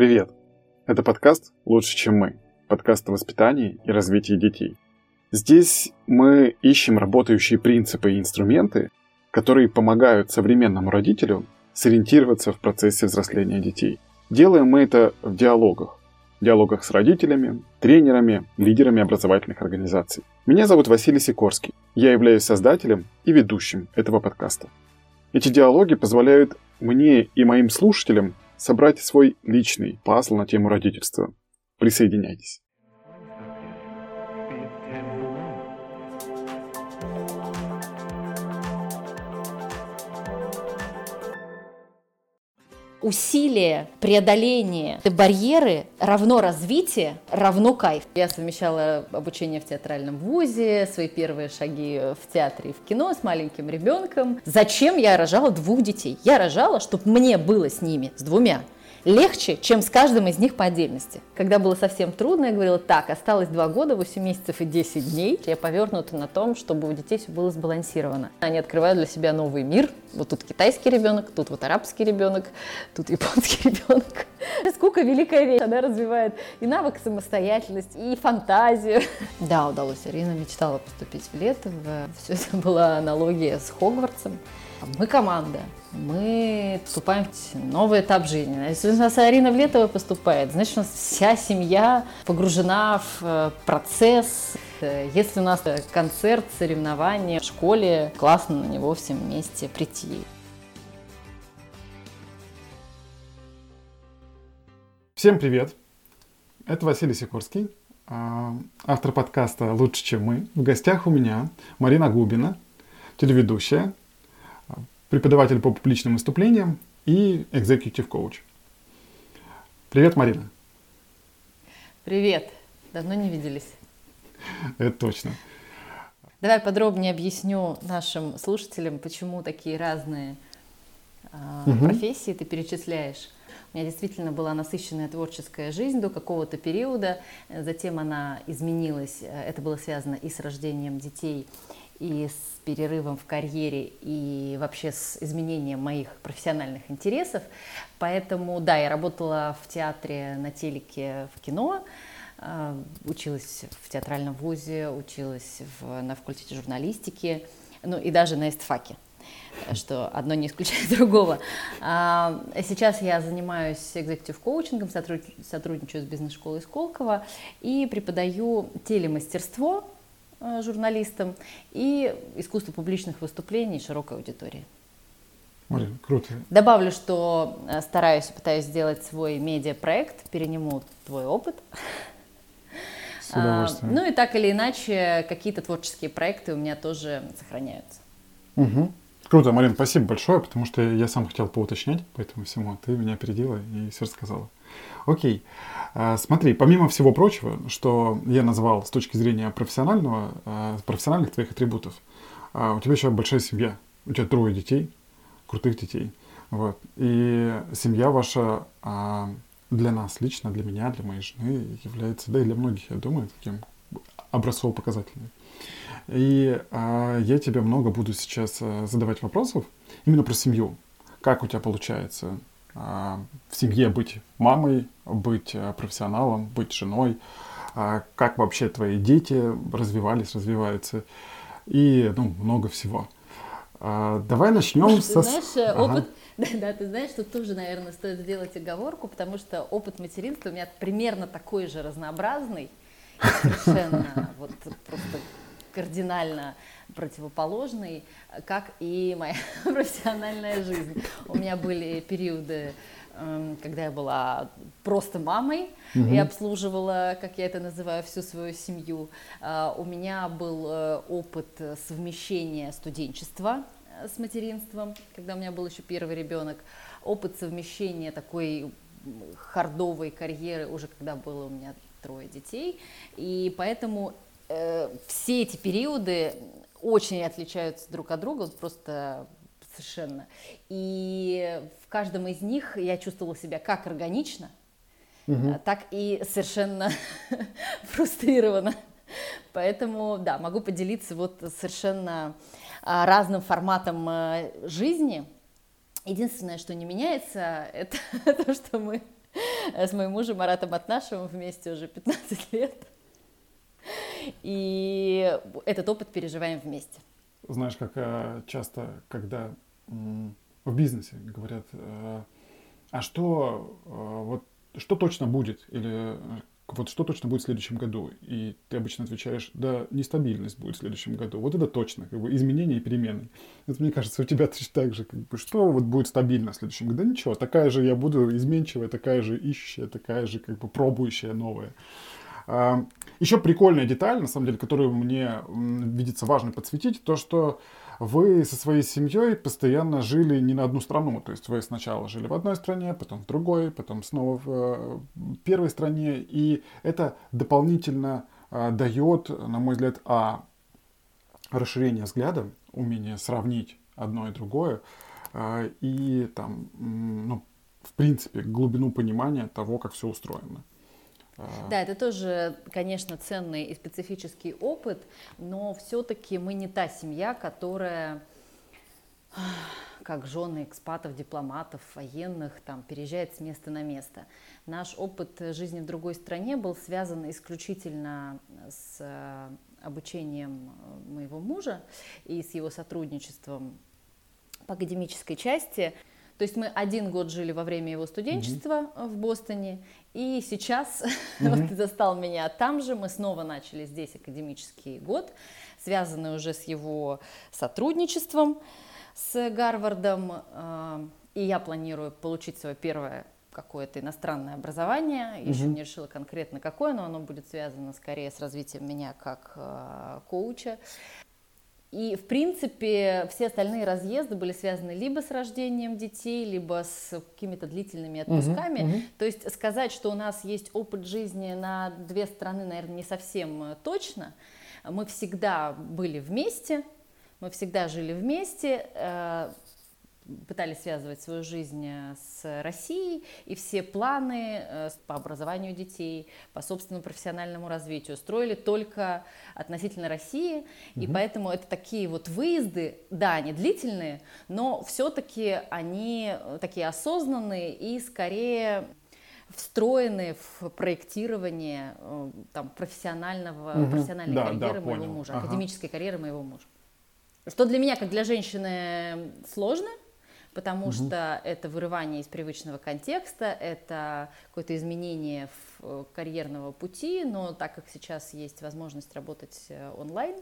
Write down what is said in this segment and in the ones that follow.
Привет! Это подкаст «Лучше, чем мы», подкаст о воспитании и развитии детей. Здесь мы ищем работающие принципы и инструменты, которые помогают современному родителю сориентироваться в процессе взросления детей. Делаем мы это в диалогах. В диалогах с родителями, тренерами, лидерами образовательных организаций. Меня зовут Василий Сикорский. Я являюсь создателем и ведущим этого подкаста. Эти диалоги позволяют мне и моим слушателям собрать свой личный пазл на тему родительства. Присоединяйтесь. Усилие, преодоление барьеры равно развитие, равно кайф. Я совмещала обучение в театральном вузе, свои первые шаги в театре и в кино с маленьким ребенком. Зачем я рожала двух детей? Я рожала, чтобы мне было с ними, с двумя, легче, чем с каждым из них по отдельности. Когда было совсем трудно, я говорила, так, осталось 2 года, 8 месяцев и 10 дней. Я повернута на том, чтобы у детей все было сбалансировано. Они открывают для себя новый мир. Вот тут китайский ребенок, тут вот арабский ребенок, тут японский ребенок. Сколько великая вещь. Она развивает и навык самостоятельности, и фантазию. Да, удалось. Ирина мечтала поступить в Летово. Все это была аналогия с Хогвартсом. Мы команда, мы вступаем в новый этап жизни. Если у нас Арина Влетова поступает, значит, у нас вся семья погружена в э, процесс. Если у нас концерт, соревнования в школе, классно на него всем вместе прийти. Всем привет! Это Василий Сикорский, автор подкаста «Лучше, чем мы». В гостях у меня Марина Губина, телеведущая, преподаватель по публичным выступлениям и executive коуч. Привет, Марина. Привет. Давно не виделись. Это точно. Давай подробнее объясню нашим слушателям, почему такие разные э, угу. профессии ты перечисляешь. У меня действительно была насыщенная творческая жизнь до какого-то периода, затем она изменилась. Это было связано и с рождением детей, и с перерывом в карьере и вообще с изменением моих профессиональных интересов. Поэтому, да, я работала в театре, на телеке, в кино, а, училась в театральном вузе, училась в, на факультете журналистики, ну и даже на эстфаке что одно не исключает другого. А, сейчас я занимаюсь экзекутив коучингом, сотрудничаю с бизнес-школой Сколково и преподаю телемастерство, Э, журналистам и искусство публичных выступлений широкой аудитории. Марин, круто. Добавлю, что э, стараюсь, пытаюсь сделать свой медиапроект, перениму твой опыт. С удовольствием. А, ну и так или иначе, какие-то творческие проекты у меня тоже сохраняются. Угу. Круто, Марин, спасибо большое, потому что я сам хотел поуточнять по этому всему. Ты меня опередила и все рассказала. Окей. А, смотри, помимо всего прочего, что я назвал с точки зрения профессионального, а, профессиональных твоих атрибутов, а, у тебя еще большая семья. У тебя трое детей, крутых детей. Вот. И семья ваша для нас лично, для меня, для моей жены является, да и для многих, я думаю, таким образцово-показательным. И я тебе много буду сейчас задавать вопросов именно про семью. Как у тебя получается в семье быть мамой, быть а, профессионалом, быть женой, а, как вообще твои дети развивались, развиваются и ну, много всего. Давай начнем ты со... Знаешь, э, ага. опыт... Да, да, ты знаешь, тут тоже, наверное, стоит сделать оговорку, потому что опыт материнства у меня примерно такой же разнообразный, совершенно вот просто кардинально противоположный, как и моя профессиональная жизнь. У меня были периоды, эм, когда я была просто мамой угу. и обслуживала, как я это называю, всю свою семью. Э, у меня был э, опыт совмещения студенчества э, с материнством, когда у меня был еще первый ребенок, опыт совмещения такой хардовой карьеры уже когда было у меня трое детей, и поэтому все эти периоды очень отличаются друг от друга, просто совершенно. И в каждом из них я чувствовала себя как органично, угу. так и совершенно фрустрированно. Поэтому, да, могу поделиться вот совершенно а, разным форматом а, жизни. Единственное, что не меняется, это то, что мы с моим мужем Маратом Атнашевым вместе уже 15 лет. И этот опыт переживаем вместе. Знаешь, как э, часто, когда в бизнесе говорят, э, а что, э, вот, что точно будет, или вот что точно будет в следующем году? И ты обычно отвечаешь, да, нестабильность будет в следующем году. Вот это точно, как бы изменения и перемены. Это, мне кажется, у тебя точно так же, как бы, что вот будет стабильно в следующем году? Да ничего, такая же я буду изменчивая, такая же ищущая, такая же, как бы, пробующая новая. Еще прикольная деталь, на самом деле, которую мне видится важно подсветить, то, что вы со своей семьей постоянно жили не на одну страну. То есть вы сначала жили в одной стране, потом в другой, потом снова в э, первой стране. И это дополнительно а, дает, на мой взгляд, а расширение взгляда, умение сравнить одно и другое, а, и там, ну, в принципе, глубину понимания того, как все устроено. Да, это тоже, конечно, ценный и специфический опыт, но все-таки мы не та семья, которая как жены экспатов, дипломатов, военных, там, переезжает с места на место. Наш опыт жизни в другой стране был связан исключительно с э, обучением моего мужа и с его сотрудничеством по академической части. То есть мы один год жили во время его студенчества mm-hmm. в Бостоне, и сейчас mm-hmm. вот ты застал меня там же, мы снова начали здесь академический год, связанный уже с его сотрудничеством с Гарвардом, э, и я планирую получить свое первое какое-то иностранное образование, еще mm-hmm. не решила конкретно какое, но оно будет связано скорее с развитием меня как э, коуча. И, в принципе, все остальные разъезды были связаны либо с рождением детей, либо с какими-то длительными отпусками. Uh-huh, uh-huh. То есть сказать, что у нас есть опыт жизни на две страны, наверное, не совсем э, точно. Мы всегда были вместе, мы всегда жили вместе. Пытались связывать свою жизнь э, с Россией, и все планы э, по образованию детей, по собственному профессиональному развитию строили только относительно России, угу. и поэтому это такие вот выезды, да, они длительные, но все-таки они э, такие осознанные и скорее встроены в проектирование там, профессионального, угу. профессиональной да, карьеры да, моего понял. мужа, ага. академической карьеры моего мужа. Что для меня, как для женщины, сложно, потому угу. что это вырывание из привычного контекста, это какое-то изменение в э, карьерного пути, но так как сейчас есть возможность работать э, онлайн,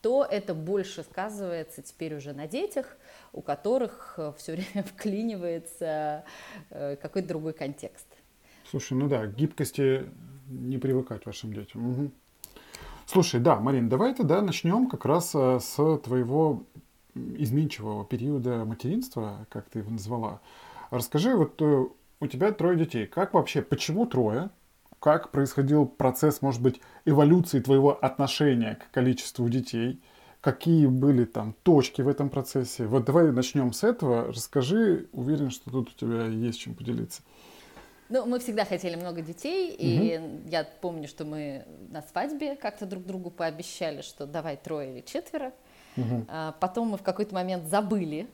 то это больше сказывается теперь уже на детях, у которых э, все время вклинивается какой-то другой контекст. Слушай, ну да, гибкости не привыкать вашим детям. Угу. Слушай, да, Марин, давай тогда начнем как раз с твоего изменчивого периода материнства, как ты его назвала. Расскажи, вот э, у тебя трое детей. Как вообще, почему трое? Как происходил процесс, может быть, эволюции твоего отношения к количеству детей? Какие были там точки в этом процессе? Вот давай начнем с этого. Расскажи, уверен, что тут у тебя есть чем поделиться. Ну, мы всегда хотели много детей, и угу. я помню, что мы на свадьбе как-то друг другу пообещали, что давай трое или четверо. Угу. Потом мы в какой-то момент забыли.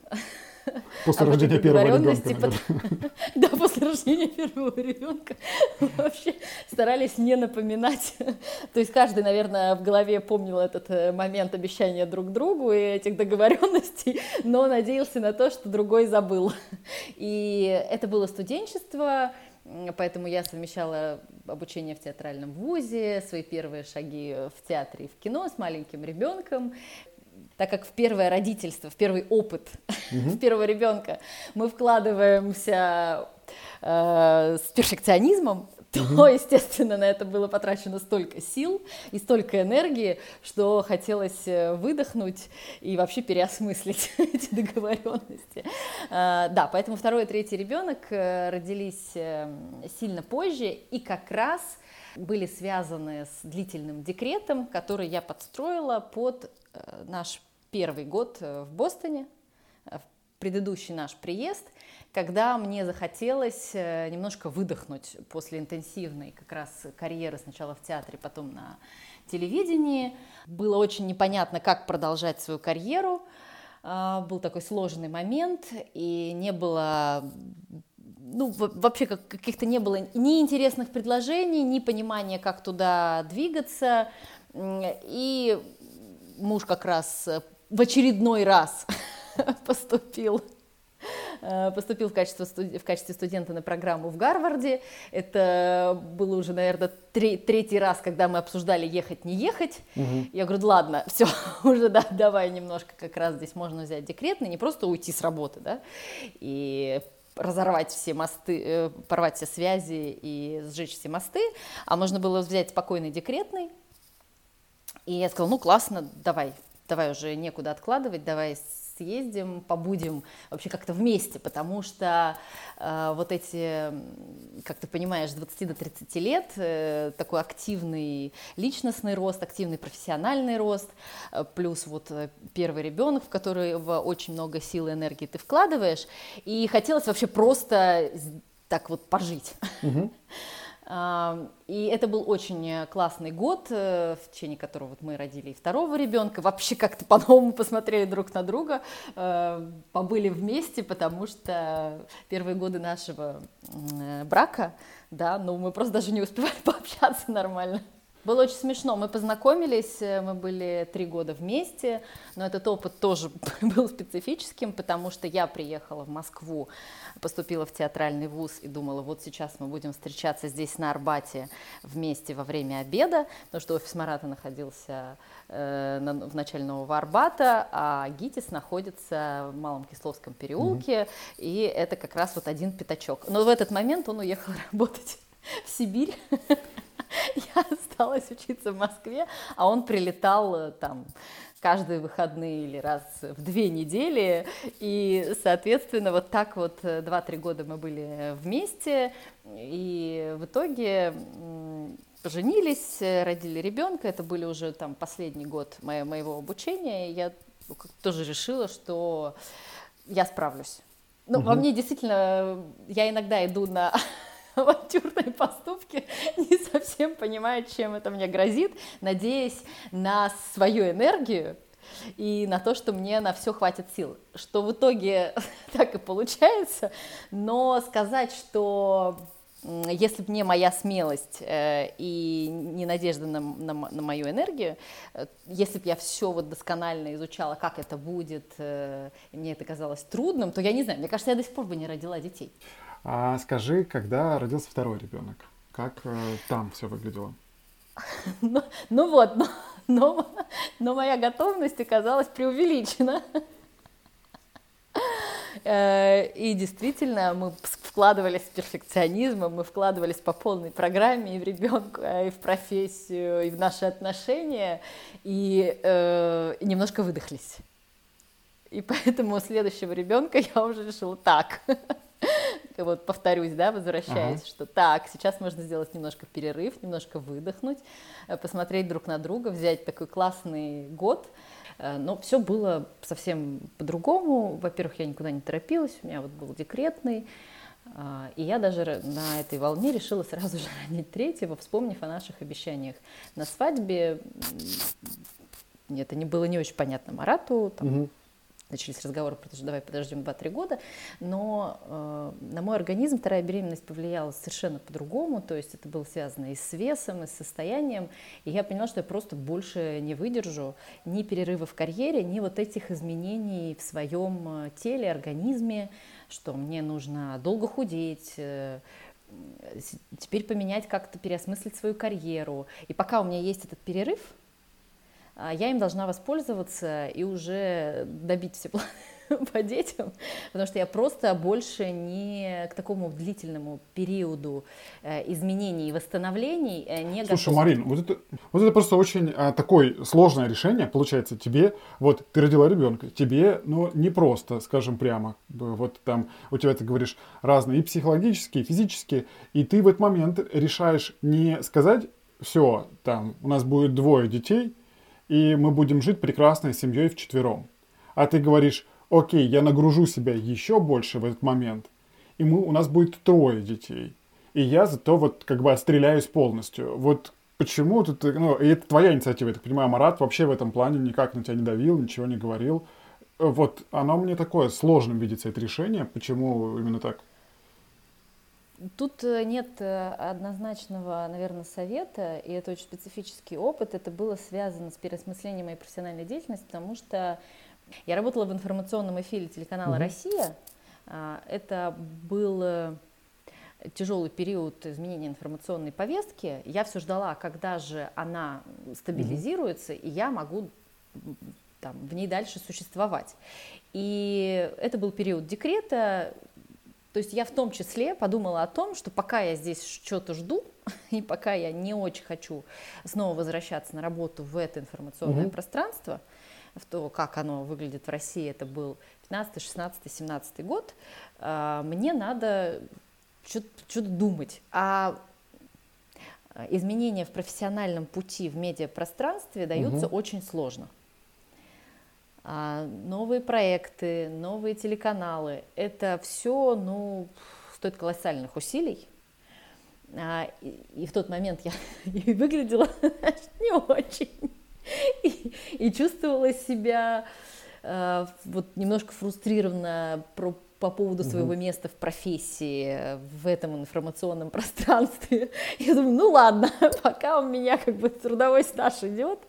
После рождения первого ребенка. Да, после рождения первого ребенка вообще старались не напоминать. То есть каждый, наверное, в голове помнил этот э, момент обещания друг другу и этих договоренностей, но надеялся на то, что другой забыл. И это было студенчество, Поэтому я совмещала обучение в театральном вузе, свои первые шаги в театре и в кино с маленьким ребенком так как в первое родительство, в первый опыт, угу. в первого ребенка мы вкладываемся э, с перфекционизмом, то, естественно, на это было потрачено столько сил и столько энергии, что хотелось э, выдохнуть и вообще переосмыслить эти договоренности. А, да, поэтому второй и третий ребенок э, родились эм, сильно позже и как раз были связаны с длительным декретом, который я подстроила под э, наш первый год э, в Бостоне, э, в предыдущий наш приезд, когда мне захотелось немножко выдохнуть после интенсивной как раз карьеры сначала в театре, потом на телевидении. Было очень непонятно, как продолжать свою карьеру. Был такой сложный момент, и не было ну, вообще как, каких-то не было ни интересных предложений, ни понимания, как туда двигаться. И муж как раз в очередной раз поступил Э, поступил в качестве, в качестве студента на программу в Гарварде. Это было уже, наверное, три, третий раз, когда мы обсуждали ехать, не ехать. Угу. Я говорю, ладно, все, уже да, давай немножко как раз здесь можно взять декретный, не просто уйти с работы, да, и разорвать все мосты, э, порвать все связи и сжечь все мосты, а можно было взять спокойный декретный. И я сказала, ну классно, давай, давай уже некуда откладывать, давай съездим, побудем вообще как-то вместе, потому что э, вот эти, как ты понимаешь, с 20 до 30 лет э, такой активный личностный рост, активный профессиональный рост, э, плюс вот э, первый ребенок, в которого очень много сил и энергии ты вкладываешь, и хотелось вообще просто так вот пожить. Uh-huh. И это был очень классный год, э, в течение которого вот мы родили и второго ребенка. Вообще как-то по-новому посмотрели друг на друга, э, побыли вместе, потому что первые годы нашего брака, да, ну мы просто даже не успевали пообщаться нормально. Было очень смешно. Мы познакомились, э, мы были три года вместе, но этот опыт тоже был специфическим, потому что я приехала в Москву, поступила в театральный вуз и думала, вот сейчас мы будем встречаться здесь на Арбате вместе во время обеда, потому что офис Марата находился э, на, в начале Нового Арбата, а ГИТИС находится в Малом Кисловском переулке, mm-hmm. и это как раз вот один пятачок. Но в этот момент он уехал работать в Сибирь. я осталась учиться в Москве, а он прилетал э, там каждые выходные или раз в две недели. И, соответственно, вот так вот 2-3 э, года мы были вместе. И в итоге поженились, родили ребенка. Это были уже там последний год моего обучения. И я тоже решила, что я справлюсь. Ну, угу. во мне действительно, я иногда иду на авантюрные поступки, не совсем понимая, чем это мне грозит, надеясь на свою энергию и на то, что мне на все хватит сил. Что в итоге так и получается, но сказать, что если бы не моя смелость э, и не надежда на, на, на мою энергию, э, если бы я все вот досконально изучала, как это будет, э, и мне это казалось трудным, то я не знаю, мне кажется, я до сих пор бы не родила детей. А скажи, когда родился второй ребенок, как э, там все выглядело? Ну, ну вот, но, но, но моя готовность оказалась преувеличена. Э, и действительно, мы вкладывались в перфекционизм, мы вкладывались по полной программе и в ребенка, и в профессию, и в наши отношения, и э, немножко выдохлись. И поэтому следующего ребенка я уже решила так вот повторюсь, да, возвращаясь, ага. что так, сейчас можно сделать немножко перерыв, немножко выдохнуть, э, посмотреть друг на друга, взять такой классный год. Э, но все было совсем по-другому. Во-первых, я никуда не торопилась, у меня вот был декретный, э, и я даже на этой волне решила сразу же родить третьего, вспомнив о наших обещаниях на свадьбе. Это не было не очень понятно Марату, там, угу начались разговоры про то, что давай подождем 2-3 года, но э, на мой организм вторая беременность повлияла совершенно по-другому, то есть это было связано и с весом, и с состоянием, и я поняла, что я просто больше не выдержу ни перерыва в карьере, ни вот этих изменений в своем э, теле, организме, что мне нужно долго худеть, э, теперь поменять как-то, переосмыслить свою карьеру. И пока у меня есть этот перерыв, я им должна воспользоваться и уже добить все планы по детям, потому что я просто больше не к такому длительному периоду э, изменений и восстановлений э, не готова. Слушай, Марин, вот это, вот это просто очень а, такое сложное решение, получается, тебе, вот ты родила ребенка, тебе, ну, не просто, скажем прямо, вот там у тебя, ты говоришь, разные и психологические, и физические, и ты в этот момент решаешь не сказать, все, там, у нас будет двое детей, и мы будем жить прекрасной семьей вчетвером. А ты говоришь, окей, я нагружу себя еще больше в этот момент, и мы, у нас будет трое детей. И я зато вот как бы отстреляюсь полностью. Вот почему тут, ну, и это твоя инициатива, я так понимаю, Марат вообще в этом плане никак на тебя не давил, ничего не говорил. Вот оно мне такое сложным видится, это решение, почему именно так? Тут э, нет э, однозначного, наверное, совета, и это очень специфический опыт. Это было связано с переосмыслением моей профессиональной деятельности, потому что я работала в информационном эфире телеканала угу. «Россия». А, это был э, тяжелый период изменения информационной повестки. Я все ждала, когда же она стабилизируется, угу. и я могу там, в ней дальше существовать. И это был период декрета, то есть я в том числе подумала о том, что пока я здесь что-то жду, и пока я не очень хочу снова возвращаться на работу в это информационное угу. пространство, в то, как оно выглядит в России, это был 15, 16, 17 год, а, мне надо что-то думать. А изменения в профессиональном пути в медиапространстве даются угу. очень сложно. А, новые проекты, новые телеканалы. Это все, ну, стоит колоссальных усилий. А, и, в тот момент я и выглядела не очень. И, и чувствовала себя э, вот немножко фрустрированно про, по поводу своего угу. места в профессии в этом информационном пространстве. Я думаю, ну ладно, пока у меня как бы трудовой стаж идет,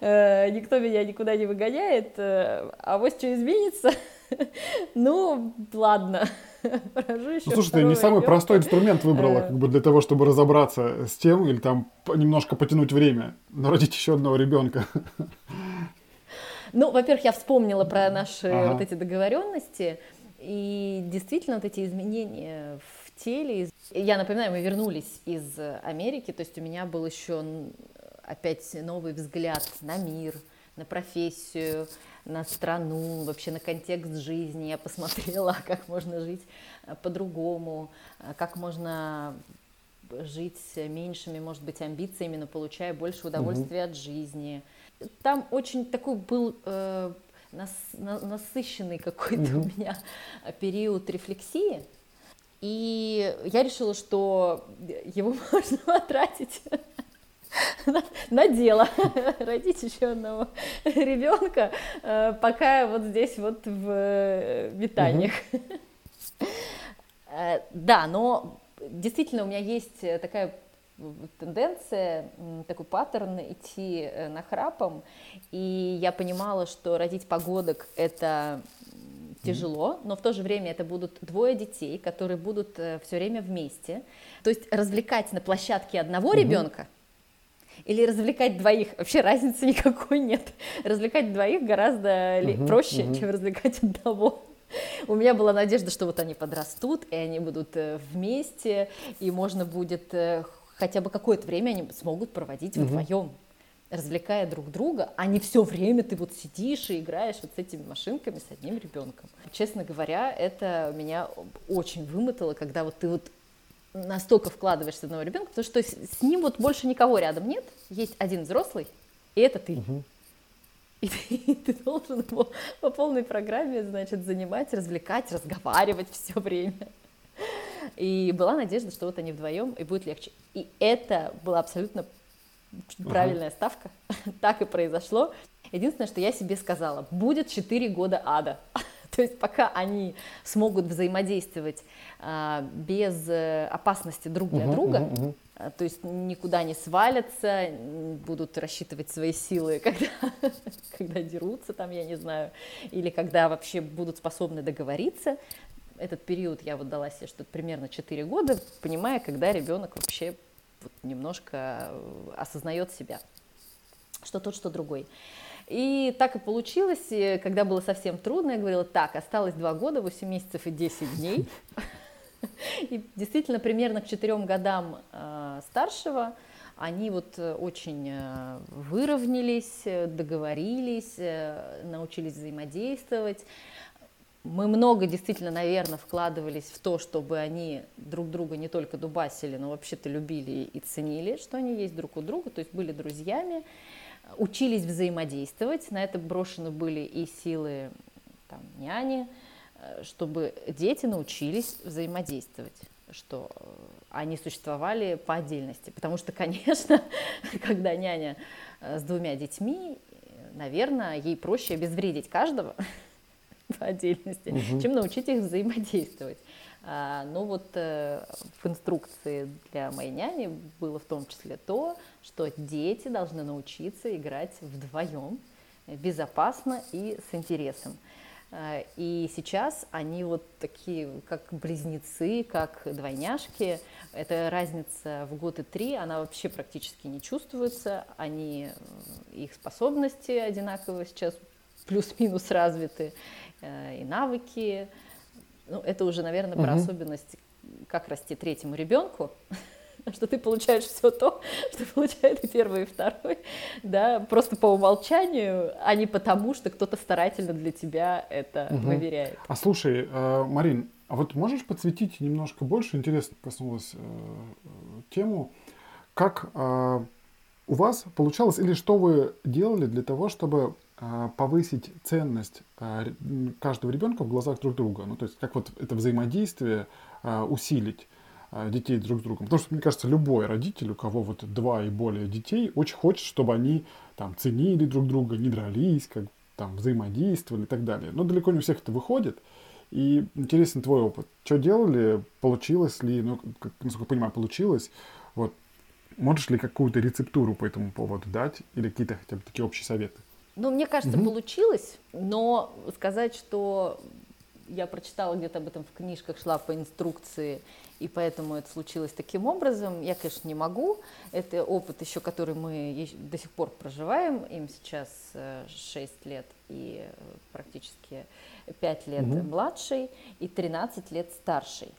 никто меня никуда не выгоняет, э, а вот что изменится, ну, ладно, еще ну, слушай, ты не самый простой инструмент выбрала, как бы для того, чтобы разобраться с тем, или там немножко потянуть время, но родить еще одного ребенка. Ну, во-первых, я вспомнила про наши ага. вот эти договоренности, и действительно вот эти изменения в теле. Я напоминаю, мы вернулись из Америки, то есть у меня был еще опять новый взгляд на мир, на профессию, на страну, вообще на контекст жизни. Я посмотрела, как можно жить э, по-другому, э, как можно жить меньшими, может быть, амбициями, но получая больше удовольствия угу. от жизни. Там очень такой был э, нас, на, насыщенный какой-то угу. у меня период рефлексии. И я решила, что его можно потратить на дело. Родить еще одного ребенка, э, пока вот здесь вот в метаниях. Э, да, но действительно у меня есть такая тенденция, такой паттерн идти э, на храпом, и я понимала, что родить погодок это тяжело, но в то же время это будут двое детей, которые будут все время вместе. То есть развлекать на площадке одного ребенка или развлекать двоих. Вообще разницы никакой нет. Развлекать двоих гораздо угу, проще, угу. чем развлекать одного. У меня была надежда, что вот они подрастут, и они будут э, вместе, и можно будет э, хотя бы какое-то время они смогут проводить угу. вдвоем развлекая друг друга, а не все время ты вот сидишь и играешь вот с этими машинками с одним ребенком. Честно говоря, это меня очень вымотало, когда вот ты вот настолько вкладываешься в одного ребенка, потому что с ним вот больше никого рядом нет, есть один взрослый, и это ты. Угу. И ты, и ты должен его по полной программе, значит, занимать, развлекать, разговаривать все время. И была надежда, что вот они вдвоем, и будет легче. И это была абсолютно правильная uh ставка. так и произошло. Единственное, что я себе сказала, будет 4 года ада. То есть пока они смогут взаимодействовать а, без э, опасности друг для uh-huh, друга, uh-huh, uh-huh. то есть никуда не свалятся, будут рассчитывать свои силы, когда, когда дерутся, там, я не знаю, или когда вообще будут способны договориться. Этот период я вот дала себе что-то примерно 4 года, понимая, когда ребенок вообще вот немножко э, осознает себя, что тот, что другой. И так и получилось, когда было совсем трудно, я говорила, так, осталось два года, 8 месяцев и 10 дней. И действительно, примерно к четырем годам э, старшего они вот э, очень э, выровнялись, договорились, научились взаимодействовать. Мы много действительно, наверное, вкладывались в то, чтобы они друг друга не только дубасили, но вообще-то любили и ценили, что они есть друг у друга, то есть были друзьями учились взаимодействовать. На это брошены были и силы там, няни, э, чтобы дети научились взаимодействовать что э, они существовали по отдельности. Потому что, конечно, когда няня э, с двумя детьми, наверное, ей проще обезвредить каждого по отдельности, угу. чем научить их взаимодействовать. А, ну вот э, в инструкции для моей няни было в том числе то, что дети должны научиться играть вдвоем, безопасно и с интересом. А, и сейчас они вот такие, как близнецы, как двойняшки. Эта разница в год и три, она вообще практически не чувствуется. Они, их способности одинаково сейчас плюс-минус развиты, э, и навыки. Ну, это уже, наверное, про угу. особенность, как расти третьему ребенку. что ты получаешь все то, что получает и первый, и второй, да, просто по умолчанию, а не потому, что кто-то старательно для тебя это угу. выверяет. А слушай, э, Марин, а вот можешь подсветить немножко больше, интересно коснулась э, тему, как э, у вас получалось или что вы делали для того, чтобы повысить ценность э, каждого ребенка в глазах друг друга? Ну, то есть как вот это взаимодействие э, усилить? А, детей друг с другом. Потому что, мне кажется, любой родитель, у кого вот два и более детей, очень хочет, чтобы они там ценили друг друга, не дрались, как там взаимодействовали и так далее. Но далеко не у всех это выходит. И интересен твой опыт. Что делали? Получилось ли? Ну, как, насколько я понимаю, получилось. Вот. Можешь ли какую-то рецептуру по этому поводу дать? Или какие-то хотя бы такие общие советы? Ну, мне кажется, угу. получилось, но сказать, что я прочитала где-то об этом в книжках, шла по инструкции, и поэтому это случилось таким образом. Я, конечно, не могу. Это опыт еще, который мы до сих пор проживаем. Им сейчас 6 э, лет и э, практически 5 лет угу. младший и 13 лет старший.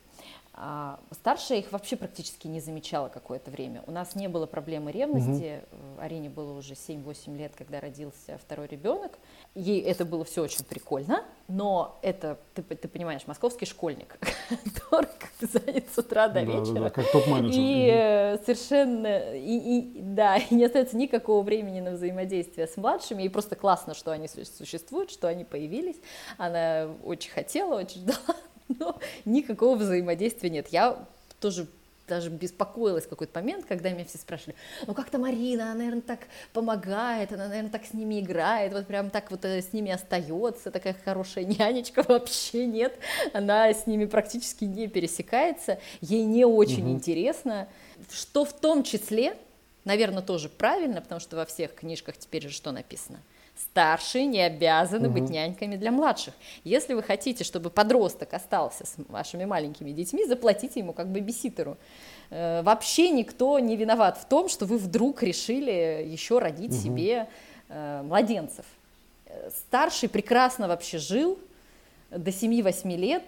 А старшая их вообще практически не замечала какое-то время. У нас не было проблемы ревности. Угу. Арине было уже 7-8 лет, когда родился второй ребенок. Ей это было все очень прикольно, но это, ты, ты понимаешь, московский школьник, который занят с утра до вечера. Да, да, как топ-менеджер. И угу. совершенно, и, и, да, и не остается никакого времени на взаимодействие с младшими. И просто классно, что они существуют, что они появились. Она очень хотела, очень ждала но никакого взаимодействия нет. Я тоже даже беспокоилась в какой-то момент, когда меня все спрашивали, ну как-то Марина, она, наверное, так помогает, она, наверное, так с ними играет, вот прям так вот э, с ними остается, такая хорошая нянечка, вообще нет, она с ними практически не пересекается, ей не очень угу. интересно, что в том числе, наверное, тоже правильно, потому что во всех книжках теперь же что написано – Старшие не обязаны угу. быть няньками для младших. Если вы хотите, чтобы подросток остался с вашими маленькими детьми, заплатите ему как бэбиситеру. Э, вообще никто не виноват в том, что вы вдруг решили еще родить угу. себе э, младенцев. Старший прекрасно вообще жил до 7-8 лет,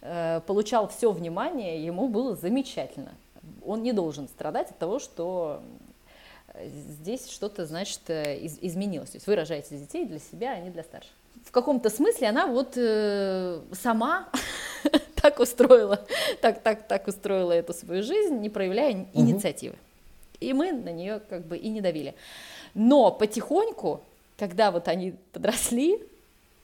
э, получал все внимание, ему было замечательно. Он не должен страдать от того, что здесь что-то, значит, э, из, изменилось. То есть вы рожаете детей для себя, а не для старших. В каком-то смысле она вот э, сама так устроила, так, так, так устроила эту свою жизнь, не проявляя угу. инициативы. И мы на нее как бы и не давили. Но потихоньку, когда вот они подросли,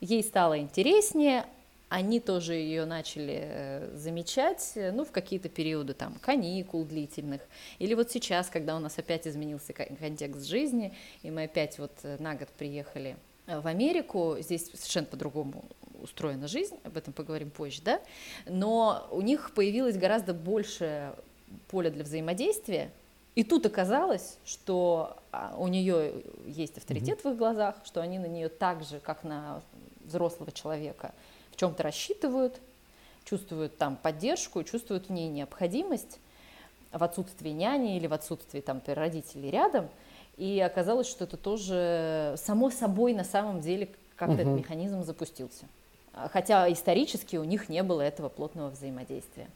ей стало интереснее, они тоже ее начали э, замечать, э, ну, в какие-то периоды там каникул длительных, или вот сейчас, когда у нас опять изменился контекст жизни, и мы опять вот э, на год приехали в Америку, здесь совершенно по-другому устроена жизнь, об этом поговорим позже, да, но у них появилось гораздо больше поля для взаимодействия, и тут оказалось, что а, у нее есть авторитет mm-hmm. в их глазах, что они на нее так же, как на взрослого человека, чем-то рассчитывают, чувствуют там поддержку, чувствуют в ней необходимость в отсутствии няни или в отсутствии там родителей рядом. И оказалось, что это тоже само собой на самом деле как-то угу. этот механизм запустился. Хотя исторически у них не было этого плотного взаимодействия.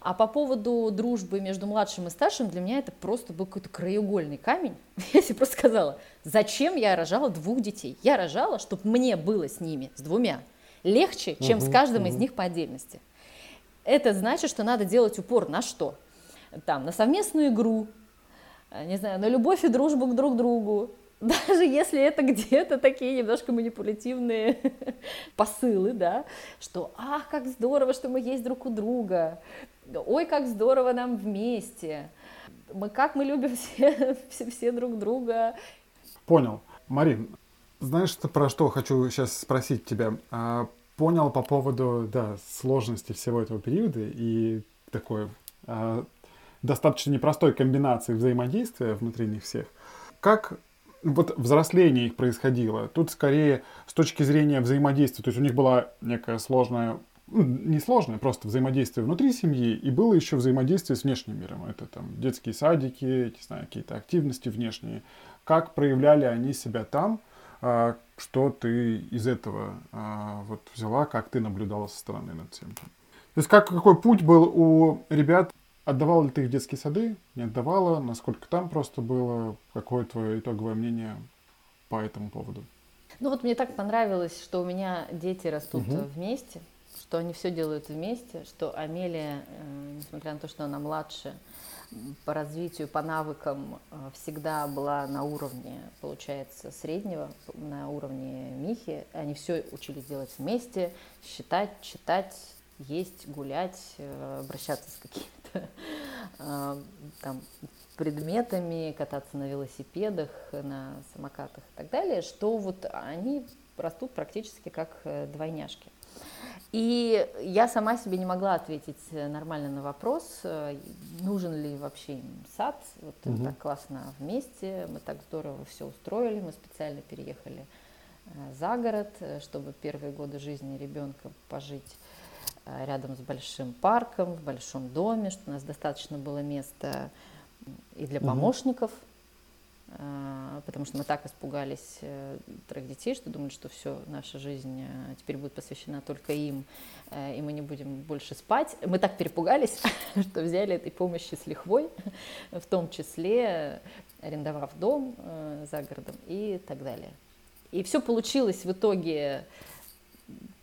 А по поводу дружбы между младшим и старшим, для меня это просто был какой-то краеугольный камень. Я себе просто сказала, зачем я рожала двух детей? Я рожала, чтобы мне было с ними, с двумя, легче, чем угу, с каждым угу. из них по отдельности. Это значит, что надо делать упор на что? Там, на совместную игру, э, не знаю, на любовь и дружбу к друг другу, даже если это где-то такие немножко манипулятивные посылы, да, что «ах, как здорово, что мы есть друг у друга», «ой, как здорово нам вместе», мы, «как мы любим все, все, все друг друга». Понял. Марин, знаешь, про что хочу сейчас спросить тебя? Понял по поводу да, сложности всего этого периода и такой э, достаточно непростой комбинации взаимодействия внутри них всех. Как вот взросление их происходило? Тут скорее с точки зрения взаимодействия, то есть у них была некая сложная ну, не сложное, просто взаимодействие внутри семьи, и было еще взаимодействие с внешним миром. Это там детские садики, не знаю, какие-то активности внешние. Как проявляли они себя там, что ты из этого а, вот взяла, как ты наблюдала со стороны над всем. То есть как, какой путь был у ребят? Отдавала ли ты их в детские сады? Не отдавала? Насколько там просто было? Какое твое итоговое мнение по этому поводу? Ну вот мне так понравилось, что у меня дети растут угу. вместе, что они все делают вместе, что Амелия, э, несмотря на то, что она младше, по развитию, по навыкам э, всегда была на уровне, получается, среднего, на уровне Михи. Они все учились делать вместе, считать, читать, есть, гулять, э, обращаться с какими-то э, там предметами, кататься на велосипедах, на самокатах и так далее, что вот они растут практически как двойняшки. И я сама себе не могла ответить нормально на вопрос, нужен ли вообще им сад. Вот угу. так классно вместе, мы так здорово все устроили, мы специально переехали за город, чтобы первые годы жизни ребенка пожить Э, рядом с большим парком, в большом доме, что у нас достаточно было места и для помощников, угу. Потому что мы так испугались э, трех детей, что думали, что все, наша жизнь теперь будет посвящена только им, и мы не будем больше спать. Мы так перепугались, что взяли этой помощи с лихвой, в том числе арендовав дом за городом и так далее. И все получилось в итоге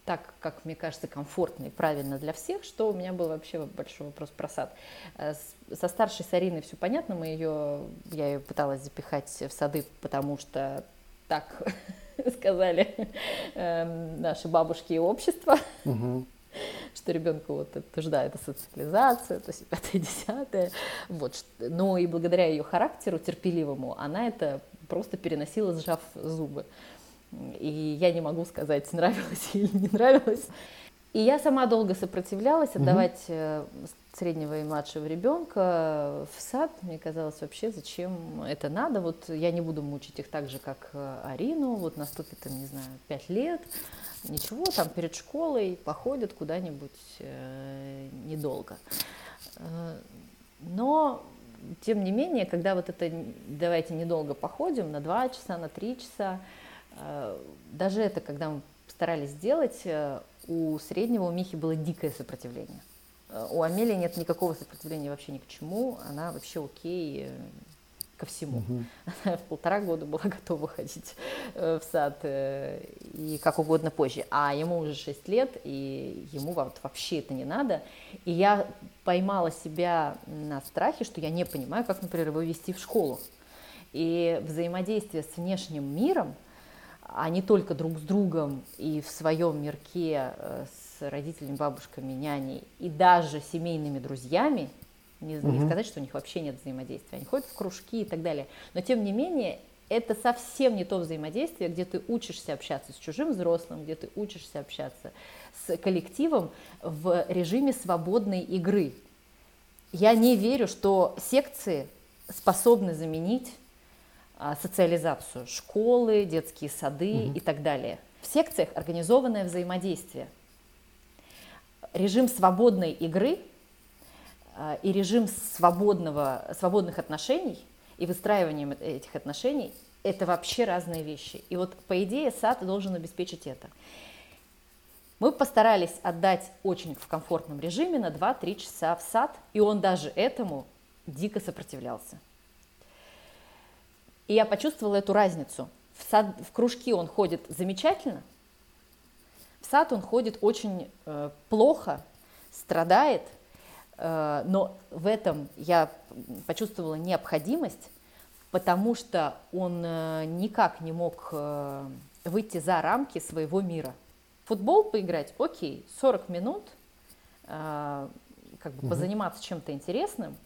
так, как мне кажется, комфортно и правильно для всех, что у меня был вообще большой вопрос про сад. Э, со старшей Сариной все понятно, мы ее, я ее пыталась запихать в сады, потому что так сказали эм, наши бабушки и общество, что ребенку вот это нужна эта социализация, то есть пятое, десятое. Вот. Но и благодаря ее характеру терпеливому она это просто переносила, сжав зубы. И я не могу сказать, нравилось или не нравилось. И я сама долго сопротивлялась отдавать угу. среднего и младшего ребенка в сад. Мне казалось вообще, зачем это надо. Вот я не буду мучить их так же, как э, Арину. Вот наступит им, не знаю, пять лет. Ничего, там перед школой походят куда-нибудь э, недолго. Э, но тем не менее, когда вот это давайте недолго походим, на два часа, на три часа, Э, даже это, когда мы старались сделать, э, у среднего, у Михи было дикое сопротивление. Э, у Амелии нет никакого сопротивления вообще ни к чему, она вообще окей ко всему. Угу. Она в полтора года была готова ходить в сад и как угодно позже. А ему уже 6 лет, и ему вот вообще это не надо. И я поймала себя на страхе, что я не понимаю, как, например, его вести в школу. И взаимодействие с внешним миром – а не только друг с другом и в своем мирке э, с родителями, бабушками, няней и даже семейными друзьями, не, угу. не сказать, что у них вообще нет взаимодействия, они ходят в кружки и так далее, но тем не менее это совсем не то взаимодействие, где ты учишься общаться с чужим взрослым, где ты учишься общаться с коллективом в режиме свободной игры. Я не верю, что секции способны заменить социализацию, школы, детские сады угу. и так далее. В секциях организованное взаимодействие. Режим свободной игры а, и режим свободного, свободных отношений и выстраиванием этих отношений – это вообще разные вещи. И вот, по идее, сад должен обеспечить это. Мы постарались отдать очень в комфортном режиме на 2-3 часа в сад, и он даже этому дико сопротивлялся. И я почувствовала эту разницу. В, сад, в кружки он ходит замечательно, в сад он ходит очень э, плохо, страдает, э, но в этом я почувствовала необходимость, потому что он э, никак не мог э, выйти за рамки своего мира. Футбол поиграть, окей, 40 минут, э, как бы угу. позаниматься чем-то интересным,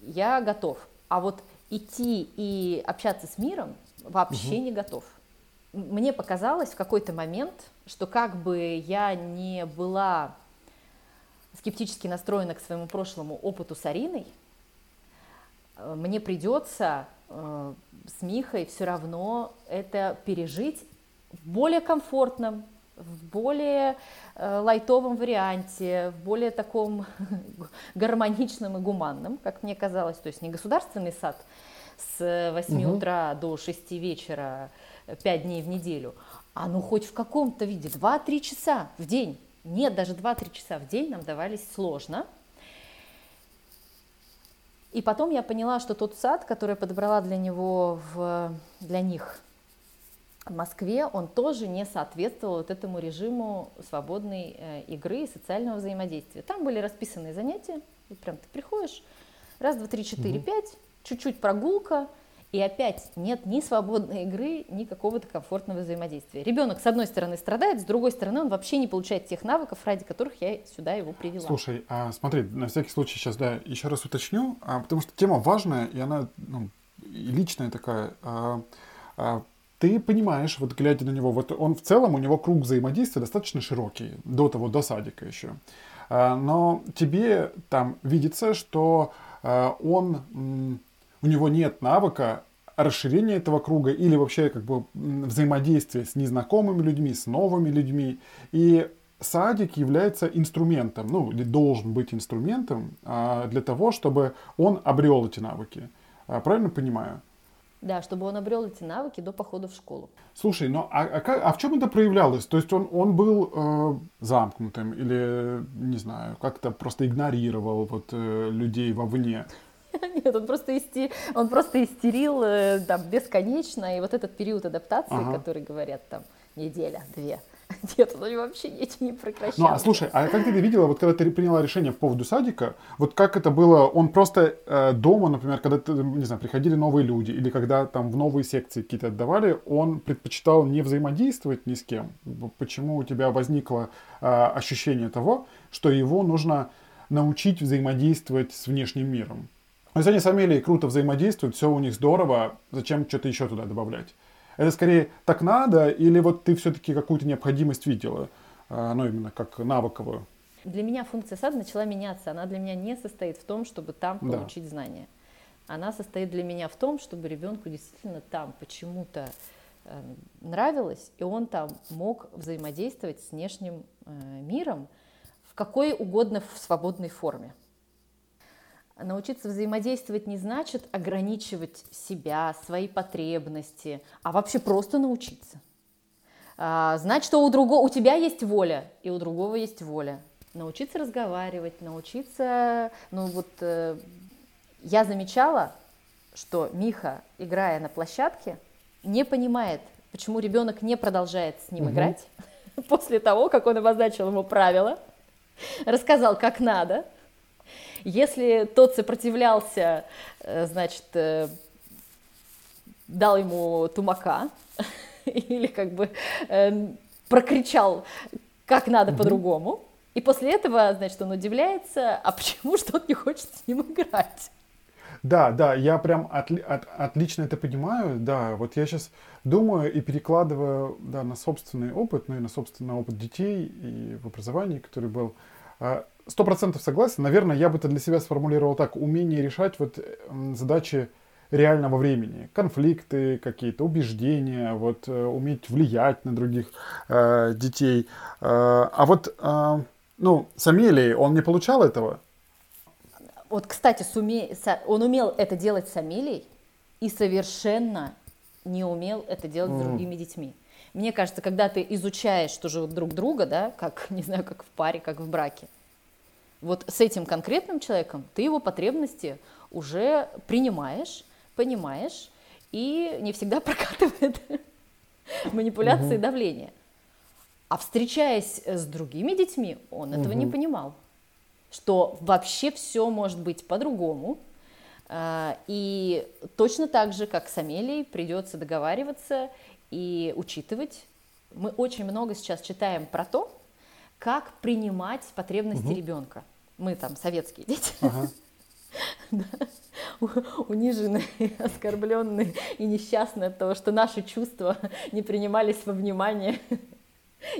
я готов. А вот идти и общаться с миром вообще угу. не готов. Мне показалось в какой-то момент, что как бы я не была скептически настроена к своему прошлому опыту с Ариной, э, мне придется э, с Михой все равно это пережить в более комфортном, в более э, лайтовом варианте, в более таком гармоничном и гуманном, как мне казалось. То есть не государственный сад с 8 угу. утра до 6 вечера 5 дней в неделю, а ну хоть в каком-то виде 2-3 часа в день. Нет, даже 2-3 часа в день нам давались сложно. И потом я поняла, что тот сад, который я подобрала для него, в, для них Москве, он тоже не соответствовал вот этому режиму свободной э, игры и социального взаимодействия. Там были расписанные занятия, вот прям ты приходишь, раз, два, три, четыре, пять, чуть-чуть прогулка, и опять нет ни свободной игры, ни какого-то комфортного взаимодействия. Ребенок, с одной стороны, страдает, с другой стороны, он вообще не получает тех навыков, ради которых я сюда его привела. Слушай, а смотри, на всякий случай сейчас, да, еще раз уточню, а, потому что тема важная, и она ну, личная такая. А, а, ты понимаешь, вот глядя на него, вот он в целом, у него круг взаимодействия достаточно широкий, до того, до садика еще. А, но тебе там видится, что а, он у него нет навыка расширения этого круга или вообще как бы взаимодействия с незнакомыми людьми, с новыми людьми. И садик является инструментом, ну, или должен быть инструментом а, для того, чтобы он обрел эти навыки. Правильно понимаю? Да, чтобы он обрел эти навыки до похода в школу. Слушай, ну а, а, как, а в чем это проявлялось? То есть он, он был э, замкнутым или, не знаю, как-то просто игнорировал вот, э, людей вовне? Нет, он просто, исти... он просто истерил э, там, бесконечно, и вот этот период адаптации, ага. который говорят там неделя, две, нет, он вообще этим не прекращался. Ну, а слушай, а как ты видела, вот когда ты приняла решение по поводу садика, вот как это было, он просто э, дома, например, когда, ты, не знаю, приходили новые люди, или когда там в новые секции какие-то отдавали, он предпочитал не взаимодействовать ни с кем? Почему у тебя возникло э, ощущение того, что его нужно научить взаимодействовать с внешним миром? Но если они с Амелией круто взаимодействуют, все у них здорово, зачем что-то еще туда добавлять? Это скорее так надо, или вот ты все-таки какую-то необходимость видела, а, ну именно как навыковую? Для меня функция сада начала меняться. Она для меня не состоит в том, чтобы там получить да. знания. Она состоит для меня в том, чтобы ребенку действительно там почему-то э, нравилось, и он там мог взаимодействовать с внешним э, миром в какой угодно в свободной форме. Научиться взаимодействовать не значит ограничивать себя, свои потребности, а вообще просто научиться. А, знать, что у, другого, у тебя есть воля, и у другого есть воля. Научиться разговаривать, научиться... Ну вот э, я замечала, что Миха, играя на площадке, не понимает, почему ребенок не продолжает с ним угу. играть после того, как он обозначил ему правила, рассказал, как надо – если тот сопротивлялся, э, значит, э, дал ему тумака или как бы э, прокричал, как надо угу. по-другому, и после этого, значит, он удивляется, а почему что он не хочет с ним играть? Да, да, я прям отли, от, отлично это понимаю, да, вот я сейчас думаю и перекладываю да, на собственный опыт, ну и на собственный опыт детей и в образовании, который был. Сто процентов согласен. Наверное, я бы это для себя сформулировал так. Умение решать вот задачи реального времени. Конфликты какие-то, убеждения, вот, э, уметь влиять на других э, детей. Э, а вот, э, ну, с Амелией он не получал этого? Вот, кстати, суме... он умел это делать с Амелией и совершенно не умел это делать mm. с другими детьми. Мне кажется, когда ты изучаешь тоже друг друга, да, как, не знаю, как в паре, как в браке, вот с этим конкретным человеком ты его потребности уже принимаешь, понимаешь, и не всегда прокатывает манипуляции и давление. А встречаясь с другими детьми, он этого не понимал, что вообще все может быть по-другому. А, и точно так же, как с Амелией, придется договариваться и учитывать. Мы очень много сейчас читаем про то, как принимать потребности угу. ребенка. Мы там советские дети. Ага. Да. униженные, оскорбленные и несчастные от того, что наши чувства не принимались во внимание.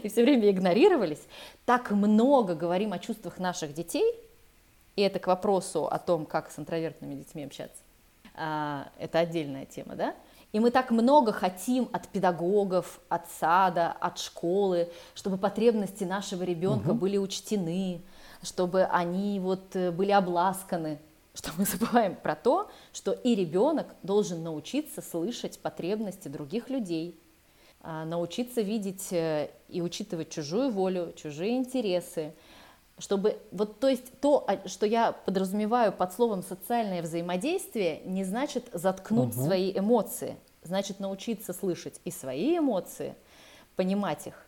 и все время игнорировались, так много говорим о чувствах наших детей, и это к вопросу о том, как с интровертными детьми общаться. А, это отдельная тема, да? И мы так много хотим от педагогов, от сада, от школы, чтобы потребности нашего ребенка угу. были учтены, чтобы они вот э, были обласканы, что мы забываем про то, что и ребенок должен научиться слышать потребности других людей, а, научиться видеть э, и учитывать чужую волю, чужие интересы, чтобы вот то есть то, что я подразумеваю под словом социальное взаимодействие, не значит заткнуть угу. свои эмоции, значит научиться слышать и свои эмоции, понимать их,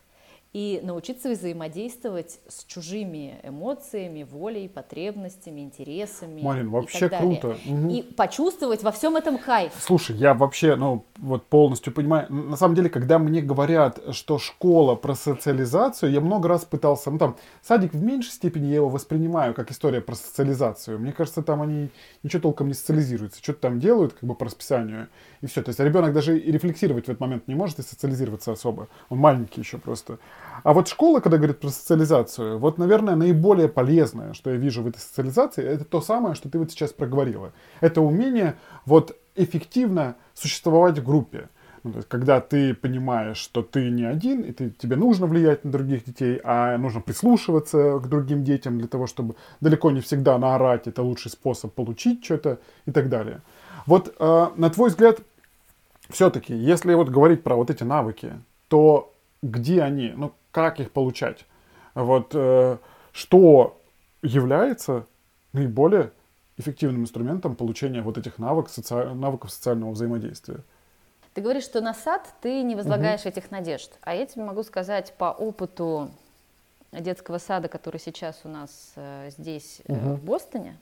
и научиться взаимодействовать с чужими эмоциями, волей, потребностями, интересами. Марин, вообще круто. Угу. И почувствовать во всем этом кайф. Слушай, я вообще, ну, вот полностью понимаю. На самом деле, когда мне говорят, что школа про социализацию, я много раз пытался, ну, там, садик в меньшей степени я его воспринимаю как история про социализацию. Мне кажется, там они ничего толком не социализируются, что-то там делают, как бы по расписанию, и все. То есть ребенок даже и рефлексировать в этот момент не может и социализироваться особо. Он маленький еще просто. А вот школа, когда говорит про социализацию, вот, наверное, наиболее полезное, что я вижу в этой социализации, это то самое, что ты вот сейчас проговорила. Это умение вот эффективно существовать в группе. Ну, то есть, когда ты понимаешь, что ты не один, и ты, тебе нужно влиять на других детей, а нужно прислушиваться к другим детям для того, чтобы далеко не всегда наорать, это лучший способ получить что-то и так далее. Вот э, на твой взгляд, все-таки, если вот говорить про вот эти навыки, то где они? Ну, как их получать. Вот э, что является наиболее эффективным инструментом получения вот этих навык, соци... навыков социального взаимодействия. Ты говоришь, что на сад ты не возлагаешь угу. этих надежд. А я тебе могу сказать по опыту детского сада, который сейчас у нас э, здесь, угу. э, в Бостоне,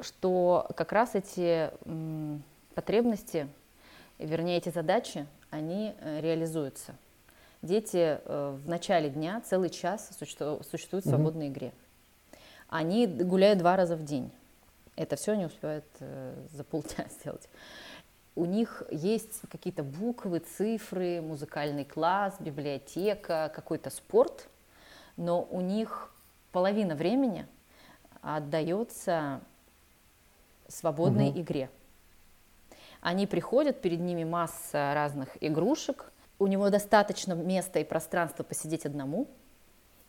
что как раз эти м, потребности, вернее, эти задачи, они э, реализуются дети э, в начале дня целый час существуют в свободной mm игре. Они гуляют два раза в день. Это все они успевают э, за полдня сделать. У них есть какие-то буквы, цифры, музыкальный класс, библиотека, какой-то спорт, но у них половина времени отдается свободной угу. игре. Они приходят, перед ними масса разных игрушек, у него достаточно места и пространства посидеть одному,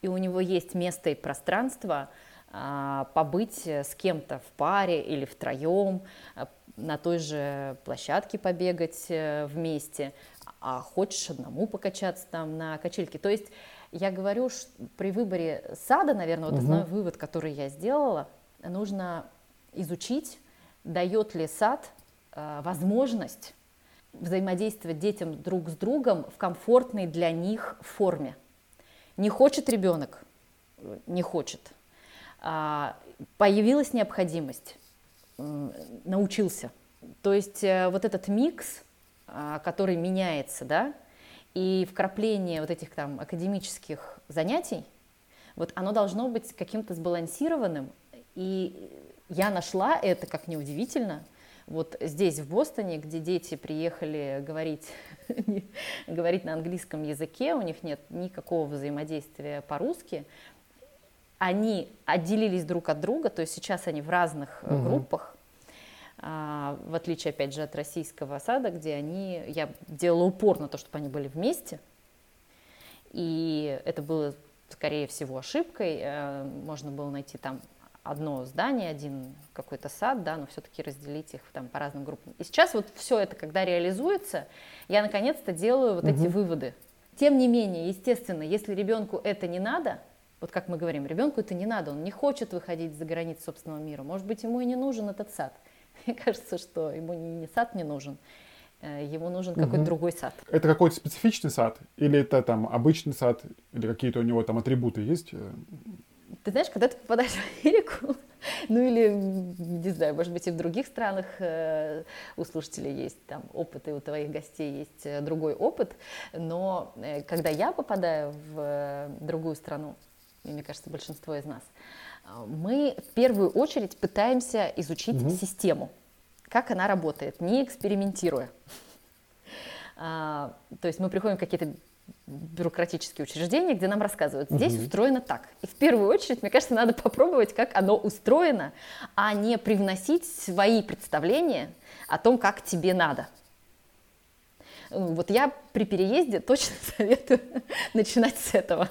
и у него есть место и пространство а, побыть с кем-то в паре или втроем, а, на той же площадке побегать а, вместе, а хочешь одному покачаться там на качельке. То есть я говорю, что при выборе сада, наверное, вот угу. основной вывод, который я сделала, нужно изучить, дает ли сад а, возможность взаимодействовать детям друг с другом в комфортной для них форме. Не хочет ребенок, не хочет. А, появилась необходимость, научился. То есть э, вот этот микс, а, который меняется, да, и вкрапление вот этих там академических занятий, вот оно должно быть каким-то сбалансированным. И я нашла это, как неудивительно, вот здесь, в Бостоне, где дети приехали говорить, говорить на английском языке, у них нет никакого взаимодействия по-русски, они отделились друг от друга, то есть сейчас они в разных угу. группах, а, в отличие, опять же, от российского сада, где они, я делала упор на то, чтобы они были вместе, и это было, скорее всего, ошибкой, э, можно было найти там одно здание, один какой-то сад, да, но все-таки разделить их там по разным группам. И сейчас вот все это, когда реализуется, я наконец-то делаю вот угу. эти выводы. Тем не менее, естественно, если ребенку это не надо, вот как мы говорим, ребенку это не надо, он не хочет выходить за границы собственного мира, может быть, ему и не нужен этот сад. Мне кажется, что ему не сад не нужен, э, ему нужен угу. какой-то другой сад. Это какой-то специфичный сад? Или это там обычный сад? Или какие-то у него там атрибуты есть? Ты знаешь, когда ты попадаешь в Америку, ну или, не знаю, может быть, и в других странах э, у слушателей есть там опыт, и у твоих гостей есть э, другой опыт, но э, когда я попадаю в другую страну, и мне кажется, большинство из нас, мы в первую очередь пытаемся изучить угу. систему, как она работает, не экспериментируя. А, то есть мы приходим в какие-то бюрократические учреждения, где нам рассказывают, здесь угу. устроено так. И в первую очередь, мне кажется, надо попробовать, как оно устроено, а не привносить свои представления о том, как тебе надо. Вот я при переезде точно советую начинать с этого.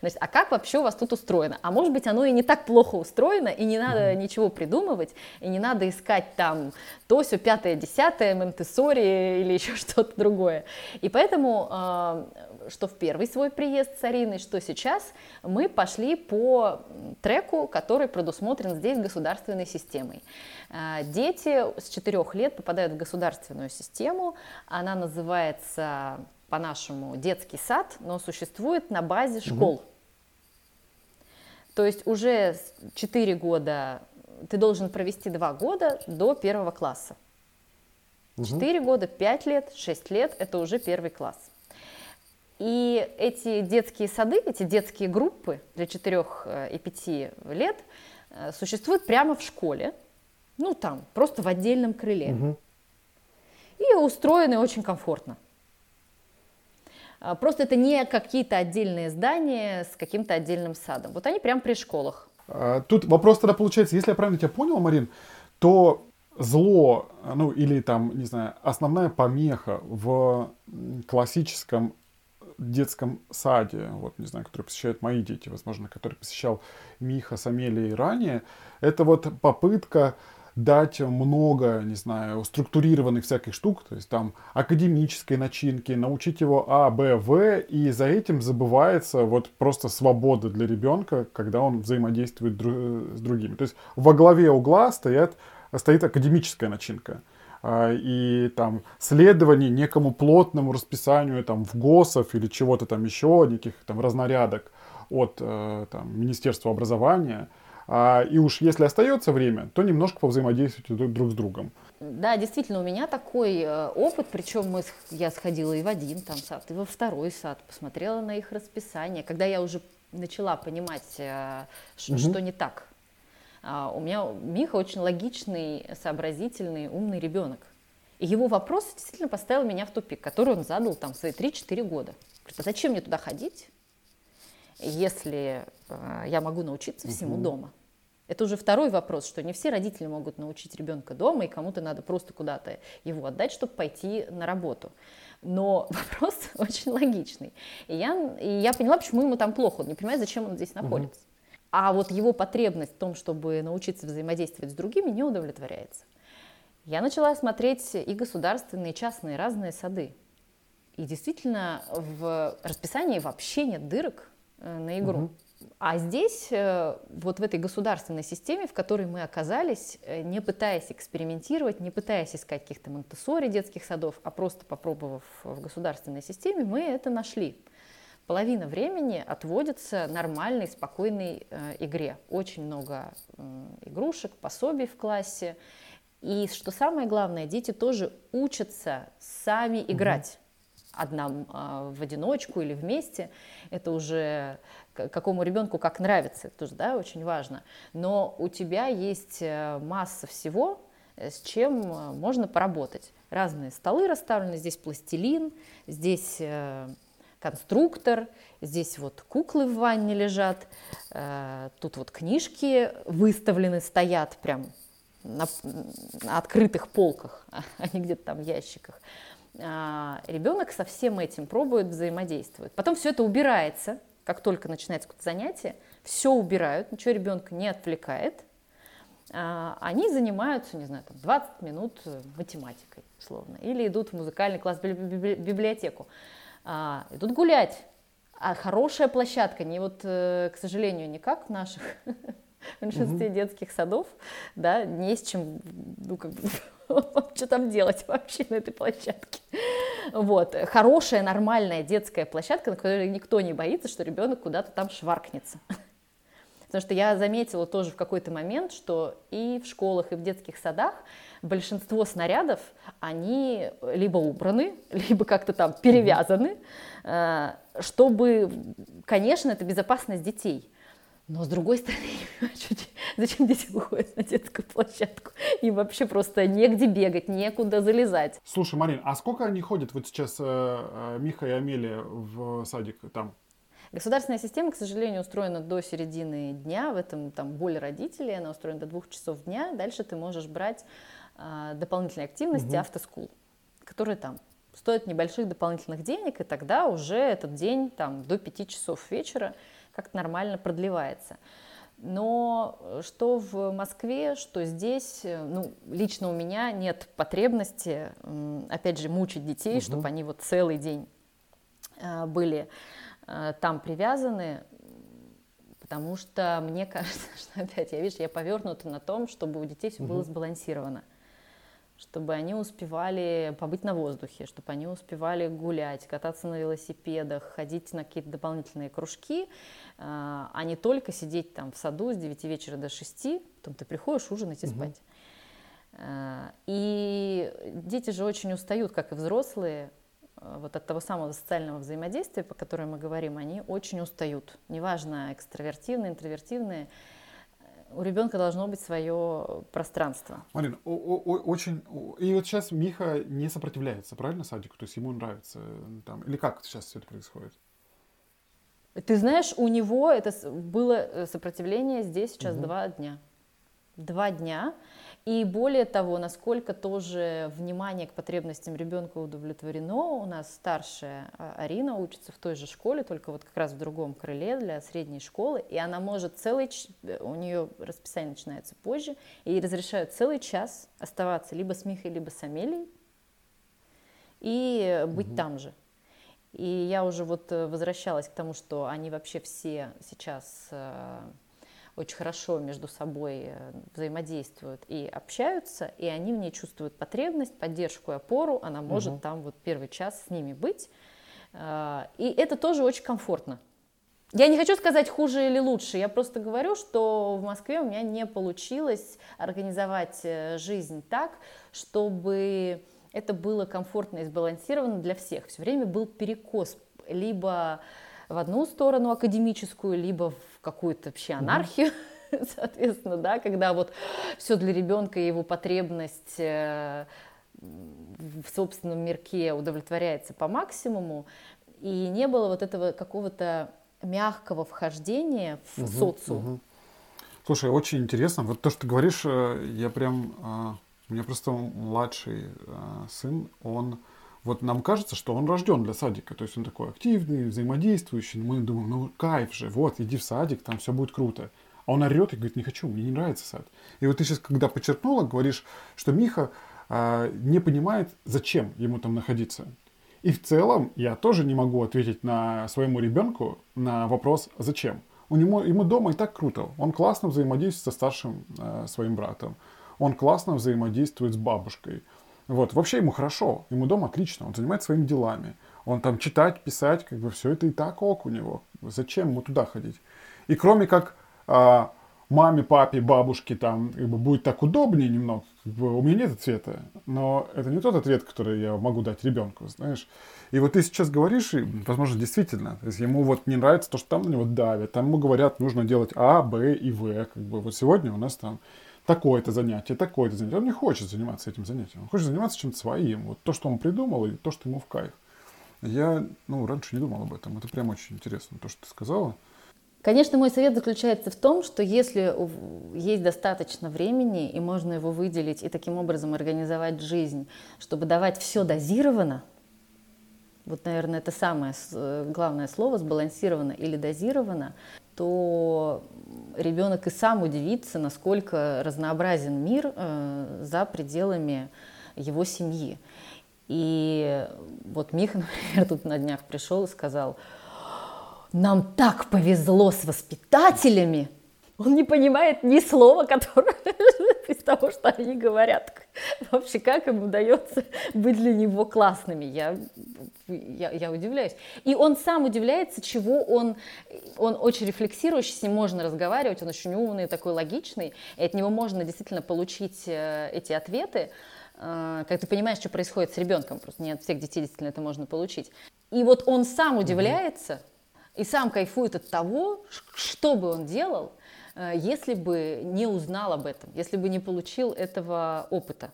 Значит, а как вообще у вас тут устроено? А может быть, оно и не так плохо устроено, и не надо mm-hmm. ничего придумывать, и не надо искать там то, все пятое, десятое, Монтессори или еще что-то другое. И поэтому, э, что в первый свой приезд с Ариной, что сейчас, мы пошли по треку, который предусмотрен здесь государственной системой. Э, дети с четырех лет попадают в государственную систему, она называется по-нашему детский сад, но существует на базе школ. Угу. То есть уже 4 года ты должен провести 2 года до первого класса. Угу. 4 года, 5 лет, 6 лет – это уже первый класс. И эти детские сады, эти детские группы для 4 э, и 5 лет э, существуют прямо в школе, ну там, просто в отдельном крыле. Угу. И устроены очень комфортно. А, просто это не какие-то отдельные здания с каким-то отдельным садом. Вот они прям при школах. А, тут вопрос тогда получается, если я правильно тебя понял, Марин, то зло, ну или там, не знаю, основная помеха в классическом детском саде, вот, не знаю, который посещают мои дети, возможно, который посещал Миха с Амелией ранее, это вот попытка дать много, не знаю, структурированных всяких штук, то есть там академической начинки, научить его А, Б, В, и за этим забывается вот просто свобода для ребенка, когда он взаимодействует дру- с другими. То есть во главе угла стоят, стоит академическая начинка а, и там следование некому плотному расписанию там в ГОСов или чего-то там еще, неких там разнарядок от э, там, Министерства образования – а, и уж если остается время, то немножко повзаимодействуйте друг с другом. Да, действительно, у меня такой э, опыт, причем мы, я сходила и в один там сад, и во второй сад, посмотрела на их расписание, когда я уже начала понимать, э, угу. что не так. А, у меня Миха очень логичный, сообразительный, умный ребенок. И его вопрос действительно поставил меня в тупик, который он задал там свои 3-4 года. Говорит, а зачем мне туда ходить, если э, я могу научиться всему угу. дома? Это уже второй вопрос, что не все родители могут научить ребенка дома, и кому-то надо просто куда-то его отдать, чтобы пойти на работу. Но вопрос очень логичный. И я, и я поняла, почему ему там плохо. Он не понимает, зачем он здесь находится. Угу. А вот его потребность в том, чтобы научиться взаимодействовать с другими, не удовлетворяется. Я начала смотреть и государственные, и частные разные сады. И действительно, в расписании вообще нет дырок на игру. Угу. А здесь, э, вот в этой государственной системе, в которой мы оказались, э, не пытаясь экспериментировать, не пытаясь искать каких-то монтессори детских садов, а просто попробовав в государственной системе, мы это нашли. Половина времени отводится нормальной, спокойной э, игре. Очень много э, игрушек, пособий в классе. И что самое главное, дети тоже учатся сами играть. Одна в одиночку или вместе. Это уже какому ребенку как нравится, это тоже да, очень важно. Но у тебя есть э, масса всего, э, с чем э, можно поработать. Разные столы расставлены, здесь пластилин, здесь конструктор, здесь вот куклы в ванне лежат, тут вот книжки выставлены, стоят прям на открытых полках, а не где-то там в ящиках. А, ребенок со всем этим пробует взаимодействовать. Потом все это убирается, как только начинается какое-то занятие, все убирают, ничего ребенка не отвлекает, а, они занимаются, не знаю, там 20 минут математикой, условно, или идут в музыкальный класс, в библиотеку, а, идут гулять. А хорошая площадка, не вот, э, к сожалению, не как в наших большинстве угу. детских садов, да, не с чем, ну, как бы, что там делать вообще на этой площадке. Вот. Хорошая, нормальная детская площадка, на которой никто не боится, что ребенок куда-то там шваркнется. Потому что я заметила тоже в какой-то момент, что и в школах, и в детских садах большинство снарядов, они либо убраны, либо как-то там перевязаны, э, чтобы, конечно, это безопасность детей. Но с другой стороны, зачем дети выходят на детскую площадку? И вообще просто негде бегать, некуда залезать. Слушай, Марин, а сколько они ходят вот сейчас, э, э, Миха и Амелия, в садик там? Государственная система, к сожалению, устроена до середины дня, в этом там боль родителей, она устроена до двух часов дня. Дальше ты можешь брать э, дополнительные активности, угу. автоскул, которые там стоят небольших дополнительных денег, и тогда уже этот день там до пяти часов вечера как-то нормально продлевается. Но э, что в Москве, что здесь, э, ну, лично у меня нет потребности, опять же, мучить детей, угу. чтобы они вот целый день э, были там привязаны, потому что мне кажется, что опять, я вижу, я повернута на том, чтобы у детей все угу. было сбалансировано чтобы они успевали побыть на воздухе, чтобы они успевали гулять, кататься на велосипедах, ходить на какие-то дополнительные кружки, а, а не только сидеть там в саду с 9 вечера до 6, потом ты приходишь ужинать и угу. спать. А, и дети же очень устают, как и взрослые, а, вот от того самого социального взаимодействия, по которому мы говорим, они очень устают. Неважно, экстравертивные, интровертивные, у ребенка должно быть свое пространство. Марина, очень... И вот сейчас Миха не сопротивляется, правильно, садику? То есть ему нравится там... Или как сейчас все это происходит? Ты знаешь, у него это было э, сопротивление здесь сейчас угу. два дня. Два дня. И более того, насколько тоже внимание к потребностям ребенка удовлетворено, у нас старшая а, Арина учится в той же школе, только вот как раз в другом крыле для средней школы, и она может целый, у нее расписание начинается позже, и разрешают целый час оставаться либо с Михой, либо с Амелией, и быть угу. там же. И я уже вот э, возвращалась к тому, что они вообще все сейчас э, очень хорошо между собой э, взаимодействуют и общаются, и они в ней чувствуют потребность, поддержку и опору, она может угу. там вот первый час с ними быть. А, и это тоже очень комфортно. Я не хочу сказать хуже или лучше, я просто говорю, что в Москве у меня не получилось организовать э, жизнь так, чтобы это было комфортно и сбалансировано для всех. Все время был перекос либо в одну сторону академическую, либо в какую-то вообще анархию, mm-hmm. соответственно, да, когда вот все для ребенка и его потребность э, в собственном мирке удовлетворяется по максимуму, и не было вот этого какого-то мягкого вхождения в угу, социум. Угу. Слушай, очень интересно. Вот то, что ты говоришь, э, я прям... А, у меня просто младший сын, он вот нам кажется, что он рожден для садика. То есть он такой активный, взаимодействующий. Мы думаем, ну кайф же, вот, иди в садик, там все будет круто. А он орет и говорит, не хочу, мне не нравится сад. И вот ты сейчас, когда подчеркнула, говоришь, что Миха э, не понимает, зачем ему там находиться. И в целом я тоже не могу ответить на своему ребенку на вопрос «зачем?». У него, ему дома и так круто. Он классно взаимодействует со старшим э, своим братом. Он классно взаимодействует с бабушкой. Вот, вообще ему хорошо, ему дома отлично, он занимается своими делами. Он там читать, писать, как бы все это и так ок у него. Зачем ему туда ходить? И кроме как а, маме, папе, бабушке там как бы, будет так удобнее немного, как бы, у меня нет ответа. Но это не тот ответ, который я могу дать ребенку, знаешь. И вот ты сейчас говоришь, и, возможно, действительно, то есть ему вот не нравится то, что там на него давят, там ему говорят, нужно делать А, Б и В. Как бы вот сегодня у нас там такое-то занятие, такое-то занятие. Он не хочет заниматься этим занятием. Он хочет заниматься чем-то своим. Вот то, что он придумал, и то, что ему в кайф. Я, ну, раньше не думал об этом. Это прям очень интересно, то, что ты сказала. Конечно, мой совет заключается в том, что если есть достаточно времени, и можно его выделить, и таким образом организовать жизнь, чтобы давать все дозированно, вот, наверное, это самое э, главное слово, сбалансировано или дозировано, то ребенок и сам удивится, насколько разнообразен мир э, за пределами его семьи. И вот Миха, например, тут на днях пришел и сказал, нам так повезло с воспитателями, он не понимает ни слова, которое из того, что они говорят. Вообще, как им удается быть для него классными? Я, я, я удивляюсь. И он сам удивляется, чего он... Он очень рефлексирующий, с ним можно разговаривать, он очень умный, такой логичный, и от него можно действительно получить э, эти ответы э, как ты понимаешь, что происходит с ребенком, просто не от всех детей действительно это можно получить. И вот он сам удивляется, и сам кайфует от того, что бы он делал, если бы не узнал об этом, если бы не получил этого опыта.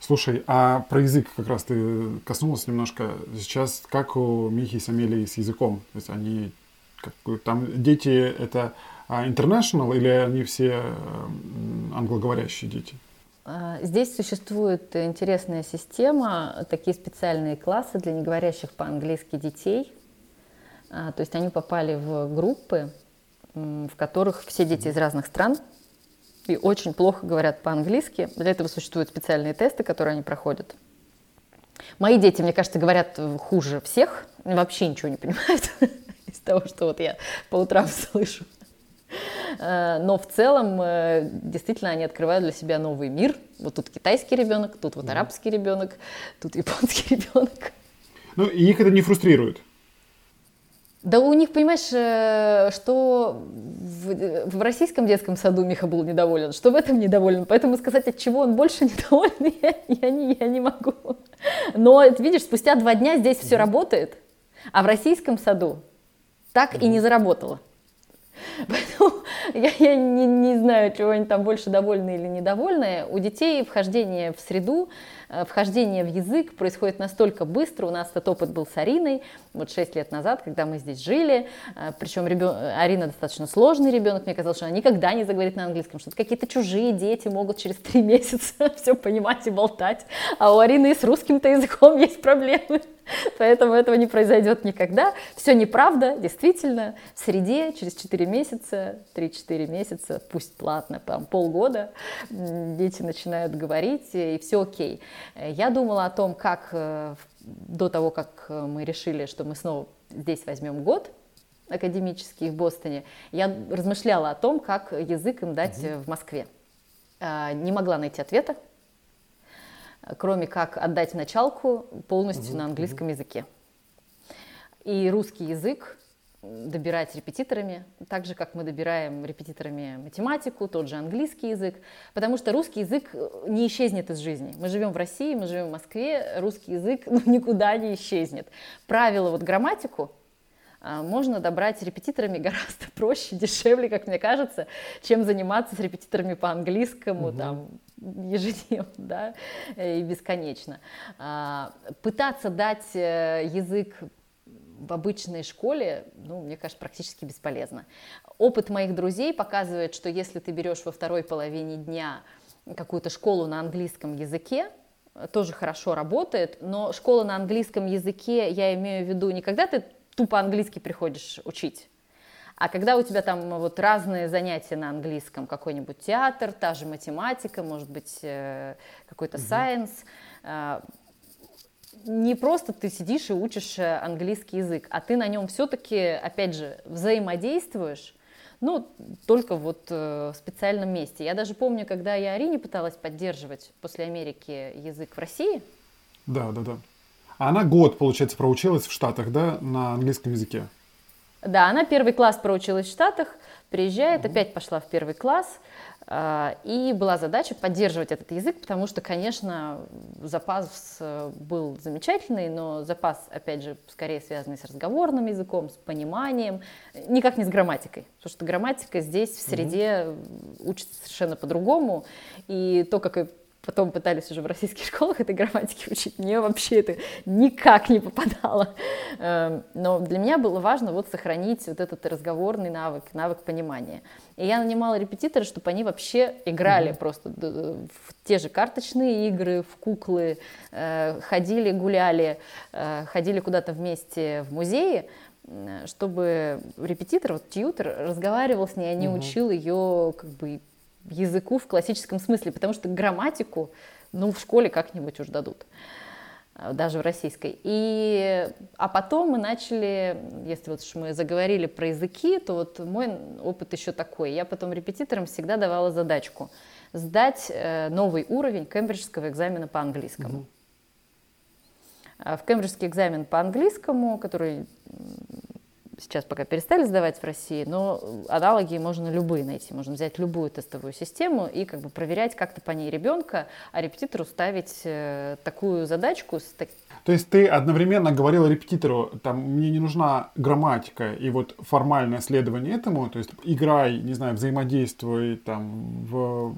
Слушай, а про язык как раз ты коснулась немножко. Сейчас как у Михи и Самелии с языком? То есть они как, там дети это а, international или они все англоговорящие дети? А, здесь существует интересная система, такие специальные классы для неговорящих по-английски детей. То есть они попали в группы, в которых все дети из разных стран и очень плохо говорят по-английски. Для этого существуют специальные тесты, которые они проходят. Мои дети, мне кажется, говорят хуже всех, вообще ничего не понимают из того, что вот я по утрам слышу. Э, но в целом э, действительно они открывают для себя новый мир. Вот тут китайский ребенок, тут вот арабский ребенок, тут японский ребенок. Ну, и их это не фрустрирует? Да у них, понимаешь, э, что в, в российском детском саду Миха был недоволен, что в этом недоволен. Поэтому сказать, от чего он больше недоволен, я, я, не, я не могу. Но, видишь, спустя два дня здесь все работает, а в российском саду так и не заработало. Поэтому я, я не, не знаю, чего они там больше довольны или недовольны. У детей вхождение в среду, э, вхождение в язык происходит настолько быстро. У нас этот опыт был с Ариной, вот 6 лет назад, когда мы здесь жили. Э, Причем ребен... Арина достаточно сложный ребенок. Мне казалось, что она никогда не заговорит на английском, что какие-то чужие дети могут через 3 месяца все понимать и болтать. А у Арины с русским-то языком есть проблемы. Поэтому этого не произойдет никогда. Все неправда, действительно. В среде через 4 месяца, 3-4 месяца, пусть платно, там полгода, дети начинают говорить, и все окей. Я думала о том, как э, до того, как мы решили, что мы снова здесь возьмем год, академический в Бостоне, я размышляла о том, как язык им дать угу. в Москве. А, не могла найти ответа, кроме как отдать началку полностью угу, на английском языке. И русский язык добирать репетиторами, так же, как мы добираем репетиторами математику, тот же английский язык, потому что русский язык э, не исчезнет из жизни. Мы живем в России, мы живем в Москве, русский язык ну, никуда не исчезнет. Правила, вот грамматику, а, можно добрать репетиторами гораздо проще, дешевле, как мне кажется, чем заниматься с репетиторами по английскому, угу. там, ежедневно, да, и бесконечно. А, пытаться дать э, язык в обычной школе, ну, мне кажется, практически бесполезно. Опыт моих друзей показывает, что если ты берешь во второй половине дня какую-то школу на английском языке, тоже хорошо работает, но школа на английском языке, я имею в виду, не когда ты тупо английский приходишь учить, а когда у тебя там вот разные занятия на английском, какой-нибудь театр, та же математика, может быть, э, какой-то сайенс, mm не просто ты сидишь и учишь э, английский язык, а ты на нем все-таки, опять же, взаимодействуешь, ну, только вот э, в специальном месте. Я даже помню, когда я Арине пыталась поддерживать после Америки язык в России. Да, да, да. А она год, получается, проучилась в Штатах, да, на английском языке? Да, она первый класс проучилась в Штатах, приезжает, mm опять пошла в первый класс, э, и была задача поддерживать этот язык, потому что, конечно, запас э, был замечательный, но запас, опять же, скорее связанный с разговорным языком, с пониманием, никак не с грамматикой, потому что грамматика здесь в среде mm учится совершенно по-другому, и то, как потом пытались уже в российских школах этой грамматики учить, мне вообще это никак не попадало. Эм, но для меня было важно вот сохранить вот этот разговорный навык, навык понимания. И я нанимала репетитора, чтобы они вообще играли mm-hmm. просто в те же карточные игры, в куклы, э, ходили, гуляли, э, ходили куда-то вместе в музее, чтобы репетитор, вот тьютер, разговаривал с ней, а не угу. учил ее как бы языку в классическом смысле, потому что грамматику, ну, в школе как-нибудь уж дадут, э, даже в российской. И, а потом мы начали, если вот уж мы заговорили про языки, то вот мой опыт еще такой. Я потом репетиторам всегда давала задачку сдать э, новый уровень кембриджского экзамена по английскому. Mm-hmm. В кембриджский экзамен по английскому, который сейчас пока перестали сдавать в России, но аналоги можно любые найти. Можно взять любую тестовую систему и как бы проверять как-то по ней ребенка, а репетитору ставить э, такую задачку. То есть ты одновременно говорила репетитору, там, мне не нужна грамматика и вот формальное следование этому, то есть играй, не знаю, взаимодействуй там в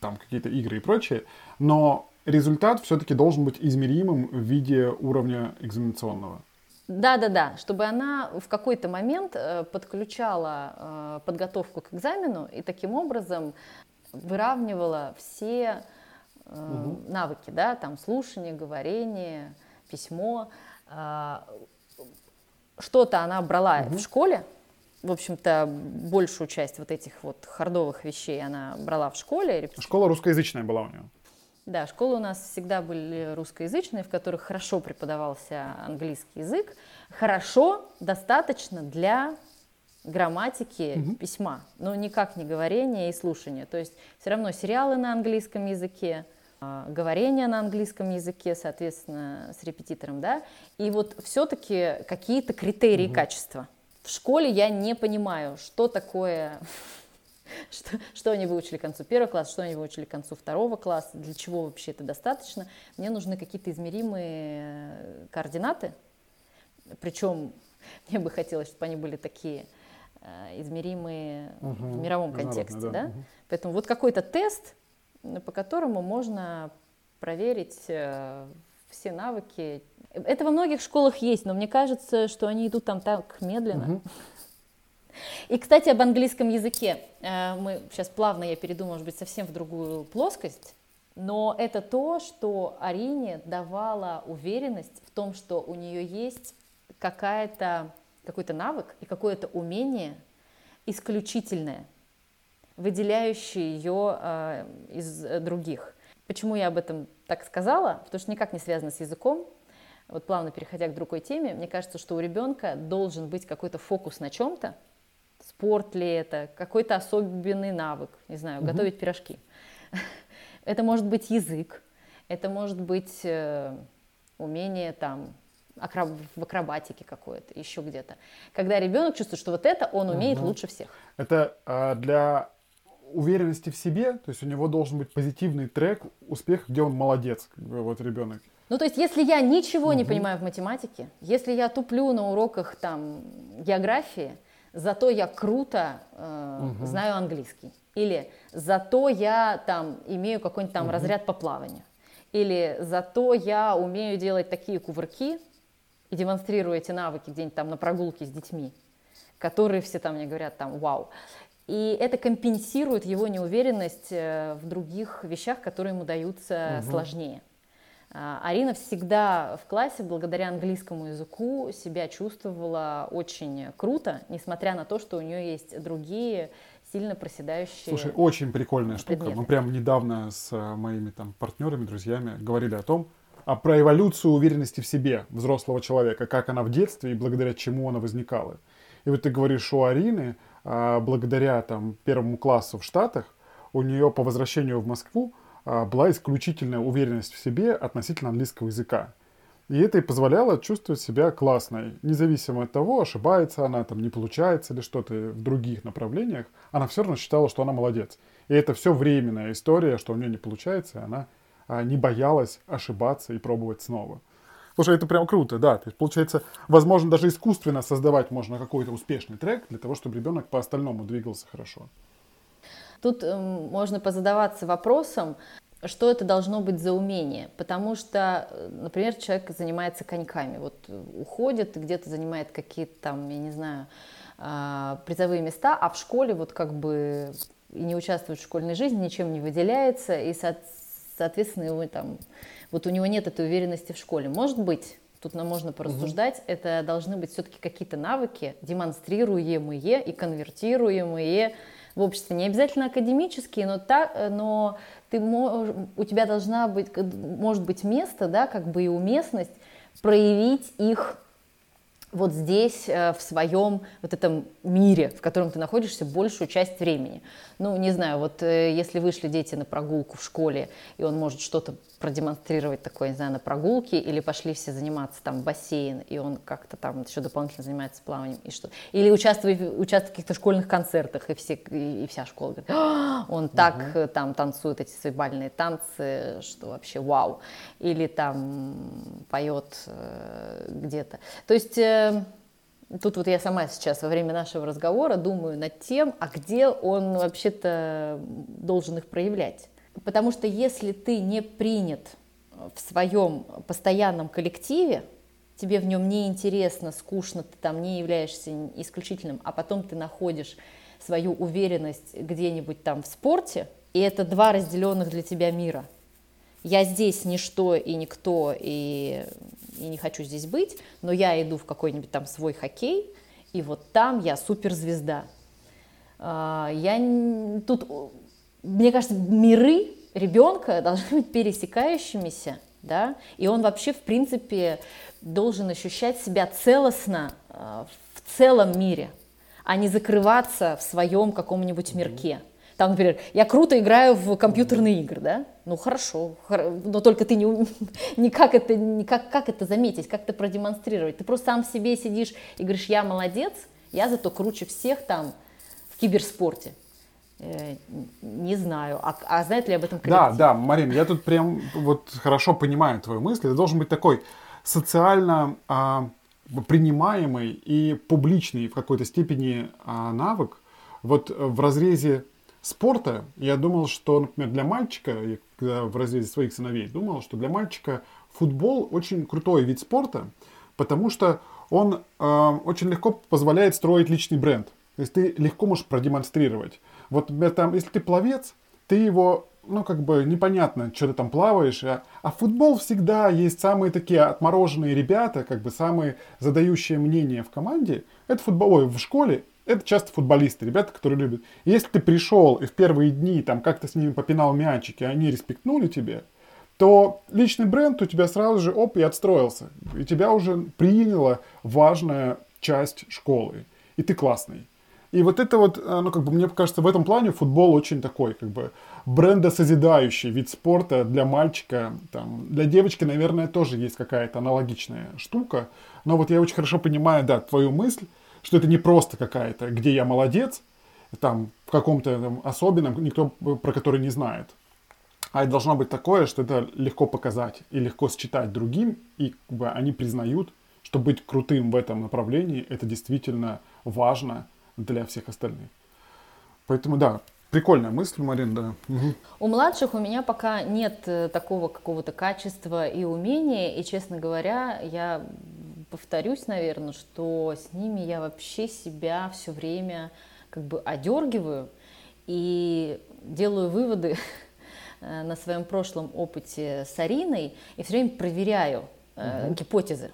там, какие-то игры и прочее, но результат все-таки должен быть измеримым в виде уровня экзаменационного. Да, да, да, чтобы она в какой-то момент э, подключала э, подготовку к экзамену и таким образом выравнивала все угу. навыки, да, там слушание, говорение, письмо. Что-то она брала угу. в школе, в общем-то, большую часть вот этих вот хардовых вещей она брала в школе. Школа русскоязычная была у нее. Да, школы у нас всегда были русскоязычные, в которых хорошо преподавался английский язык. Хорошо, достаточно для грамматики угу. письма, но никак не говорение и слушание. То есть все равно сериалы на английском языке, а, говорение на английском языке, соответственно, с репетитором, да, и вот все-таки какие-то критерии угу. качества. В школе я не понимаю, что такое что, что они выучили к концу первого класса, что они выучили к концу второго класса, для чего вообще это достаточно. Мне нужны какие-то измеримые э, координаты, причем мне бы хотелось, чтобы они были такие э, измеримые угу, в мировом контексте, да? да? Угу. Поэтому вот какой-то тест, по которому можно проверить э, все навыки. Это во многих школах есть, но мне кажется, что они идут там так медленно. Угу. И, кстати, об английском языке. Э, мы сейчас плавно, я перейду, может быть, совсем в другую плоскость. Но это то, что Арине давало уверенность в том, что у нее есть какая-то, какой-то навык и какое-то умение исключительное, выделяющее ее э, из других. Почему я об этом так сказала? Потому что никак не связано с языком. Вот плавно переходя к другой теме, мне кажется, что у ребенка должен быть какой-то фокус на чем-то, спорт ли это, какой-то особенный навык, не знаю, угу. готовить пирожки. Это может быть язык, это может быть э, умение там акроб... в акробатике какое-то, еще где-то. Когда ребенок чувствует, что вот это он умеет угу. лучше всех. Это э, для уверенности в себе, то есть у него должен быть позитивный трек, успех, где он молодец, вот ребенок. Ну, то есть, если я ничего угу. не понимаю в математике, если я туплю на уроках там географии, зато я круто э, угу. знаю английский. Или зато я там имею какой-нибудь там угу. разряд по плаванию. Или зато я умею делать такие кувырки и демонстрирую эти навыки где-нибудь там на прогулке с детьми, которые все там мне говорят там вау. И это компенсирует его неуверенность э, в других вещах, которые ему даются угу. сложнее. А, Арина всегда в классе, благодаря английскому языку, себя чувствовала очень круто, несмотря на то, что у нее есть другие сильно проседающие. Слушай, очень прикольная предметы. штука. Мы прям недавно с э, моими там партнерами, друзьями говорили о том, а про эволюцию уверенности в себе взрослого человека, как она в детстве и благодаря чему она возникала. И вот ты говоришь у Арины, а, благодаря там первому классу в Штатах, у нее по возвращению в Москву была исключительная уверенность в себе относительно английского языка. И это и позволяло чувствовать себя классной. Независимо от того, ошибается она, там, не получается или что-то в других направлениях, она все равно считала, что она молодец. И это все временная история, что у нее не получается, и она а, не боялась ошибаться и пробовать снова. Слушай, это прям круто, да. То есть, получается, возможно, даже искусственно создавать можно какой-то успешный трек для того, чтобы ребенок по остальному двигался хорошо. Тут э, можно позадаваться вопросом, что это должно быть за умение, потому что, э, например, человек занимается коньками, вот э, уходит, где-то занимает какие-то там, я не знаю, э, призовые места, а в школе вот как бы и не участвует в школьной жизни, ничем не выделяется, и, соответственно, его там, вот у него нет этой уверенности в школе. Может быть, тут нам можно порассуждать, угу. это должны быть все-таки какие-то навыки, демонстрируемые и конвертируемые в обществе. Не обязательно академические, но, так, но ты, у тебя должна быть, может быть место, да, как бы и уместность проявить их вот здесь, э, в своем вот этом мире, в котором ты находишься большую часть времени. Ну, не знаю, вот э, если вышли дети на прогулку в школе, и он может что-то продемонстрировать такое, не знаю, на прогулке, или пошли все заниматься там в бассейн, и он как-то там еще дополнительно занимается плаванием, и что. Или участвует, участвует в каких-то школьных концертах, и, все, и, и вся школа говорит, «А, он так угу. там танцует эти свои бальные танцы, что вообще вау. Или там поет э, где-то. То есть... Э, Тут вот я сама сейчас во время нашего разговора думаю над тем, а где он вообще-то должен их проявлять. Потому что если ты не принят в своем постоянном коллективе, тебе в нем не интересно, скучно, ты там не являешься исключительным, а потом ты находишь свою уверенность где-нибудь там в спорте, и это два разделенных для тебя мира. Я здесь ничто и никто, и, и не хочу здесь быть, но я иду в какой-нибудь там свой хоккей, и вот там я суперзвезда. А, я тут мне кажется, миры ребенка должны быть пересекающимися, да, и он вообще, в принципе, должен ощущать себя целостно э, в целом мире, а не закрываться в своем каком-нибудь мирке. Там, например, я круто играю в компьютерные игры, да? Ну хорошо, но только ты не, не как это, не как, это заметить, как это продемонстрировать. Ты просто сам себе сидишь и говоришь, я молодец, я зато круче всех там в киберспорте. Э, не знаю. А, а знает ли об этом коллектив? Да, да, Марин, я тут прям вот хорошо понимаю твою мысль. Это должен быть такой социально а, принимаемый и публичный в какой-то степени а, навык. Вот в разрезе спорта я думал, что, например, для мальчика, я когда в разрезе своих сыновей думал, что для мальчика футбол очень крутой вид спорта, потому что он э, очень легко позволяет строить личный бренд. То есть ты легко можешь продемонстрировать. Вот там, если ты пловец, ты его, ну, как бы непонятно, что ты там плаваешь. А, а футбол всегда есть самые такие отмороженные ребята, как бы самые задающие мнение в команде. Это футбол, ой, в школе это часто футболисты, ребята, которые любят. Если ты пришел и в первые дни там как-то с ними попинал мячики, они респектнули тебе, то личный бренд у тебя сразу же оп и отстроился. И тебя уже приняла важная часть школы. И ты классный. И вот это вот, э, ну, как бы, мне кажется, в этом плане футбол очень такой, как бы, брендосозидающий вид спорта для мальчика. Там, для девочки, наверное, тоже есть какая-то аналогичная штука. Но вот я очень хорошо понимаю, да, твою мысль, что это не просто какая-то, где я молодец, там, в каком-то особенном, никто про который не знает. А это должно быть такое, что это легко показать и легко считать другим, и как бы, они признают, что быть крутым в этом направлении, это действительно важно, для всех остальных. Поэтому да, Прикольная мысль, Марин, да. Угу. У младших у меня пока нет э, такого какого-то качества и умения, и, честно говоря, я повторюсь, наверное, что с ними я вообще себя все время как бы одергиваю и делаю выводы э, на своем прошлом опыте с Ариной и все время проверяю угу. гипотезы.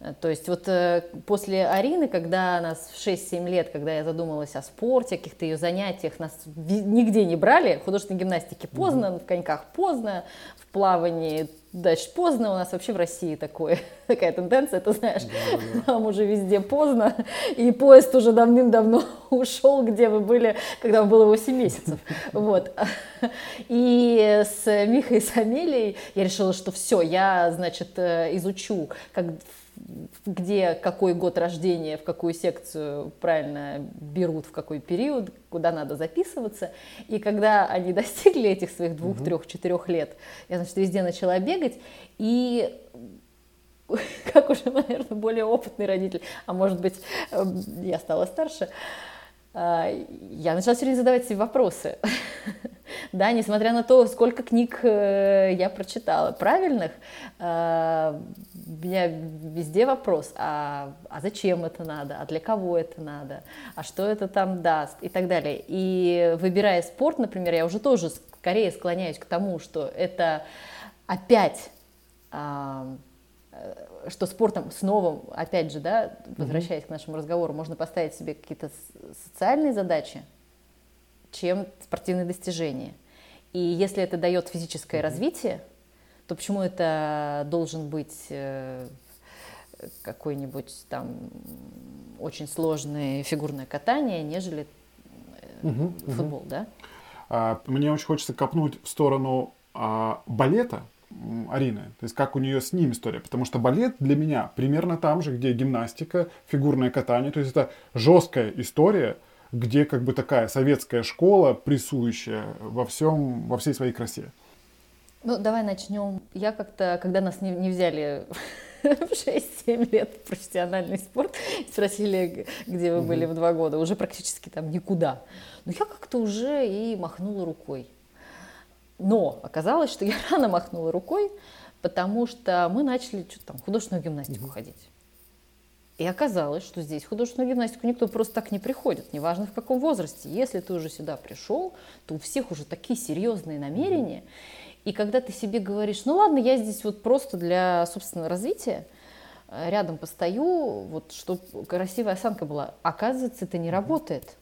Э, то есть вот э, после Арины, когда нас в 6-7 лет, когда я задумалась о спорте, каких-то ее занятиях, нас нигде не брали, в художественной гимнастике поздно, mm-hmm. в коньках поздно, в плавании дальше поздно, у нас вообще в России такое, такая тенденция, ты знаешь, да, да. нам уже везде поздно, и поезд уже давным-давно ушел, где вы были, когда вам было 8 месяцев. Вот. И с Михой и с Амелией я решила, что все, я, значит, э, изучу, как где какой год рождения, в какую секцию правильно берут, в какой период, куда надо записываться. И когда они достигли этих своих двух, трех, четырех лет, я, значит, везде начала бегать. И как уже, наверное, более опытный родитель, а может быть, эм, я стала старше, а, я начала все время задавать себе вопросы. Да, несмотря на то, сколько книг э, я прочитала правильных, у меня везде вопрос, а, а зачем это надо, а для кого это надо, а что это там даст и так далее. И выбирая спорт, например, я уже тоже скорее склоняюсь к тому, что это опять а, э, что спортом снова, опять же, да, возвращаясь mm-hmm. к нашему разговору, можно поставить себе какие-то социальные задачи, чем спортивные достижения. И если это дает физическое mm-hmm. развитие, то почему это должен быть э, какой-нибудь там очень сложное фигурное катание, нежели угу, футбол, угу. да? А, мне очень хочется копнуть в сторону а, балета Арины. То есть как у нее с ним история. Потому что балет для меня примерно там же, где гимнастика, фигурное катание. То есть это жесткая история, где как бы такая советская школа, прессующая во всем, во всей своей красе. Ну, давай начнем. Я как-то, когда нас не, не взяли в 6-7 лет в профессиональный спорт, спросили, где вы были в два года, уже практически там никуда. Но я как-то уже и махнула рукой. Но оказалось, что я рано махнула рукой, потому что мы начали что-то там художественную гимнастику ходить. И оказалось, что здесь художественную гимнастику никто просто так не приходит, неважно в каком возрасте. Если ты уже сюда пришел, то у всех уже такие серьезные намерения. И когда ты себе говоришь, ну ладно, я здесь вот просто для собственного развития, э, рядом постою, вот чтобы красивая осанка была, оказывается, это не работает.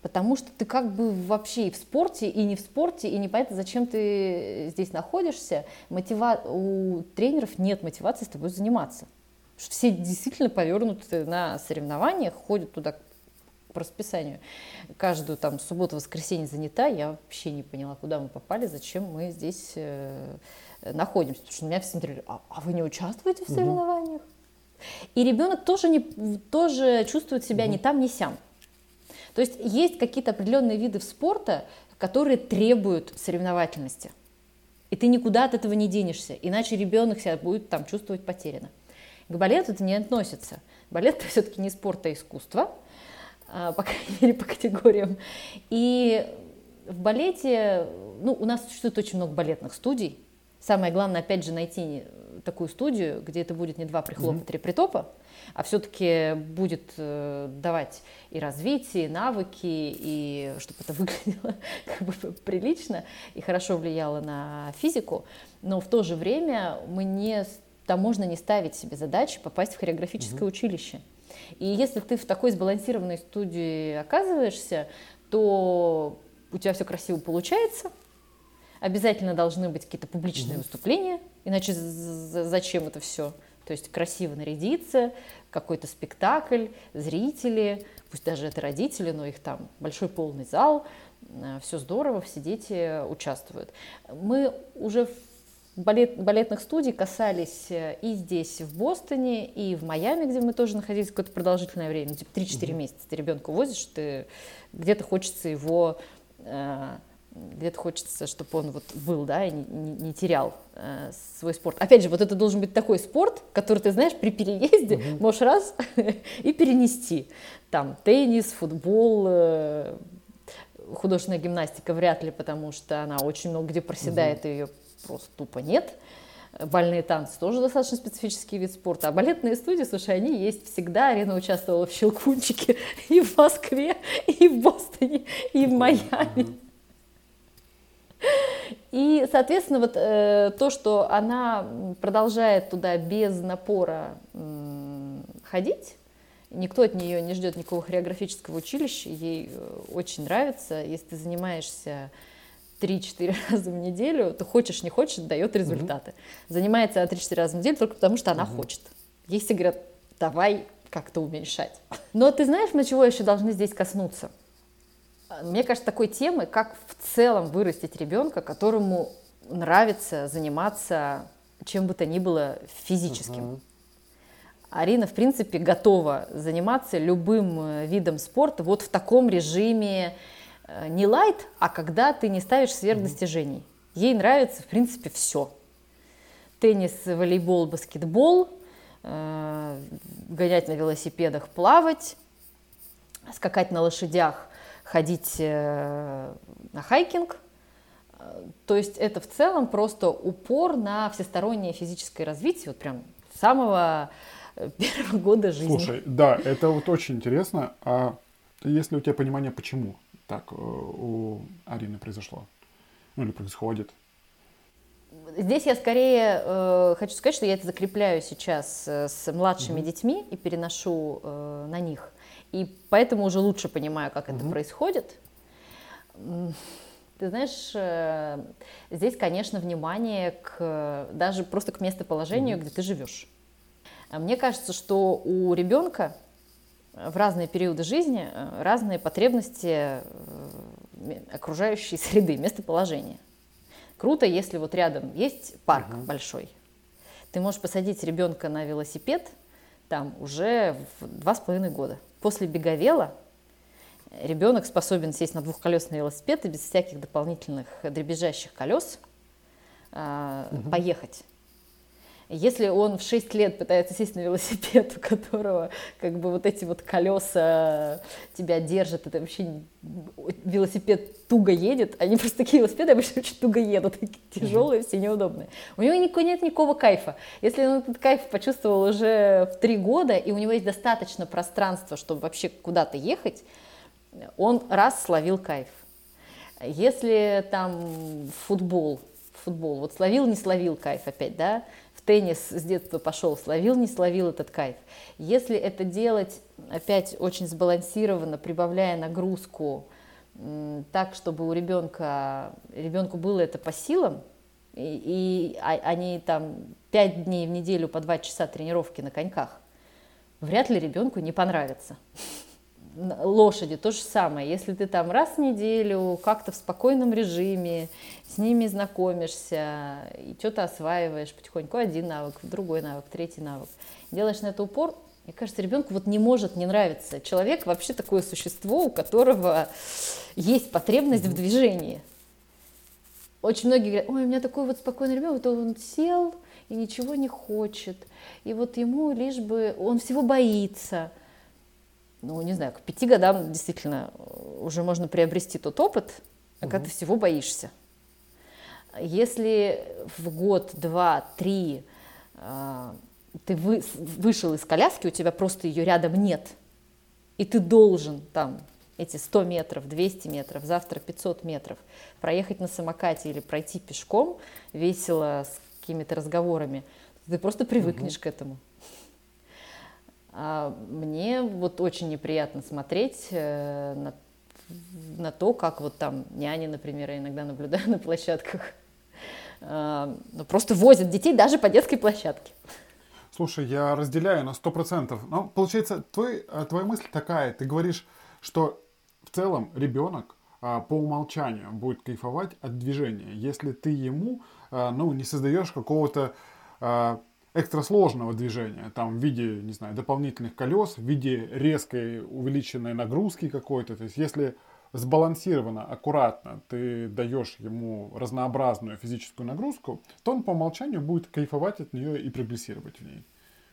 Потому что ты как бы вообще и в спорте, и не в спорте, и непонятно, зачем ты здесь находишься. Мотива... У тренеров нет мотивации с тобой заниматься. Все действительно повернуты на соревнованиях, ходят туда по расписанию. Каждую там субботу, воскресенье занята. Я вообще не поняла, куда мы попали, зачем мы здесь э, находимся. Потому что меня все смотрели, а, а вы не участвуете в соревнованиях? Угу. И ребенок тоже, не, тоже чувствует себя угу. ни там, ни сям. То есть есть какие-то определенные виды спорта, которые требуют соревновательности. И ты никуда от этого не денешься, иначе ребенок себя будет там чувствовать потерянно. К балету это не относится. Балет это все-таки не спорт, а искусство, по крайней мере, по категориям. И в балете, ну, у нас существует очень много балетных студий. Самое главное, опять же, найти такую студию, где это будет не два прихлопа, mm-hmm. три притопа, а все-таки будет э, давать и развитие, и навыки, и чтобы это выглядело как бы прилично и хорошо влияло на физику, но в то же время мы не, там можно не ставить себе задачи попасть в хореографическое угу. училище. И если ты в такой сбалансированной студии оказываешься, то у тебя все красиво получается, обязательно должны быть какие-то публичные угу. выступления, иначе зачем это все? То есть красиво нарядиться, какой-то спектакль, зрители, пусть даже это родители, но их там большой полный зал, э, все здорово, все дети участвуют. Мы уже в балет, балетных студий касались э, и здесь, в Бостоне, и в Майами, где мы тоже находились какое-то продолжительное время, типа 3-4 месяца. Ты ребенка возишь, ты где-то хочется его э, где-то хочется, чтобы он вот был, да, и не, не, не терял э, свой спорт. Опять же, вот это должен быть такой спорт, который ты знаешь при переезде угу. можешь раз и перенести. Там теннис, футбол, э, художественная гимнастика вряд ли, потому что она очень много где проседает, угу. и ее просто тупо нет. Бальные танцы тоже достаточно специфический вид спорта. А балетные студии, слушай, они есть всегда. Арена участвовала в «Щелкунчике» и в Москве, и в Бостоне, и в Майами. И, соответственно, вот э, то, что она продолжает туда без напора э, ходить, никто от нее не ждет никакого хореографического училища, ей э, очень нравится. Если ты занимаешься 3-4 раза в неделю, то хочешь, не хочешь, дает результаты. Угу. Занимается 3-4 раза в неделю только потому, что она угу. хочет. Если говорят, давай как-то уменьшать. Но ты знаешь, мы чего еще должны здесь коснуться? Мне кажется, такой темы, как в целом вырастить ребенка, которому нравится заниматься чем бы то ни было физическим. Uh-huh. Арина, в принципе, готова заниматься любым э, видом спорта вот в таком режиме не лайт, а когда ты не ставишь сверхдостижений. Ей нравится, в принципе, все. Теннис, волейбол, баскетбол, э, гонять на велосипедах, плавать, скакать на лошадях, ходить э, на хайкинг. То есть это в целом просто упор на всестороннее физическое развитие, вот прям с самого э, первого года жизни. Слушай, да, это вот очень интересно. А есть ли у тебя понимание, почему так э, у Арины произошло? Ну или происходит? Здесь я скорее э, хочу сказать, что я это закрепляю сейчас с младшими mm-hmm. детьми и переношу э, на них. И поэтому уже лучше понимаю, как это происходит. Ты знаешь, э, здесь, конечно, внимание к даже просто к местоположению, где ты живешь. А мне кажется, что у ребенка в разные периоды жизни э, разные потребности э, окружающей среды, местоположения. Круто, если вот рядом есть парк угу. большой. Ты можешь посадить ребенка на велосипед там уже в два с половиной года. После беговела ребенок способен сесть на двухколесный велосипед и без всяких дополнительных дребезжащих колес э, угу. поехать. Если он в 6 лет пытается сесть на велосипед, у которого как бы вот эти вот колеса тебя держат, это вообще велосипед туго едет, они просто такие велосипеды обычно очень туго едут, такие тяжелые, все неудобные. У него нет никакого кайфа. Если он этот кайф почувствовал уже в 3 года, и у него есть достаточно пространства, чтобы вообще куда-то ехать, он раз словил кайф. Если там футбол, футбол, вот словил, не словил кайф опять, да, теннис с детства пошел, словил, не словил этот кайф. Если это делать опять очень сбалансированно, прибавляя нагрузку так, чтобы у ребенка, ребенку было это по силам, и, и а, они там пять дней в неделю по два часа тренировки на коньках, вряд ли ребенку не понравится лошади то же самое. Если ты там раз в неделю как-то в спокойном режиме с ними знакомишься и что-то осваиваешь потихоньку, один навык, другой навык, третий навык, делаешь на это упор, мне кажется, ребенку вот не может не нравиться. Человек вообще такое существо, у которого есть потребность в движении. Очень многие говорят, ой, у меня такой вот спокойный ребенок, вот он сел и ничего не хочет. И вот ему лишь бы, он всего боится – ну, не знаю, к пяти годам действительно э, уже можно приобрести тот опыт, угу. когда ты всего боишься. Если в год, два, три э, ты вы, вышел из коляски, у тебя просто ее рядом нет, и ты должен там эти 100 метров, 200 метров, завтра 500 метров проехать на самокате или пройти пешком весело с какими-то разговорами, ты просто привыкнешь угу. к этому. А мне вот очень неприятно смотреть э, на, на то, как вот там няни, например, я иногда наблюдаю на площадках, а, ну, просто возят детей даже по детской площадке. Слушай, я разделяю на сто процентов. Ну, получается, твой, э, твоя мысль такая, ты говоришь, что в целом ребенок а, по умолчанию будет кайфовать от движения, если ты ему ну, не создаешь какого-то экстрасложного движения, там в виде, не знаю, дополнительных колес, в виде резкой увеличенной нагрузки какой-то. То есть если сбалансированно, аккуратно ты даешь ему разнообразную физическую нагрузку, то он по умолчанию будет кайфовать от нее и прогрессировать в ней.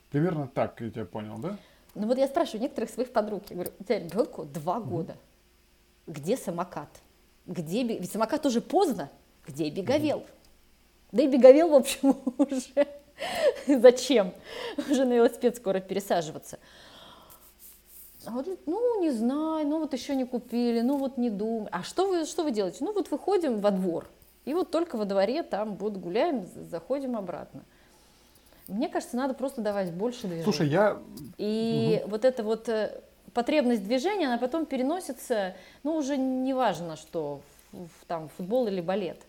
Примерно так я тебя понял, да? Ну вот я спрашиваю некоторых своих подруг, я говорю, у тебя ребенку два года, mm-hmm. где самокат? Где Ведь самокат уже поздно, где беговел? Mm-hmm. Да и беговел, в общем, уже Зачем? Уже на велосипед скоро пересаживаться. А вот, ну, не знаю, ну вот еще не купили, ну вот не думаю. А что вы, что вы делаете? Ну вот выходим во двор, и вот только во дворе там вот гуляем, заходим обратно. Мне кажется, надо просто давать больше движения. Слушай, я... И угу. вот эта вот э, потребность движения, она потом переносится, ну, уже не важно, что в, там футбол или балет.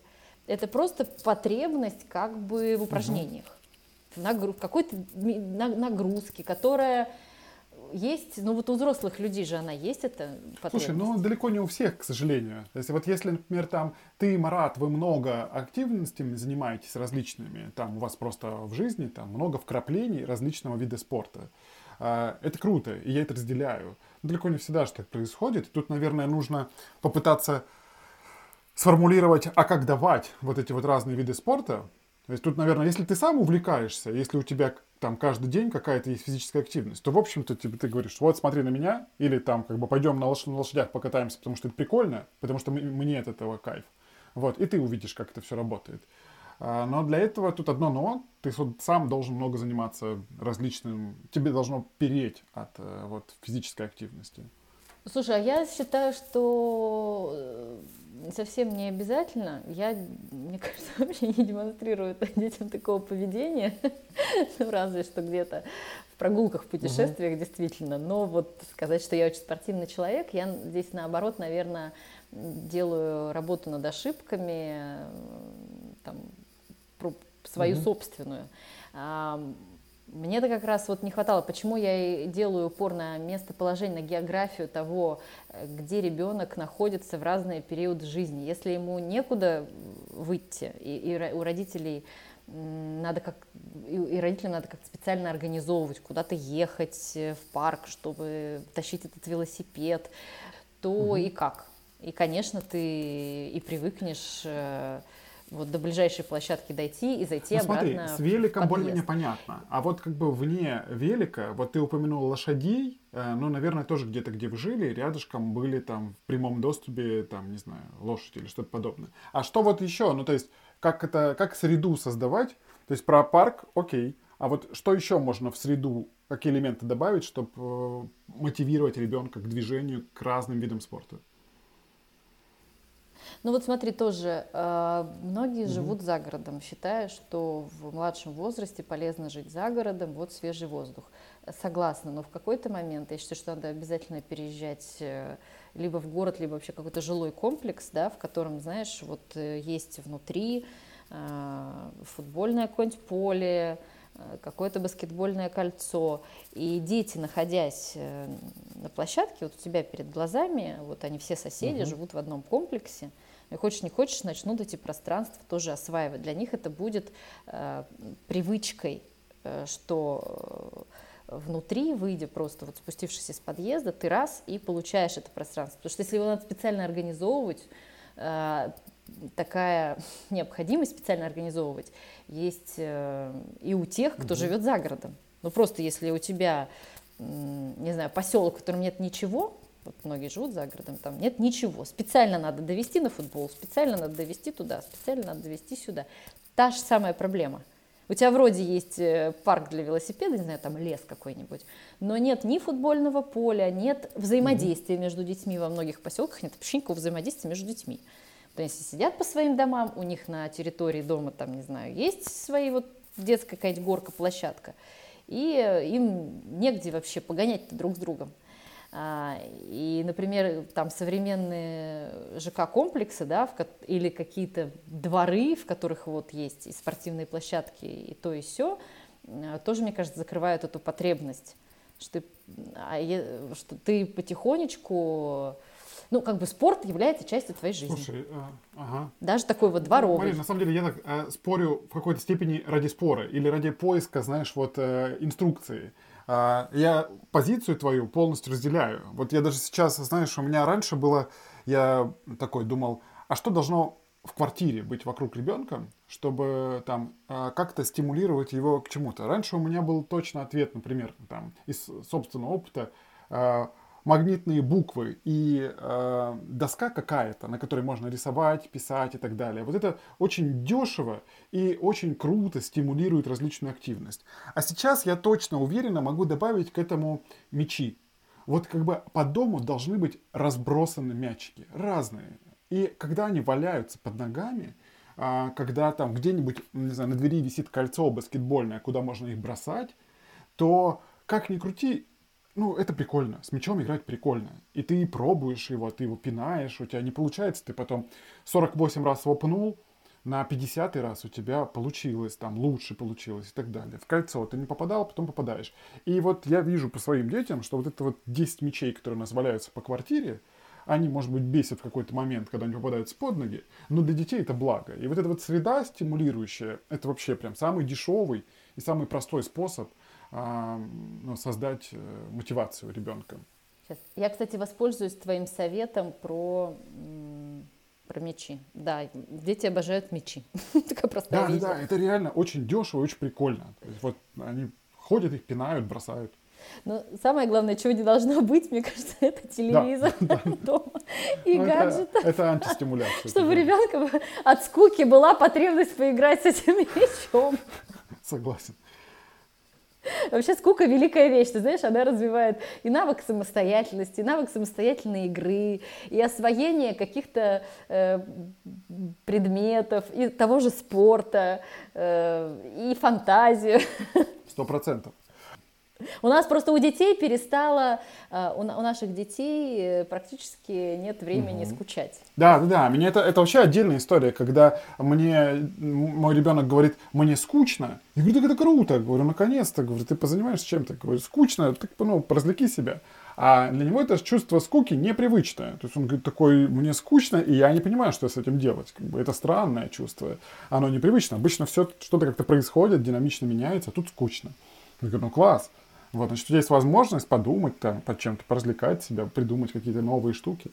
Это просто потребность как бы в упражнениях. Угу нагруз, какой-то нагрузки, которая есть, ну вот у взрослых людей же она есть, это Слушай, ну далеко не у всех, к сожалению. То есть вот если, например, там ты, Марат, вы много активностями занимаетесь различными, там у вас просто в жизни там много вкраплений различного вида спорта. А, это круто, и я это разделяю. Но далеко не всегда же так происходит. Тут, наверное, нужно попытаться сформулировать, а как давать вот эти вот разные виды спорта, то есть тут, наверное, если ты сам увлекаешься, если у тебя там каждый день какая-то есть физическая активность, то, в общем-то, тебе, ты говоришь, вот смотри на меня, или там как бы пойдем на, лош- на лошадях покатаемся, потому что это прикольно, потому что мне от этого кайф. Вот, и ты увидишь, как это все работает. А, но для этого тут одно но, ты сам должен много заниматься различным, тебе должно переть от э, вот, физической активности. Слушай, а я считаю, что э, совсем не обязательно. Я, мне кажется, вообще не демонстрирую детям такого поведения. ну, разве что где-то в прогулках, в путешествиях, угу. действительно. Но вот сказать, что я очень спортивный человек, я здесь наоборот, наверное, делаю работу над ошибками, там, свою угу. собственную. Мне-то как раз вот не хватало, почему я и делаю упор на местоположение, на географию того, э, где ребенок находится в разные периоды жизни. Если ему некуда выйти, и, и у родителей надо как и, родителям надо как-то специально организовывать, куда-то ехать э, в парк, чтобы тащить этот велосипед, то угу. и как? И, конечно, ты и привыкнешь э, вот до ближайшей площадки дойти и зайти ну, обратно. Смотри, с великом более-менее понятно. А вот как бы вне велика, вот ты упомянул лошадей, э, ну, наверное, тоже где-то, где вы жили, рядышком были там в прямом доступе, там, не знаю, лошади или что-то подобное. А что вот еще? Ну, то есть, как это, как среду создавать? То есть, про парк, окей. А вот что еще можно в среду, какие элементы добавить, чтобы э, мотивировать ребенка к движению, к разным видам спорта? Ну вот смотри, тоже э, многие угу. живут за городом, считая, что в младшем возрасте полезно жить за городом, вот свежий воздух. Согласна, но в какой-то момент я считаю, что надо обязательно переезжать э, либо в город, либо вообще какой-то жилой комплекс, да, в котором, знаешь, вот э, есть внутри футбольное какое-нибудь поле, какое-то баскетбольное кольцо. И дети, находясь на площадке, вот у тебя перед глазами, вот они все соседи, угу. живут в одном комплексе, и хочешь не хочешь, начнут эти пространства тоже осваивать. Для них это будет э, привычкой, э, что э, внутри, выйдя просто, вот спустившись из подъезда, ты раз и получаешь это пространство. Потому что если его надо специально организовывать, э, такая необходимость специально организовывать есть э, и у тех, кто угу. живет за городом. Ну просто если у тебя, не знаю, поселок, в котором нет ничего, вот многие живут за городом, там нет ничего. Специально надо довести на футбол, специально надо довести туда, специально надо довести сюда. Та же самая проблема. У тебя вроде есть э, парк для велосипеда, не знаю, там лес какой-нибудь, но нет ни футбольного поля, нет взаимодействия между детьми во многих поселках, нет вообще никакого взаимодействия между детьми. То есть сидят по своим домам, у них на территории дома, там, не знаю, есть свои вот детская какая-нибудь горка, площадка, и э, им негде вообще погонять друг с другом. А, и, например, там современные ЖК-комплексы, да, или какие-то дворы, в которых вот есть и спортивные площадки, и то, и все, а, тоже, мне кажется, закрывают эту потребность, что ты, а что ты потихонечку ну, как бы спорт является частью твоей жизни. Слушай, а, ага. Даже такой вот дворовый. Марин, на самом деле я так э, спорю в какой-то степени ради спора или ради поиска, знаешь, вот э, инструкции. А, я позицию твою полностью разделяю. Вот я даже сейчас, знаешь, у меня раньше было, я такой думал, а что должно в квартире быть вокруг ребенка, чтобы там а, как-то стимулировать его к чему-то. Раньше у меня был точно ответ, например, там, из собственного опыта, а, магнитные буквы и э, доска какая-то, на которой можно рисовать, писать и так далее. Вот это очень дешево и очень круто стимулирует различную активность. А сейчас я точно уверенно могу добавить к этому мячи. Вот как бы по дому должны быть разбросаны мячики, разные. И когда они валяются под ногами, э, когда там где-нибудь, не знаю, на двери висит кольцо баскетбольное, куда можно их бросать, то как ни крути, ну, это прикольно. С мячом играть прикольно. И ты пробуешь его, ты его пинаешь, у тебя не получается, ты потом 48 раз его пнул, на 50 раз у тебя получилось, там лучше получилось и так далее. В кольцо ты не попадал, потом попадаешь. И вот я вижу по своим детям, что вот это вот 10 мячей, которые у нас валяются по квартире, они, может быть, бесят в какой-то момент, когда они попадаются под ноги, но для детей это благо. И вот эта вот среда стимулирующая, это вообще прям самый дешевый и самый простой способ – ну, создать э, мотивацию ребенка. Сейчас. Я, кстати, воспользуюсь твоим советом про, про мечи. Да, дети обожают мечи. Такая простая да, да, это реально очень дешево очень прикольно. Вот они ходят, их пинают, бросают. Но самое главное, чего не должно быть, мне кажется, это телевизор да, да. дома и ну, гаджеты. Это, это антистимуляция. Чтобы у ребенка от скуки была потребность поиграть с этим мячом. Согласен. Вообще скука великая вещь, ты знаешь, она развивает и навык самостоятельности, и навык самостоятельной игры, и освоение каких-то э, предметов, и того же спорта, э, и фантазию. Сто процентов. У нас просто у детей перестало, э, у наших детей э, практически нет времени угу. скучать. Да, да, да. Меня это, это вообще отдельная история, когда мне мой ребенок говорит, мне скучно. Я говорю, так это круто. Я говорю, наконец-то. Говорю, ты позанимаешься чем-то. Я говорю, скучно, так, ну, развлеки себя. А для него это чувство скуки непривычное. То есть он говорит, такой, мне скучно, и я не понимаю, что с этим делать. Как бы это странное чувство. Оно непривычно. Обычно все что-то как-то происходит, динамично меняется, а тут скучно. Я говорю, ну класс. Вот, значит, есть возможность подумать там, под чем-то, поразвлекать себя, придумать какие-то новые штуки.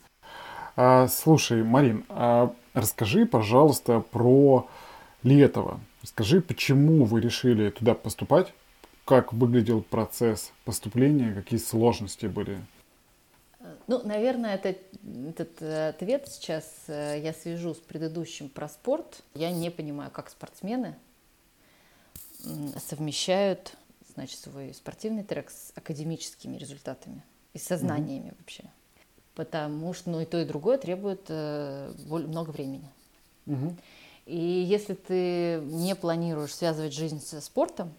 А, слушай, Марин, а расскажи, пожалуйста, про Летово. Расскажи, почему вы решили туда поступать, как выглядел процесс поступления, какие сложности были? Ну, наверное, это, этот э, ответ сейчас э, я свяжу с предыдущим про спорт. Я не понимаю, как спортсмены совмещают значит, свой спортивный трек с академическими результатами и сознаниями mm-hmm. вообще. Потому что ну, и то, и другое требует э, много времени. Mm-hmm. И если ты не планируешь связывать жизнь со спортом,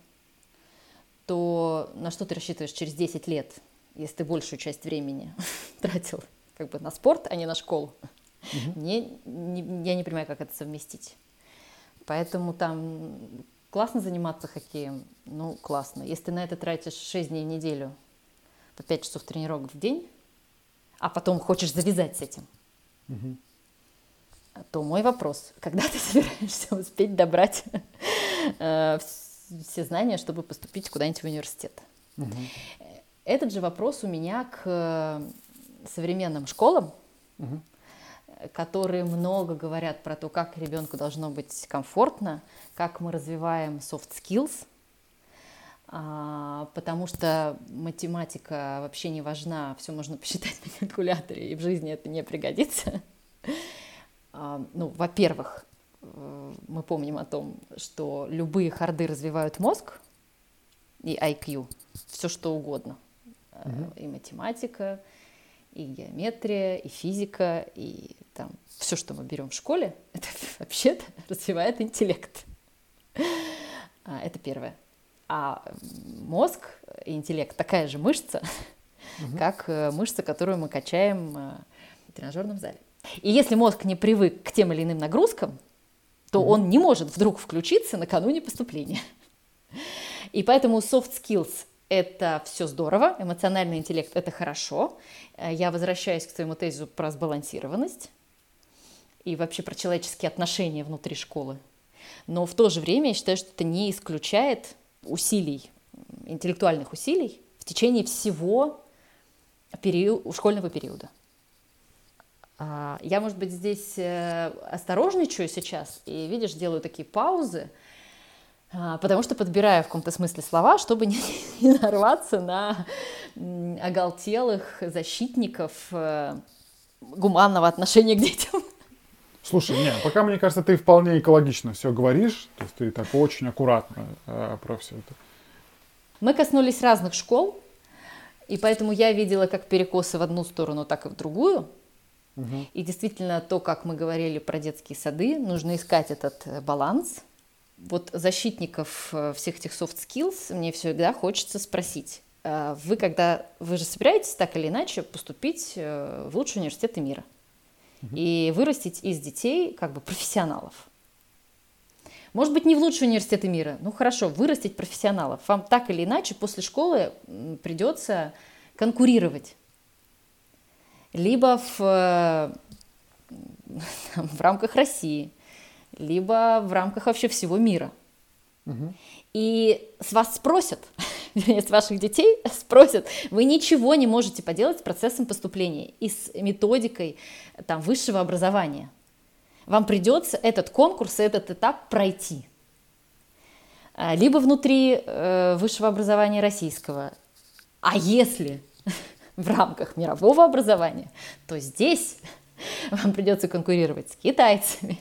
то на что ты рассчитываешь через 10 лет, если ты большую часть времени тратил как бы на спорт, а не на школу? Угу. Мне, не, я не понимаю, как это совместить. Поэтому там классно заниматься хоккеем, ну классно. Если ты на это тратишь 6 дней в неделю, по 5 часов тренировок в день, а потом хочешь завязать с этим, угу. то мой вопрос, когда ты собираешься успеть добрать э, все знания, чтобы поступить куда-нибудь в университет. Угу. Этот же вопрос у меня к э, современным школам, угу. Которые много говорят про то, как ребенку должно быть комфортно, как мы развиваем soft skills, а, потому что математика вообще не важна, все можно посчитать на калькуляторе, и в жизни это не пригодится. А, ну, во-первых, мы помним о том, что любые харды развивают мозг и IQ, все что угодно. Угу. И математика, и геометрия, и физика, и там все, что мы берем в школе, это вообще-то развивает интеллект. А, это первое. А мозг и интеллект такая же мышца, угу. как э, мышца, которую мы качаем э, в тренажерном зале. И если мозг не привык к тем или иным нагрузкам, то mm-hmm. он не может вдруг включиться накануне поступления. И поэтому soft skills – это все здорово, эмоциональный интеллект – это хорошо. Э, я возвращаюсь к своему тезису про сбалансированность и вообще про человеческие отношения внутри школы. Но в то же время я считаю, что это не исключает усилий, интеллектуальных усилий в течение всего период, школьного периода. А, я, может быть, здесь э, осторожничаю сейчас и, видишь, делаю такие паузы, а, потому что подбираю в каком-то смысле слова, чтобы не, не нарваться на оголтелых защитников э, гуманного отношения к детям. Слушай, нет, пока, мне кажется, ты вполне экологично все говоришь, то есть ты так очень аккуратно э, про все это. Мы коснулись разных школ, и поэтому я видела как перекосы в одну сторону, так и в другую – Угу. И действительно, то, как мы говорили про детские сады, нужно искать этот э, баланс. Вот защитников э, всех этих soft skills мне всегда хочется спросить. А вы когда, вы же собираетесь так или иначе поступить э, в лучшие университеты мира угу. и вырастить из детей как бы профессионалов. Может быть, не в лучшие университеты мира, ну хорошо, вырастить профессионалов. Вам так или иначе после школы придется конкурировать либо в, э, в рамках России, либо в рамках вообще всего мира. Угу. И с вас спросят, с ваших детей спросят, вы ничего не можете поделать с процессом поступления и с методикой там, высшего образования. Вам придется этот конкурс, этот этап пройти. А, либо внутри э, высшего образования российского. А если в рамках мирового образования, то здесь вам придется конкурировать с китайцами,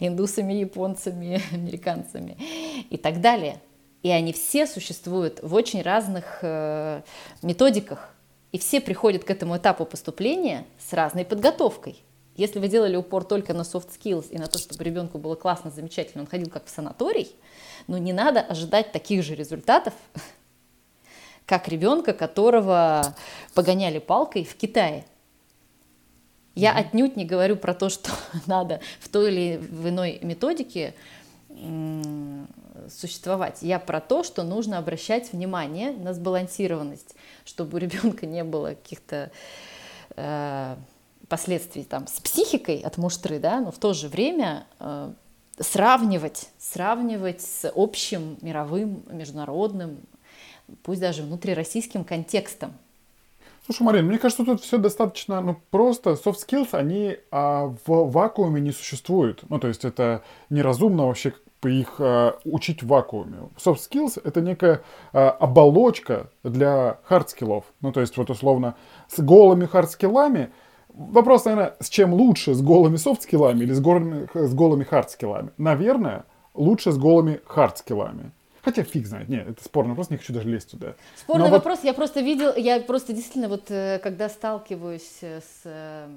индусами, японцами, американцами и так далее. И они все существуют в очень разных э, методиках. И все приходят к этому этапу поступления с разной подготовкой. Если вы делали упор только на soft skills и на то, чтобы ребенку было классно, замечательно, он ходил как в санаторий, но не надо ожидать таких же результатов как ребенка, которого погоняли палкой в Китае. Я отнюдь не говорю про то, что надо в той или в иной методике существовать. Я про то, что нужно обращать внимание на сбалансированность, чтобы у ребенка не было каких-то э, последствий там с психикой от муштры, да, но в то же время э, сравнивать, сравнивать с общим мировым, международным, пусть даже внутрироссийским контекстом. Слушай, Марин, мне кажется, тут все достаточно ну, просто. Soft skills, они а, в вакууме не существуют. Ну, то есть это неразумно вообще их а, учить в вакууме. Soft skills — это некая а, оболочка для hard skills. Ну, то есть вот условно с голыми hard skill ами Вопрос, наверное, с чем лучше, с голыми soft skill ами или с голыми, с голыми hard skill ами? Наверное, лучше с голыми hard skill ами. Хотя фиг знает, нет, это спорный вопрос, не хочу даже лезть туда. Спорный Но вопрос, вот... я просто видел, я просто действительно вот, э, когда сталкиваюсь э, с э,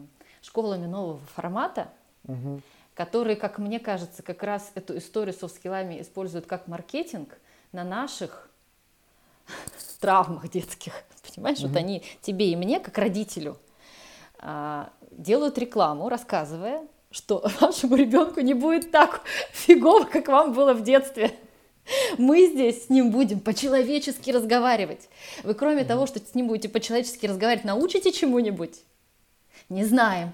школами нового формата, угу. которые, как мне кажется, как раз эту историю с софт-скиллами используют как маркетинг на наших травмах детских, понимаешь, угу. вот они тебе и мне, как родителю, а, делают рекламу, рассказывая, что вашему ребенку не будет так фигово, как вам было в детстве. Мы здесь с ним будем по-человечески разговаривать. Вы кроме mm-hmm. того, что с ним будете по-человечески разговаривать, научите чему-нибудь? Не знаем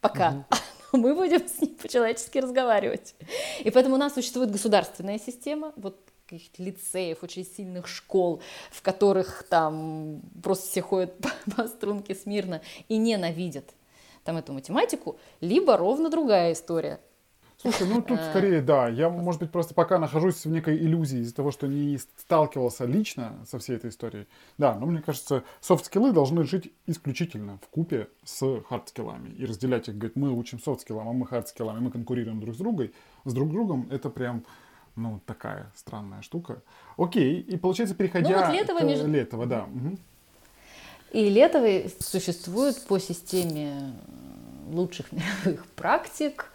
пока. Mm-hmm. Мы будем с ним по-человечески разговаривать. И поэтому у нас существует государственная система, вот каких-то лицеев, очень сильных школ, в которых там просто все ходят по, по струнке смирно и ненавидят там эту математику, либо ровно другая история. Слушай, ну тут э. скорее да. Я, может быть, просто пока нахожусь в некой иллюзии из-за того, что не сталкивался лично со всей этой историей. Да, но мне кажется, soft skill ы должны жить исключительно в купе с hard skill ами. И разделять их, говорить, мы учим soft skill ам, а мы hard skill ам, и мы конкурируем друг с другом. С друг другом это прям ну, такая странная штука. Окей, и получается, переходя ну, вот Летово, к между... Летово, да. Угу. И Летово существует по системе лучших мировых практик.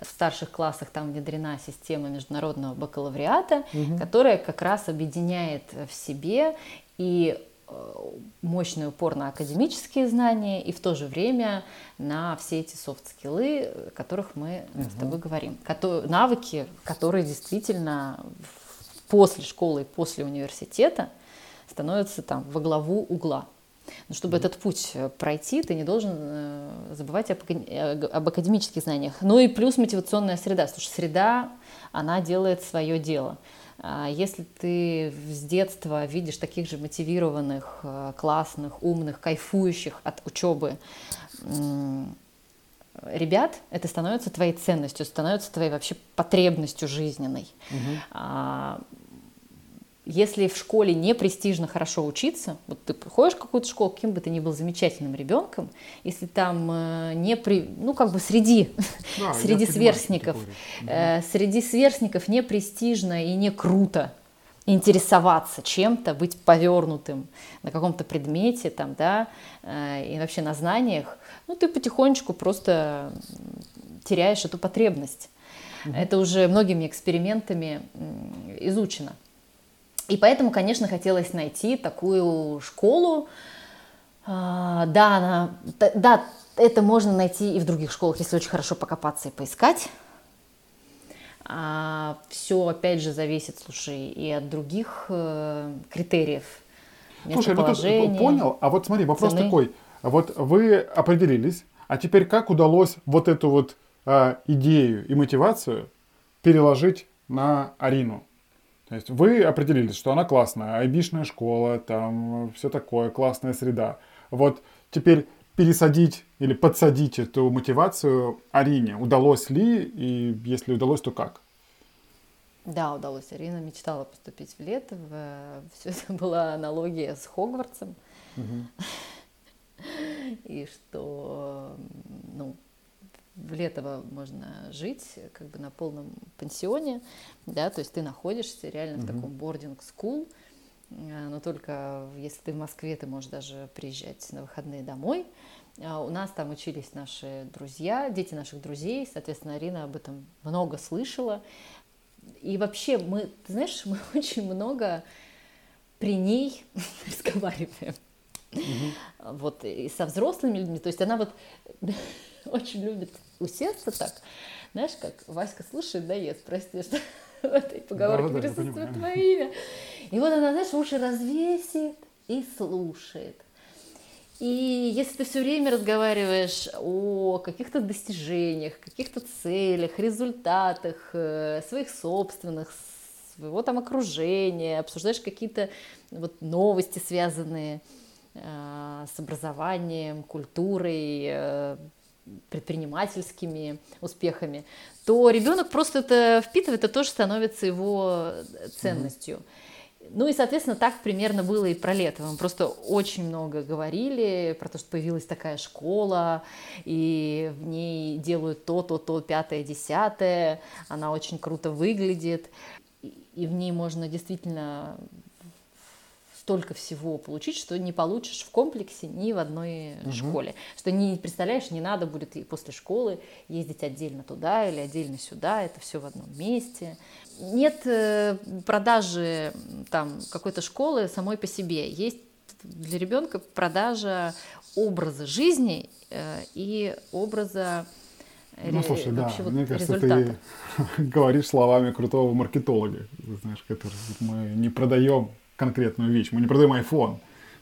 В старших классах там внедрена система международного бакалавриата, угу. которая как раз объединяет в себе и Э, мощный упор на академические знания и в то же время на все эти софт-скиллы, о которых мы угу. с тобой говорим. навыки, которые действительно после школы и после университета становятся там во главу угла. Но чтобы mm этот путь э, пройти, ты не должен э, забывать об, об академических знаниях. Ну и плюс мотивационная среда. Слушай, среда, она делает свое дело. А если ты с детства видишь таких же мотивированных, э, классных, умных, кайфующих от учебы ребят, это становится твоей ценностью, становится твоей вообще потребностью жизненной. Угу если в школе не престижно хорошо учиться, вот ты приходишь в какую-то школу, каким бы ты ни был замечательным ребенком, если там э, не при, ну как бы среди, да, среди сверстников, э, среди сверстников не престижно и не круто интересоваться чем-то, быть повернутым на каком-то предмете, там, да, э, и вообще на знаниях, ну ты потихонечку просто теряешь эту потребность. Это уже многими экспериментами изучено. И поэтому, конечно, хотелось найти такую школу. А, да, она, да, это можно найти и в других школах, если очень хорошо покопаться и поискать. А, все, опять же, зависит, слушай, и от других э, критериев. Слушай, ну тут понял. А вот смотри, вопрос цены. такой. Вот вы определились, а теперь как удалось вот эту вот э, идею и мотивацию переложить на Арину? То есть вы определились, что она классная, айбишная школа, там все такое, классная среда. Вот теперь пересадить или подсадить эту мотивацию Арине. Удалось ли? И если удалось, то как? Да, удалось. Арина мечтала поступить в лето. Все это была аналогия с Хогвартсом. Угу. И что, ну, в Летово можно жить как бы на полном пансионе, да, то есть ты находишься реально mm-hmm. в таком boarding school, э, но только если ты в Москве, ты можешь даже приезжать на выходные домой. А у нас там учились наши друзья, дети наших друзей, соответственно, Арина об этом много слышала. И вообще мы, ты знаешь, мы очень много при ней разговариваем. Угу. Вот, и со взрослыми людьми. То есть она вот очень любит усесться так, знаешь, как Васька слушает, да ест, прости, что в этой поговорке да, присутствует твое имя. И вот она, знаешь, уши развесит и слушает. И если ты все время разговариваешь о каких-то достижениях, каких-то целях, результатах, э, своих собственных, своего там окружения, обсуждаешь какие-то вот новости, связанные э, с образованием, культурой, э, предпринимательскими успехами, то ребенок просто это впитывает, это тоже становится его ценностью. Mm-hmm. Ну и, соответственно, так примерно было и про лето. Мы просто очень много говорили про то, что появилась такая школа, и в ней делают то, то, то, пятое, десятое. Она очень круто выглядит, и в ней можно действительно столько всего получить, что не получишь в комплексе ни в одной угу. школе. Что не представляешь, не надо будет и после школы ездить отдельно туда или отдельно сюда, это все в одном месте. Нет э, продажи там какой-то школы самой по себе. Есть для ребенка продажа образа жизни э, и образа ну, слушай, да, вот мне кажется, результата. ты говоришь словами крутого маркетолога, знаешь, который мы не продаем конкретную вещь. Мы не продаем iPhone,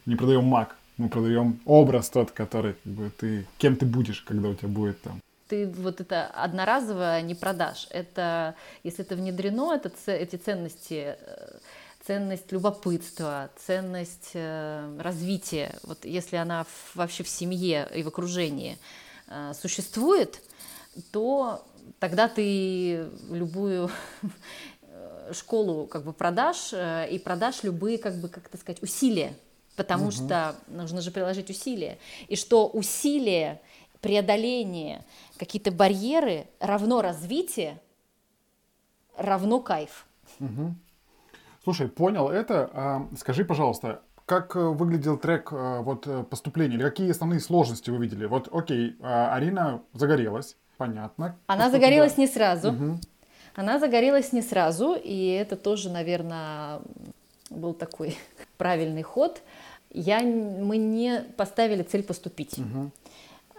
не продаем Mac, мы продаем образ тот, который как бы, ты, кем ты будешь, когда у тебя будет там. Ты вот это одноразово не продашь. Это, если это внедрено, это, эти ценности, э, ценность любопытства, ценность э, развития, вот если она вообще в семье и в окружении э, существует, то тогда ты любую школу как бы продаж э, и продашь любые, как бы, как это сказать, усилия, потому угу. что нужно же приложить усилия. И что усилие, преодоление, какие-то барьеры равно развитие, равно кайф. Угу. Слушай, понял это. А, скажи, пожалуйста, как э, выглядел трек э, вот, поступления? Или какие основные сложности вы видели? Вот, окей, а, Арина загорелась, понятно. Она загорелась не сразу. Угу. Она загорелась не сразу, и это тоже, наверное, был такой правильный ход. Я, мы не поставили цель поступить. Угу.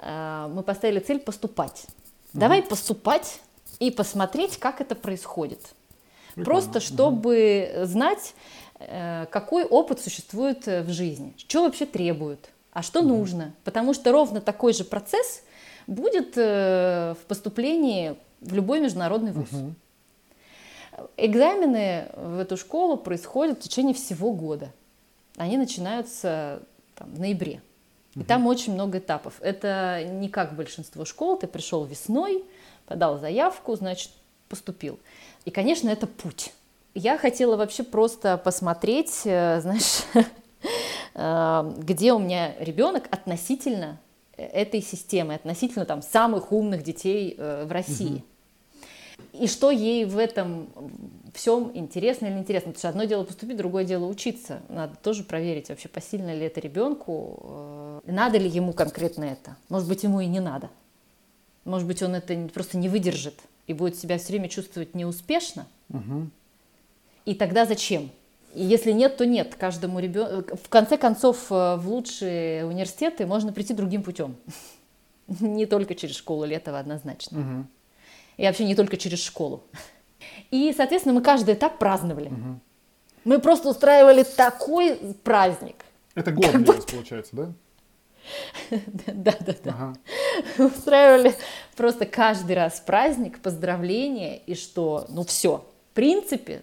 Мы поставили цель поступать. Угу. Давай поступать и посмотреть, как это происходит. Прикольно. Просто чтобы угу. знать, э, какой опыт существует э, в жизни, что вообще требуют, а что угу. нужно. Потому что ровно такой же процесс будет в поступлении в любой международный вуз. Угу. Экзамены в эту школу происходят в течение всего года. Они начинаются там, в ноябре. И там очень много этапов. Это не как большинство школ. Ты пришел весной, подал заявку, значит, поступил. И, конечно, это путь. Я хотела вообще просто посмотреть, э, знаешь, э, где у меня ребенок относительно этой системы, относительно там самых умных детей э, в России. Угу и что ей в этом всем интересно или неинтересно. Потому что одно дело поступить, другое дело учиться. Надо тоже проверить, вообще посильно ли это ребенку, э, надо ли ему конкретно это. Может быть, ему и не надо. Может быть, он это просто не выдержит и будет себя все время чувствовать неуспешно. Угу. И тогда зачем? И если нет, то нет. Каждому ребенку... В конце концов, э, в лучшие университеты можно прийти другим путем. Не только через школу Летова однозначно. Угу. И вообще не только через школу. И, соответственно, мы каждый этап праздновали. Угу. Мы просто устраивали такой праздник. Это год будто... получается, да? Да, да, да. Устраивали просто каждый раз праздник, поздравления, и что, ну все, в принципе,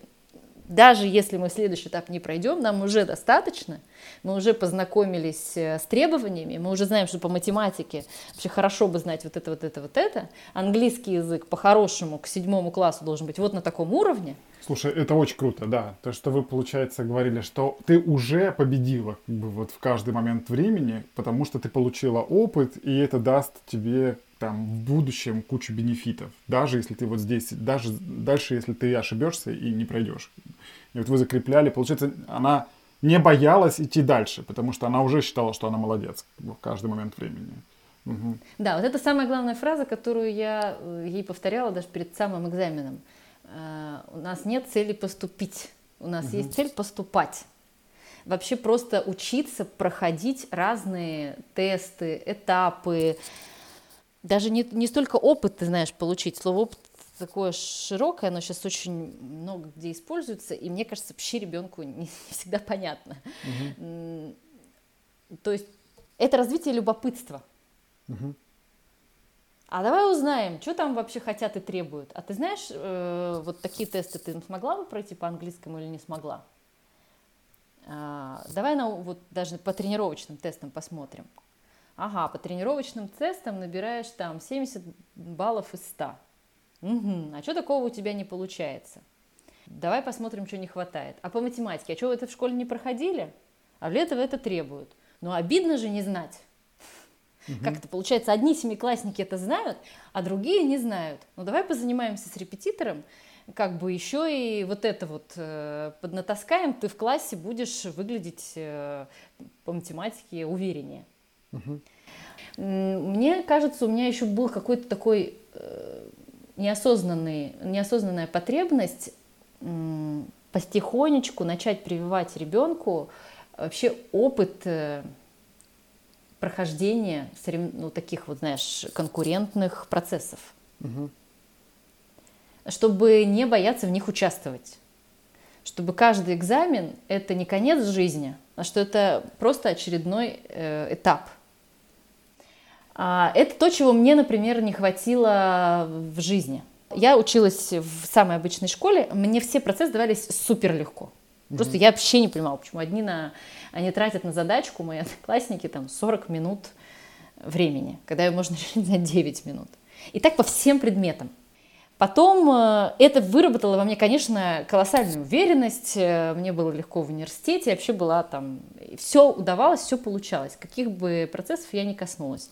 даже если мы следующий этап не пройдем, нам уже достаточно, мы уже познакомились э, с требованиями, мы уже знаем, что по математике вообще хорошо бы знать вот это, вот это, вот это. Английский язык по-хорошему к седьмому классу должен быть вот на таком уровне. Слушай, это очень круто, да. То, что вы, получается, говорили, что ты уже победила как бы, вот в каждый момент времени, потому что ты получила опыт, и это даст тебе там в будущем кучу бенефитов, даже если ты вот здесь, даже дальше, если ты ошибешься и не пройдешь. И вот вы закрепляли, получается, она не боялась идти дальше, потому что она уже считала, что она молодец в каждый момент времени. Угу. Да, вот это самая главная фраза, которую я э, ей повторяла даже перед самым экзаменом. Э, у нас нет цели поступить, у нас угу. есть цель поступать. вообще просто учиться проходить разные тесты, этапы, даже не, не столько опыт, ты знаешь, получить. Слово опыт такое широкое, оно сейчас очень много где используется, и мне кажется, вообще ребенку не, всегда понятно. Угу. То есть это развитие любопытства. Угу. А давай узнаем, что там вообще хотят и требуют. А ты знаешь, э, вот такие тесты ты смогла бы пройти по английскому или не смогла? А, давай на, вот даже по тренировочным тестам посмотрим. Ага, по тренировочным тестам набираешь там 70 баллов из 100. Угу, а что такого у тебя не получается? Давай посмотрим, что не хватает. А по математике, а что вы это в школе не проходили? А для этого это требуют. Но обидно же не знать. Угу. Как это получается, одни семиклассники это знают, а другие не знают. Ну давай позанимаемся с репетитором, как бы еще и вот это вот э, поднатаскаем, ты в классе будешь выглядеть э, по математике увереннее. Угу. Мне кажется, у меня еще был какой-то такой э, неосознанный, неосознанная потребность э, потихонечку начать прививать ребенку вообще опыт э, прохождения ну, таких вот, знаешь, конкурентных процессов. Угу. Чтобы не бояться в них участвовать. Чтобы каждый экзамен – это не конец жизни, а что это просто очередной э, этап. А, это то, чего мне, например, не хватило в жизни. Я училась в самой обычной школе, мне все процессы давались супер легко. Просто mm я вообще не понимала, почему одни на, они тратят на задачку, мои одноклассники, там 40 минут времени, когда ее можно решить за 9 минут. И так по всем предметам. Потом э, это выработало во мне, конечно, колоссальную уверенность. Э, мне было легко в университете, вообще была там... Все удавалось, все получалось. Каких бы процессов я не коснулась.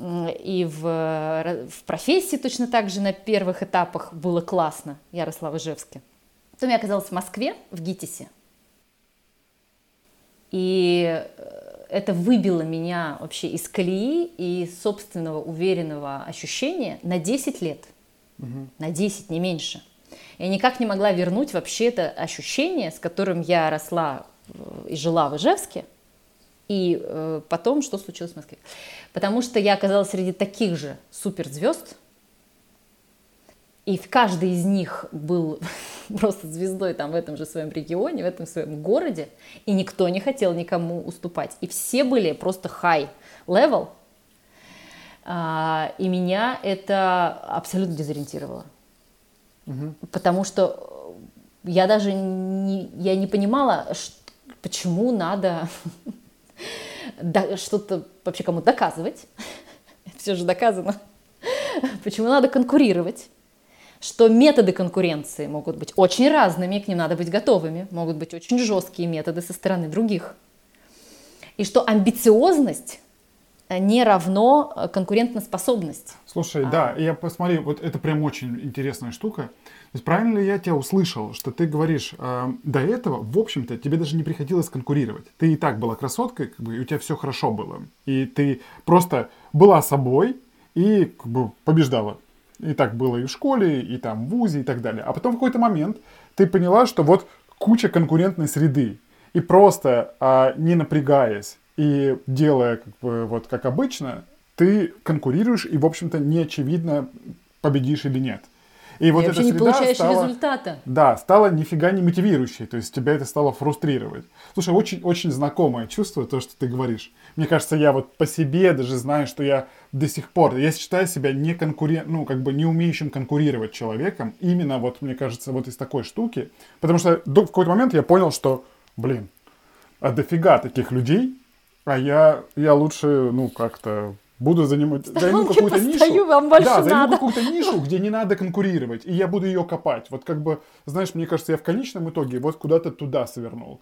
И в, в профессии точно так же на первых этапах было классно. Я росла в Ижевске. Потом я оказалась в Москве, в ГИТИСе. И э, это выбило меня вообще из колеи и собственного уверенного ощущения на 10 лет. Угу. На 10, не меньше. Я никак не могла вернуть вообще это ощущение, с которым я росла и жила в Ижевске, и э, потом, что случилось в Москве. Потому что я оказалась среди таких же суперзвезд, и в каждый из них был просто звездой там в этом же своем регионе, в этом своем городе, и никто не хотел никому уступать. И все были просто high level, а, и меня это абсолютно дезориентировало. Угу. Потому что я даже не, я не понимала, почему надо что-то вообще кому-то доказывать. Все же доказано. Почему надо конкурировать? что методы конкуренции могут быть очень разными, к ним надо быть готовыми, могут быть очень жесткие методы со стороны других. И что амбициозность не равно э, конкурентоспособность. Слушай, а... да, я посмотри, вот это прям очень интересная штука. То есть правильно ли я тебя услышал, что ты говоришь, э, до этого, в общем-то, тебе даже не приходилось конкурировать. Ты и так была красоткой, как бы, и у тебя все хорошо было. И ты просто была собой и как бы побеждала. И так было и в школе, и там в ВУЗе и так далее. А потом в какой-то момент ты поняла, что вот куча конкурентной среды. И просто а, не напрягаясь и делая как бы вот как обычно, ты конкурируешь и, в общем-то, не очевидно, победишь или нет. И вот эта не получаешь стала, результата. Да, стала нифига не мотивирующей, то есть тебя это стало фрустрировать. Слушай, очень-очень знакомое чувство, то, что ты говоришь. Мне кажется, я вот по себе даже знаю, что я до сих пор, я считаю себя не конкурент, ну, как бы не умеющим конкурировать человеком, именно вот, мне кажется, вот из такой штуки, потому что в какой-то момент я понял, что, блин, а дофига таких людей, а я, я лучше, ну, как-то буду занимать, займу какую-то нишу. Вам больше да, займу надо. какую-то нишу, где не надо конкурировать, и я буду ее копать. Вот как бы, знаешь, мне кажется, я в конечном итоге вот куда-то туда свернул.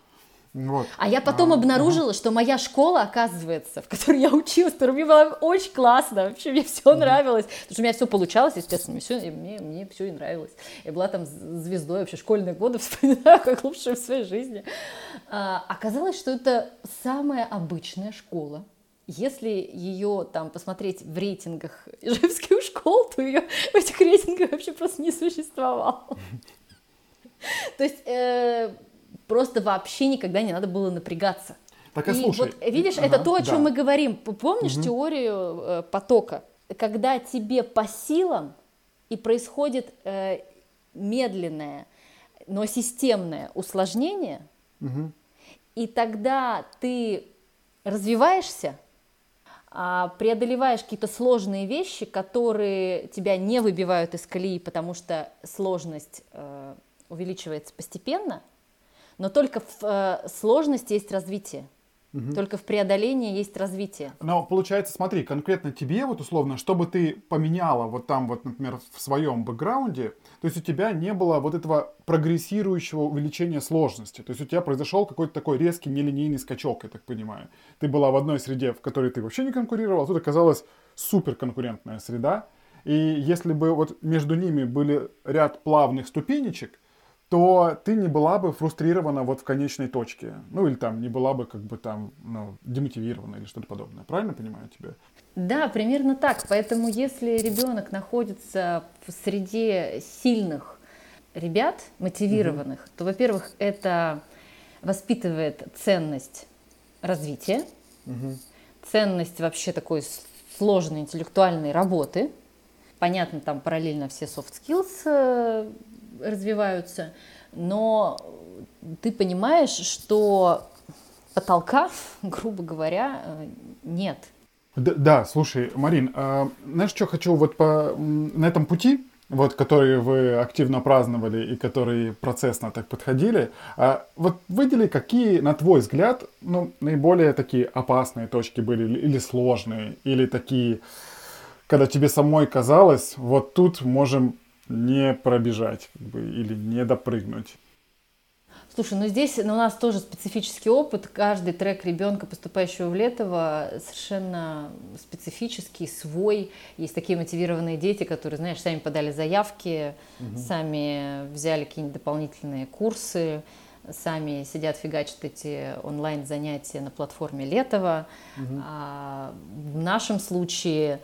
Вот. А я потом а, обнаружила, ага. что моя школа, оказывается, в которой я училась, которая мне была очень классно, вообще мне все ага. нравилось, потому что у меня все получалось, естественно, мне все, мне, мне все и нравилось. Я была там звездой вообще школьные годы, вспоминаю, как лучшее в своей жизни. А, оказалось, что это самая обычная школа, если ее там посмотреть в рейтингах ижевских школ, то ее в этих рейтингах вообще просто не существовало. То есть э, просто вообще никогда не надо было напрягаться. Так и, и слушай. Вот, видишь, ага, это то, о чем да. мы говорим. Помнишь угу. теорию э, потока? Когда тебе по силам и происходит э, медленное, но системное усложнение, угу. и тогда ты развиваешься, а, преодолеваешь какие-то сложные вещи, которые тебя не выбивают из колеи, потому что сложность э, увеличивается постепенно, но только в э, сложности есть развитие. Угу. Только в преодолении есть развитие. Но получается, смотри, конкретно тебе вот условно, чтобы ты поменяла вот там вот, например, в своем бэкграунде, то есть у тебя не было вот этого прогрессирующего увеличения сложности. То есть у тебя произошел какой-то такой резкий нелинейный скачок, я так понимаю. Ты была в одной среде, в которой ты вообще не конкурировал, а тут оказалась суперконкурентная среда. И если бы вот между ними были ряд плавных ступенечек, то ты не была бы фрустрирована вот в конечной точке. Ну, или там не была бы как бы там ну, демотивирована или что-то подобное. Правильно понимаю тебя? Да, примерно так. Поэтому если ребенок находится в среде сильных ребят, мотивированных, угу. то, во-первых, это воспитывает ценность развития, угу. ценность вообще такой сложной интеллектуальной работы. Понятно, там параллельно все soft skills э, развиваются, но ты понимаешь, что потолка, грубо говоря, э, нет. Да, да слушай, Марин, а, знаешь, что хочу вот по, на этом пути, вот, который вы активно праздновали и которые процессно так подходили, а, вот выдели, какие, на твой взгляд, ну, наиболее такие опасные точки были или сложные, или такие, когда тебе самой казалось, вот тут можем не пробежать как бы, или не допрыгнуть. Слушай, ну здесь ну, у нас тоже специфический опыт. Каждый трек ребенка, поступающего в Летово, совершенно специфический, свой. Есть такие мотивированные дети, которые, знаешь, сами подали заявки, угу. сами взяли какие-нибудь дополнительные курсы, сами сидят, фигачат эти онлайн-занятия на платформе Летова. Угу. А в нашем случае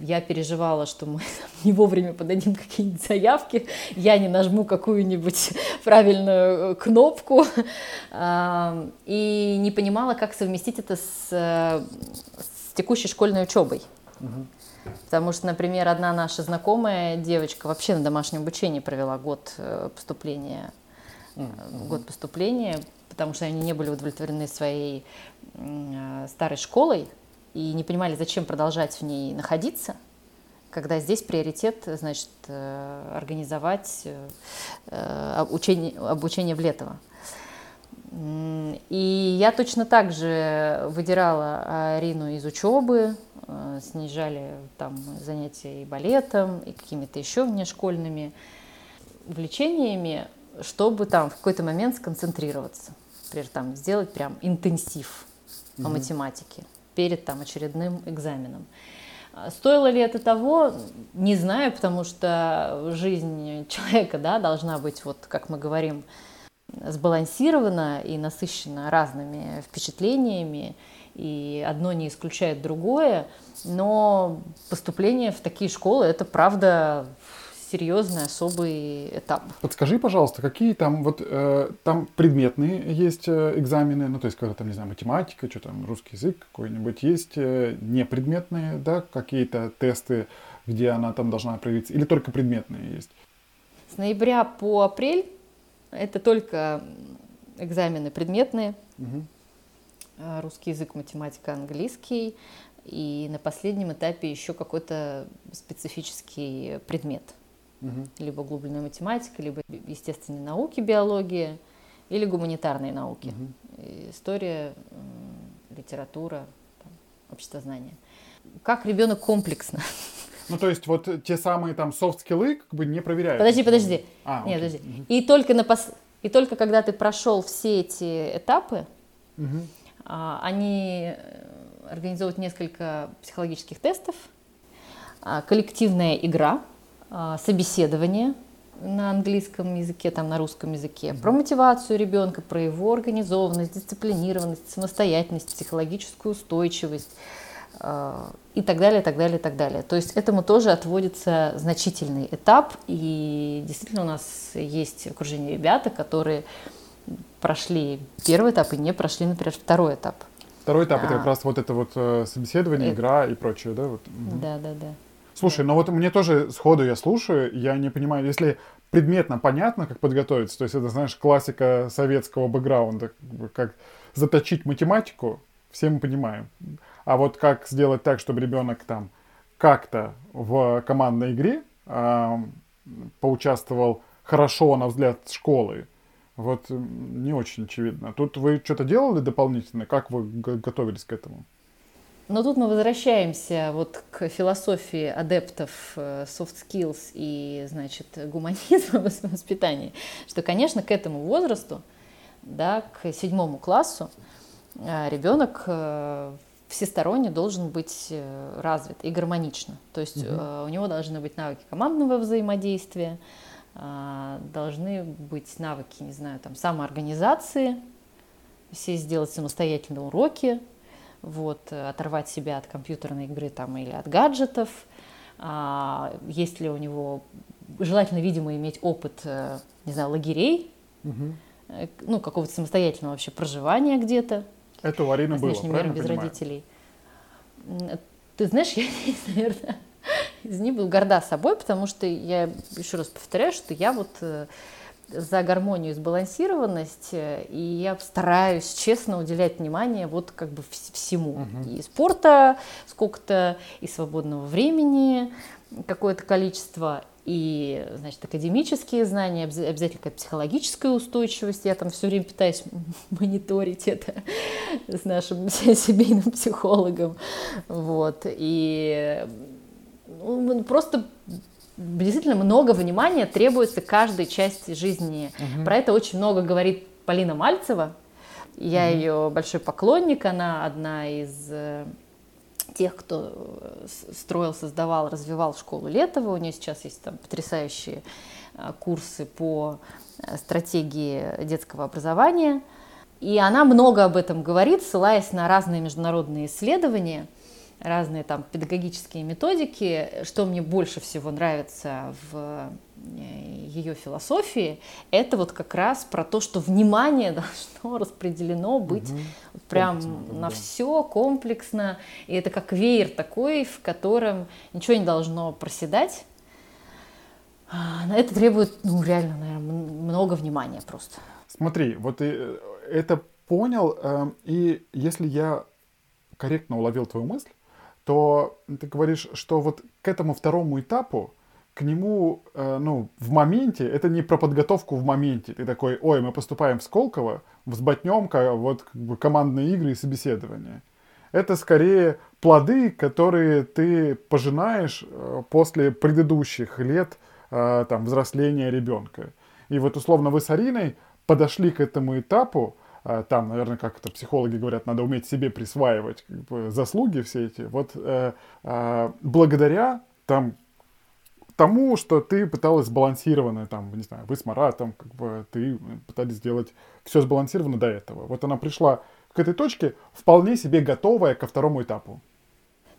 я переживала, что мы не вовремя подадим какие-нибудь заявки, я не нажму какую-нибудь правильную кнопку, и не понимала, как совместить это с, с текущей школьной учебой. Потому что, например, одна наша знакомая девочка вообще на домашнем обучении провела год э, поступления, mm год поступления, потому что они не были удовлетворены своей старой школой, и не понимали, зачем продолжать в ней находиться, когда здесь приоритет, значит, э, организовать э, обучение, обучение в Летово. И я точно так же выдирала Арину из учебы, э, снижали там занятия и балетом, и какими-то еще внешкольными увлечениями, чтобы там в какой-то момент сконцентрироваться, например, там сделать прям интенсив по mm-hmm. математике перед там, очередным экзаменом. Стоило ли это того, не знаю, потому что жизнь человека да, должна быть, вот как мы говорим, сбалансирована и насыщена разными впечатлениями, и одно не исключает другое, но поступление в такие школы – это, правда, серьезный особый этап. Подскажи, пожалуйста, какие там вот э, там предметные есть э, экзамены, ну то есть когда там не знаю математика, что там русский язык какой-нибудь есть э, непредметные, да, какие-то тесты, где она там должна проявиться, или только предметные есть? С ноября по апрель это только экзамены предметные. Угу. Русский язык, математика, английский. И на последнем этапе еще какой-то специфический предмет угу. либо углубленная математика, либо естественные науки, биология, или гуманитарные науки, угу. история, литература, там, обществознание. Как ребенок комплексно. Ну, то есть вот те самые там софт-скиллы как бы не проверяют. Подожди, подожди. А, Нет, подожди. Угу. И только на пос... и только когда ты прошел все эти этапы, угу. а, они э, организовывают несколько психологических тестов, а, коллективная игра, собеседование на английском языке, там на русском языке, про мотивацию ребенка, про его организованность, дисциплинированность, самостоятельность, психологическую устойчивость а, и так далее, так далее, так далее. То есть этому тоже отводится значительный этап, и действительно у нас есть в окружении ребята, которые прошли первый этап и не прошли, например, второй этап. Второй этап это как раз вот это вот э, собеседование, игра и прочее, да? Вот. Да, да, да. Слушай, ну вот мне тоже сходу я слушаю, я не понимаю, если предметно понятно, как подготовиться, то есть это, знаешь, классика советского бэкграунда, как заточить математику, все мы понимаем. А вот как сделать так, чтобы ребенок там как-то в командной игре а, поучаствовал хорошо, на взгляд школы, вот не очень очевидно. Тут вы что-то делали дополнительно? Как вы готовились к этому? Но тут мы возвращаемся вот к философии адептов э, soft skills и, значит, гуманизма в воспитании, что, конечно, к этому возрасту, да, к седьмому классу э, ребенок э, всесторонне должен быть развит и гармонично. То есть э, у него должны быть навыки командного взаимодействия, должны быть навыки, не знаю, там, самоорганизации, все сделать самостоятельно уроки, вот, э, оторвать себя от компьютерной игры там, или от гаджетов. А, есть ли у него, желательно, видимо, иметь опыт, э, не знаю, лагерей, э, ну, какого-то самостоятельного вообще проживания где-то, Это у Арины было, правильно миром без понимаю? родителей. Ты знаешь, я наверное, из них был горда собой, потому что я еще раз повторяю, что я вот за гармонию и сбалансированность, и я стараюсь честно уделять внимание вот как бы вс- всему. И спорта сколько-то, и свободного времени какое-то количество, и, значит, академические знания, обяз- обязательно какая-то психологическая устойчивость. Я там все время пытаюсь мониторить это с нашим семейным психологом. Вот. И ну, просто действительно много внимания требуется каждой части жизни. Про это очень много говорит Полина Мальцева. Я ее большой поклонник, она одна из э, тех, кто э, строил, создавал, развивал школу Летова. У нее сейчас есть там потрясающие э, курсы по стратегии детского образования. И она много об этом говорит, ссылаясь на разные международные исследования, разные там педагогические методики. Что мне больше всего нравится в ее философии, это вот как раз про то, что внимание должно распределено быть вот прям Комплексно, на да. все комплексно. И это как веер такой, в котором ничего не должно проседать. А, Это требует, ну, реально, наверное, много внимания просто. Смотри, вот и, э, это понял, э, и если я корректно уловил твою мысль, то ты говоришь, что вот к этому второму этапу, к нему, э, ну, в моменте, это не про подготовку в моменте. Ты такой, ой, мы поступаем в Сколково, взботнем вот как бы командные игры и собеседования. Это скорее плоды, которые ты пожинаешь э, после предыдущих лет э, там, взросления ребенка. И вот условно вы с Ариной подошли к этому этапу, там, наверное, как это психологи говорят, надо уметь себе присваивать как бы, заслуги все эти. Вот э, э, благодаря там тому, что ты пыталась сбалансированно, там, не знаю, вы с Маратом, как бы ты пытались сделать все сбалансированно до этого. Вот она пришла к этой точке вполне себе готовая ко второму этапу.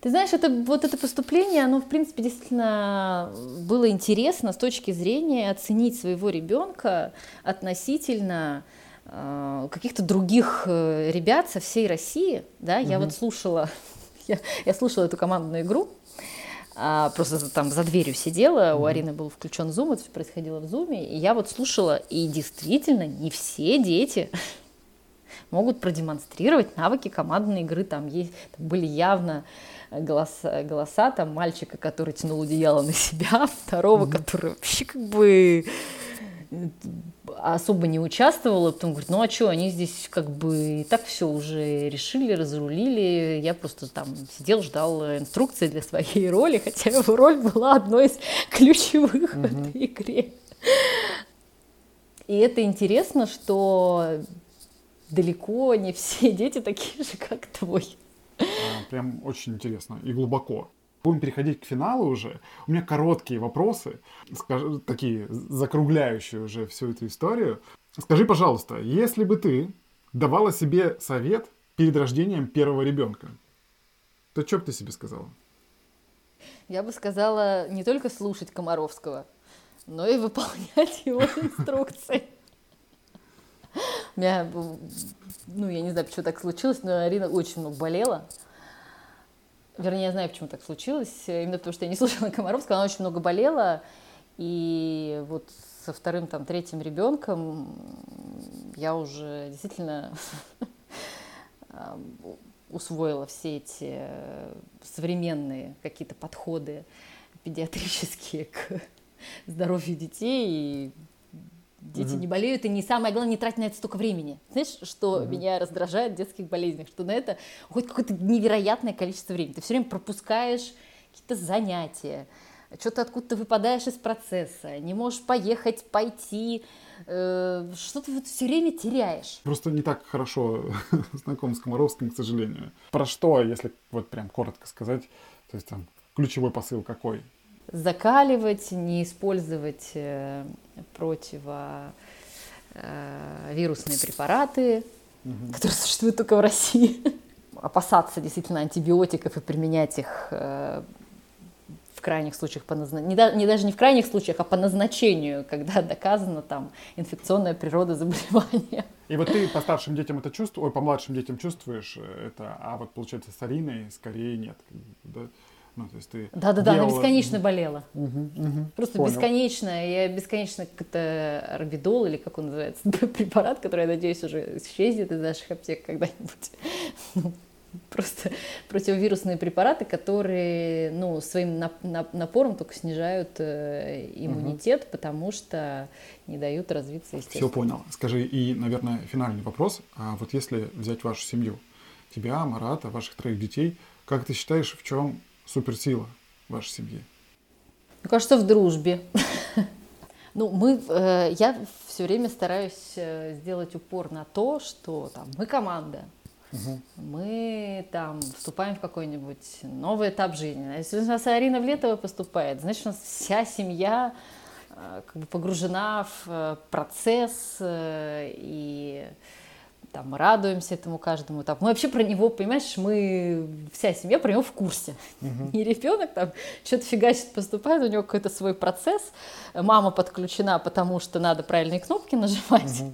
Ты знаешь, это, вот это поступление, оно, в принципе, действительно было интересно с точки зрения оценить своего ребенка относительно каких-то других э, ребят со всей России. Да? Я вот слушала, я, я слушала эту командную игру, а, просто там за дверью сидела, у Арины был включен зум, это все происходило в зуме, и я вот слушала, и действительно не все дети могут продемонстрировать навыки командной игры. Там, есть, там были явно голоса, голоса там мальчика, который тянул одеяло на себя, второго, который вообще как бы э, особо не участвовала, потом говорит, ну а что, они здесь как бы и так все уже решили, разрулили, я просто там сидел, ждал инструкции для своей роли, хотя его роль была одной из ключевых в этой игре. И это интересно, что далеко не все дети такие же, как твой. А, Прям очень интересно и глубоко. Будем переходить к финалу уже. У меня короткие вопросы, скажи- такие закругляющие уже всю эту историю. Скажи, пожалуйста, если бы ты давала себе совет перед рождением первого ребенка, то что бы ты себе сказала? Я бы сказала не только слушать Комаровского, но и выполнять его инструкции. меня, ну, я не знаю, почему так случилось, но Арина очень много болела. Вернее, я знаю, почему так случилось. Именно потому, что я не слушала Комаровского, она очень много болела. И вот со вторым, там, третьим ребенком я уже действительно усвоила все эти современные какие-то подходы педиатрические к здоровью детей. И дети угу. не болеют, и не самое главное, не тратить на это столько времени. Знаешь, что угу. меня раздражает в детских болезнях, что на это уходит какое-то невероятное количество времени. Ты все время пропускаешь какие-то занятия, что-то откуда-то выпадаешь из процесса, не можешь поехать, пойти, э, что ты вот все время теряешь. Просто не так хорошо знаком с Комаровским, к сожалению. Про что, если вот прям коротко сказать, то есть там ключевой посыл какой? Закаливать, не использовать э, противовирусные э, препараты, угу. которые существуют только в России. Опасаться действительно антибиотиков и применять их э, в крайних случаях по назначению, не, не даже не в крайних случаях, а по назначению, когда доказана там инфекционная природа заболевания. И вот ты по старшим детям это чувствуешь, ой, по младшим детям чувствуешь это, а вот получается с Ариной скорее нет. Да? Ну, то есть ты да, да, да, она бесконечно болела. Угу, угу, Просто понял. бесконечно. Я бесконечно как-то арбидол, или как он называется, препарат, который, я надеюсь, уже исчезнет из наших аптек когда-нибудь. Ну, просто противовирусные препараты, которые ну, своим напором только снижают э, иммунитет, угу. потому что не дают развиться естественно. Все понял. Скажи, и, наверное, финальный вопрос. А вот если взять вашу семью, тебя, Марата, ваших троих детей, как ты считаешь, в чем суперсила вашей семьи? Мне кажется, в дружбе. Ну, мы, э, я все время стараюсь э, сделать упор на то, что там мы команда, Угу. Мы там вступаем в какой-нибудь новый этап жизни. Если у нас Арина Влетова поступает, значит, у нас вся семья э, как бы погружена в э, процесс э, и там, мы радуемся этому каждому этапу. Мы вообще про него, понимаешь, мы, вся семья про него в курсе. Uh-huh. И ребенок там что-то фигачит, поступает, у него какой-то свой процесс. Мама подключена, потому что надо правильные кнопки нажимать. Uh-huh.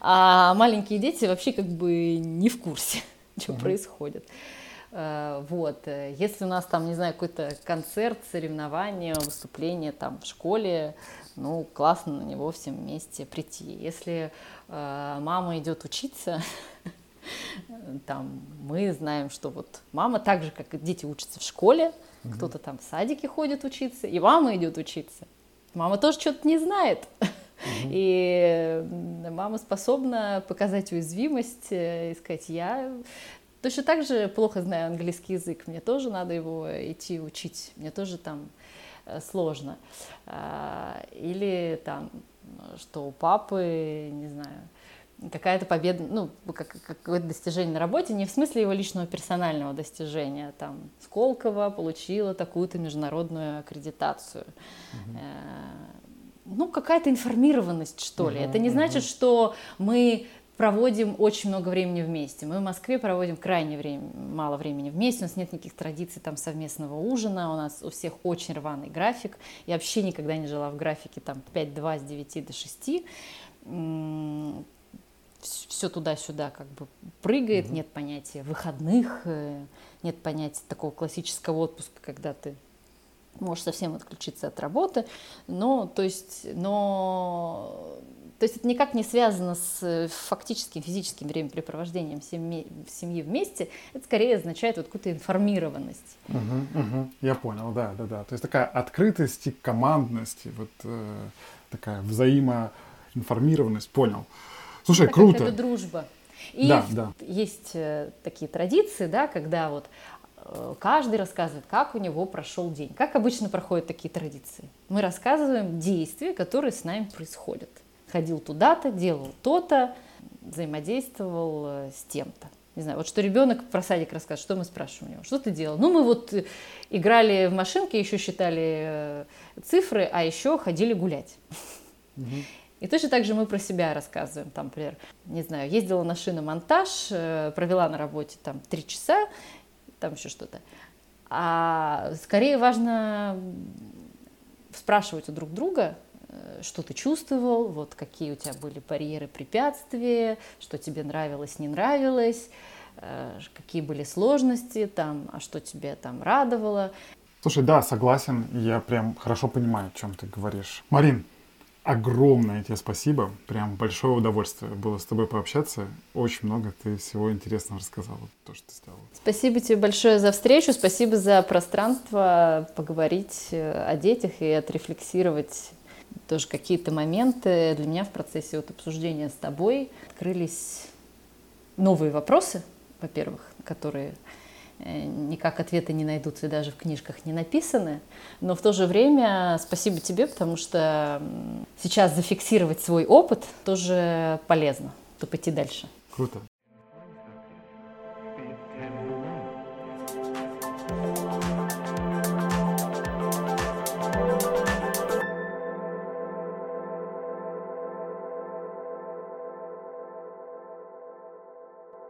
А маленькие дети вообще как бы не в курсе, что uh-huh. происходит. Э, вот. Если у нас там, не знаю, какой-то концерт, соревнование, выступление там в школе, ну, классно на него всем вместе прийти. Если э, мама идет учиться, там, мы знаем, что вот мама так же, как и дети учатся в школе, угу. кто-то там в садике ходит учиться, и мама идет учиться. Мама тоже что-то не знает. Угу. И мама способна показать уязвимость э, и сказать, я точно так же плохо знаю английский язык, мне тоже надо его идти учить, мне тоже там сложно. А, или там, что у папы, не знаю, какая-то победа, ну, как, какое-то достижение на работе, не в смысле его личного персонального достижения, там, Сколково получила такую-то международную аккредитацию. Угу. Ну, какая-то информированность, что ли. Угу, Это не значит, что мы проводим очень много времени вместе. Мы в Москве проводим крайне время, мало времени вместе, у нас нет никаких традиций там совместного ужина, у нас у всех очень рваный график. Я вообще никогда не жила в графике там 5-2 с 9 до 6 все туда-сюда как бы прыгает, mm-hmm. нет понятия выходных, э, нет понятия такого классического отпуска, когда ты можешь совсем отключиться от работы, но, то есть, но то есть это никак не связано с э, фактическим физическим времяпрепровождением семьи, семьи вместе. Это скорее означает вот какую-то информированность. Угу, угу. Я понял, да, да, да. То есть такая открытость и командность, вот э, такая взаимоинформированность. Понял. Слушай, это круто. Это дружба. И да, да. есть э, такие традиции, да, когда вот э, каждый рассказывает, как у него прошел день. Как обычно проходят такие традиции? Мы рассказываем действия, которые с нами происходят ходил туда-то, делал то-то, взаимодействовал э, с тем-то. Не знаю, вот что ребенок про садик рассказывает, что мы спрашиваем у него, что ты делал? Ну, мы вот э, играли в машинки, еще считали э, цифры, а еще ходили гулять. И точно так же мы про себя рассказываем. Там, например, не знаю, ездила на шиномонтаж, провела на работе там три часа, там еще что-то. А скорее важно спрашивать у друг друга, что ты чувствовал, вот какие у тебя были барьеры, препятствия, что тебе нравилось, не нравилось, э, какие были сложности там, а что тебе там радовало. Слушай, да, согласен, я прям хорошо понимаю, о чем ты говоришь. Марин, огромное тебе спасибо. Прям большое удовольствие было с тобой пообщаться. Очень много ты всего интересного рассказала, то, что ты сделала. Спасибо тебе большое за встречу, спасибо за пространство поговорить э, о детях и отрефлексировать тоже какие-то моменты для меня в процессе вот обсуждения с тобой открылись новые вопросы, во-первых, которые Э, никак ответы не найдутся и даже в книжках не написаны. Но в то же время спасибо тебе, потому что сейчас зафиксировать свой опыт тоже полезно, чтобы идти дальше. Круто.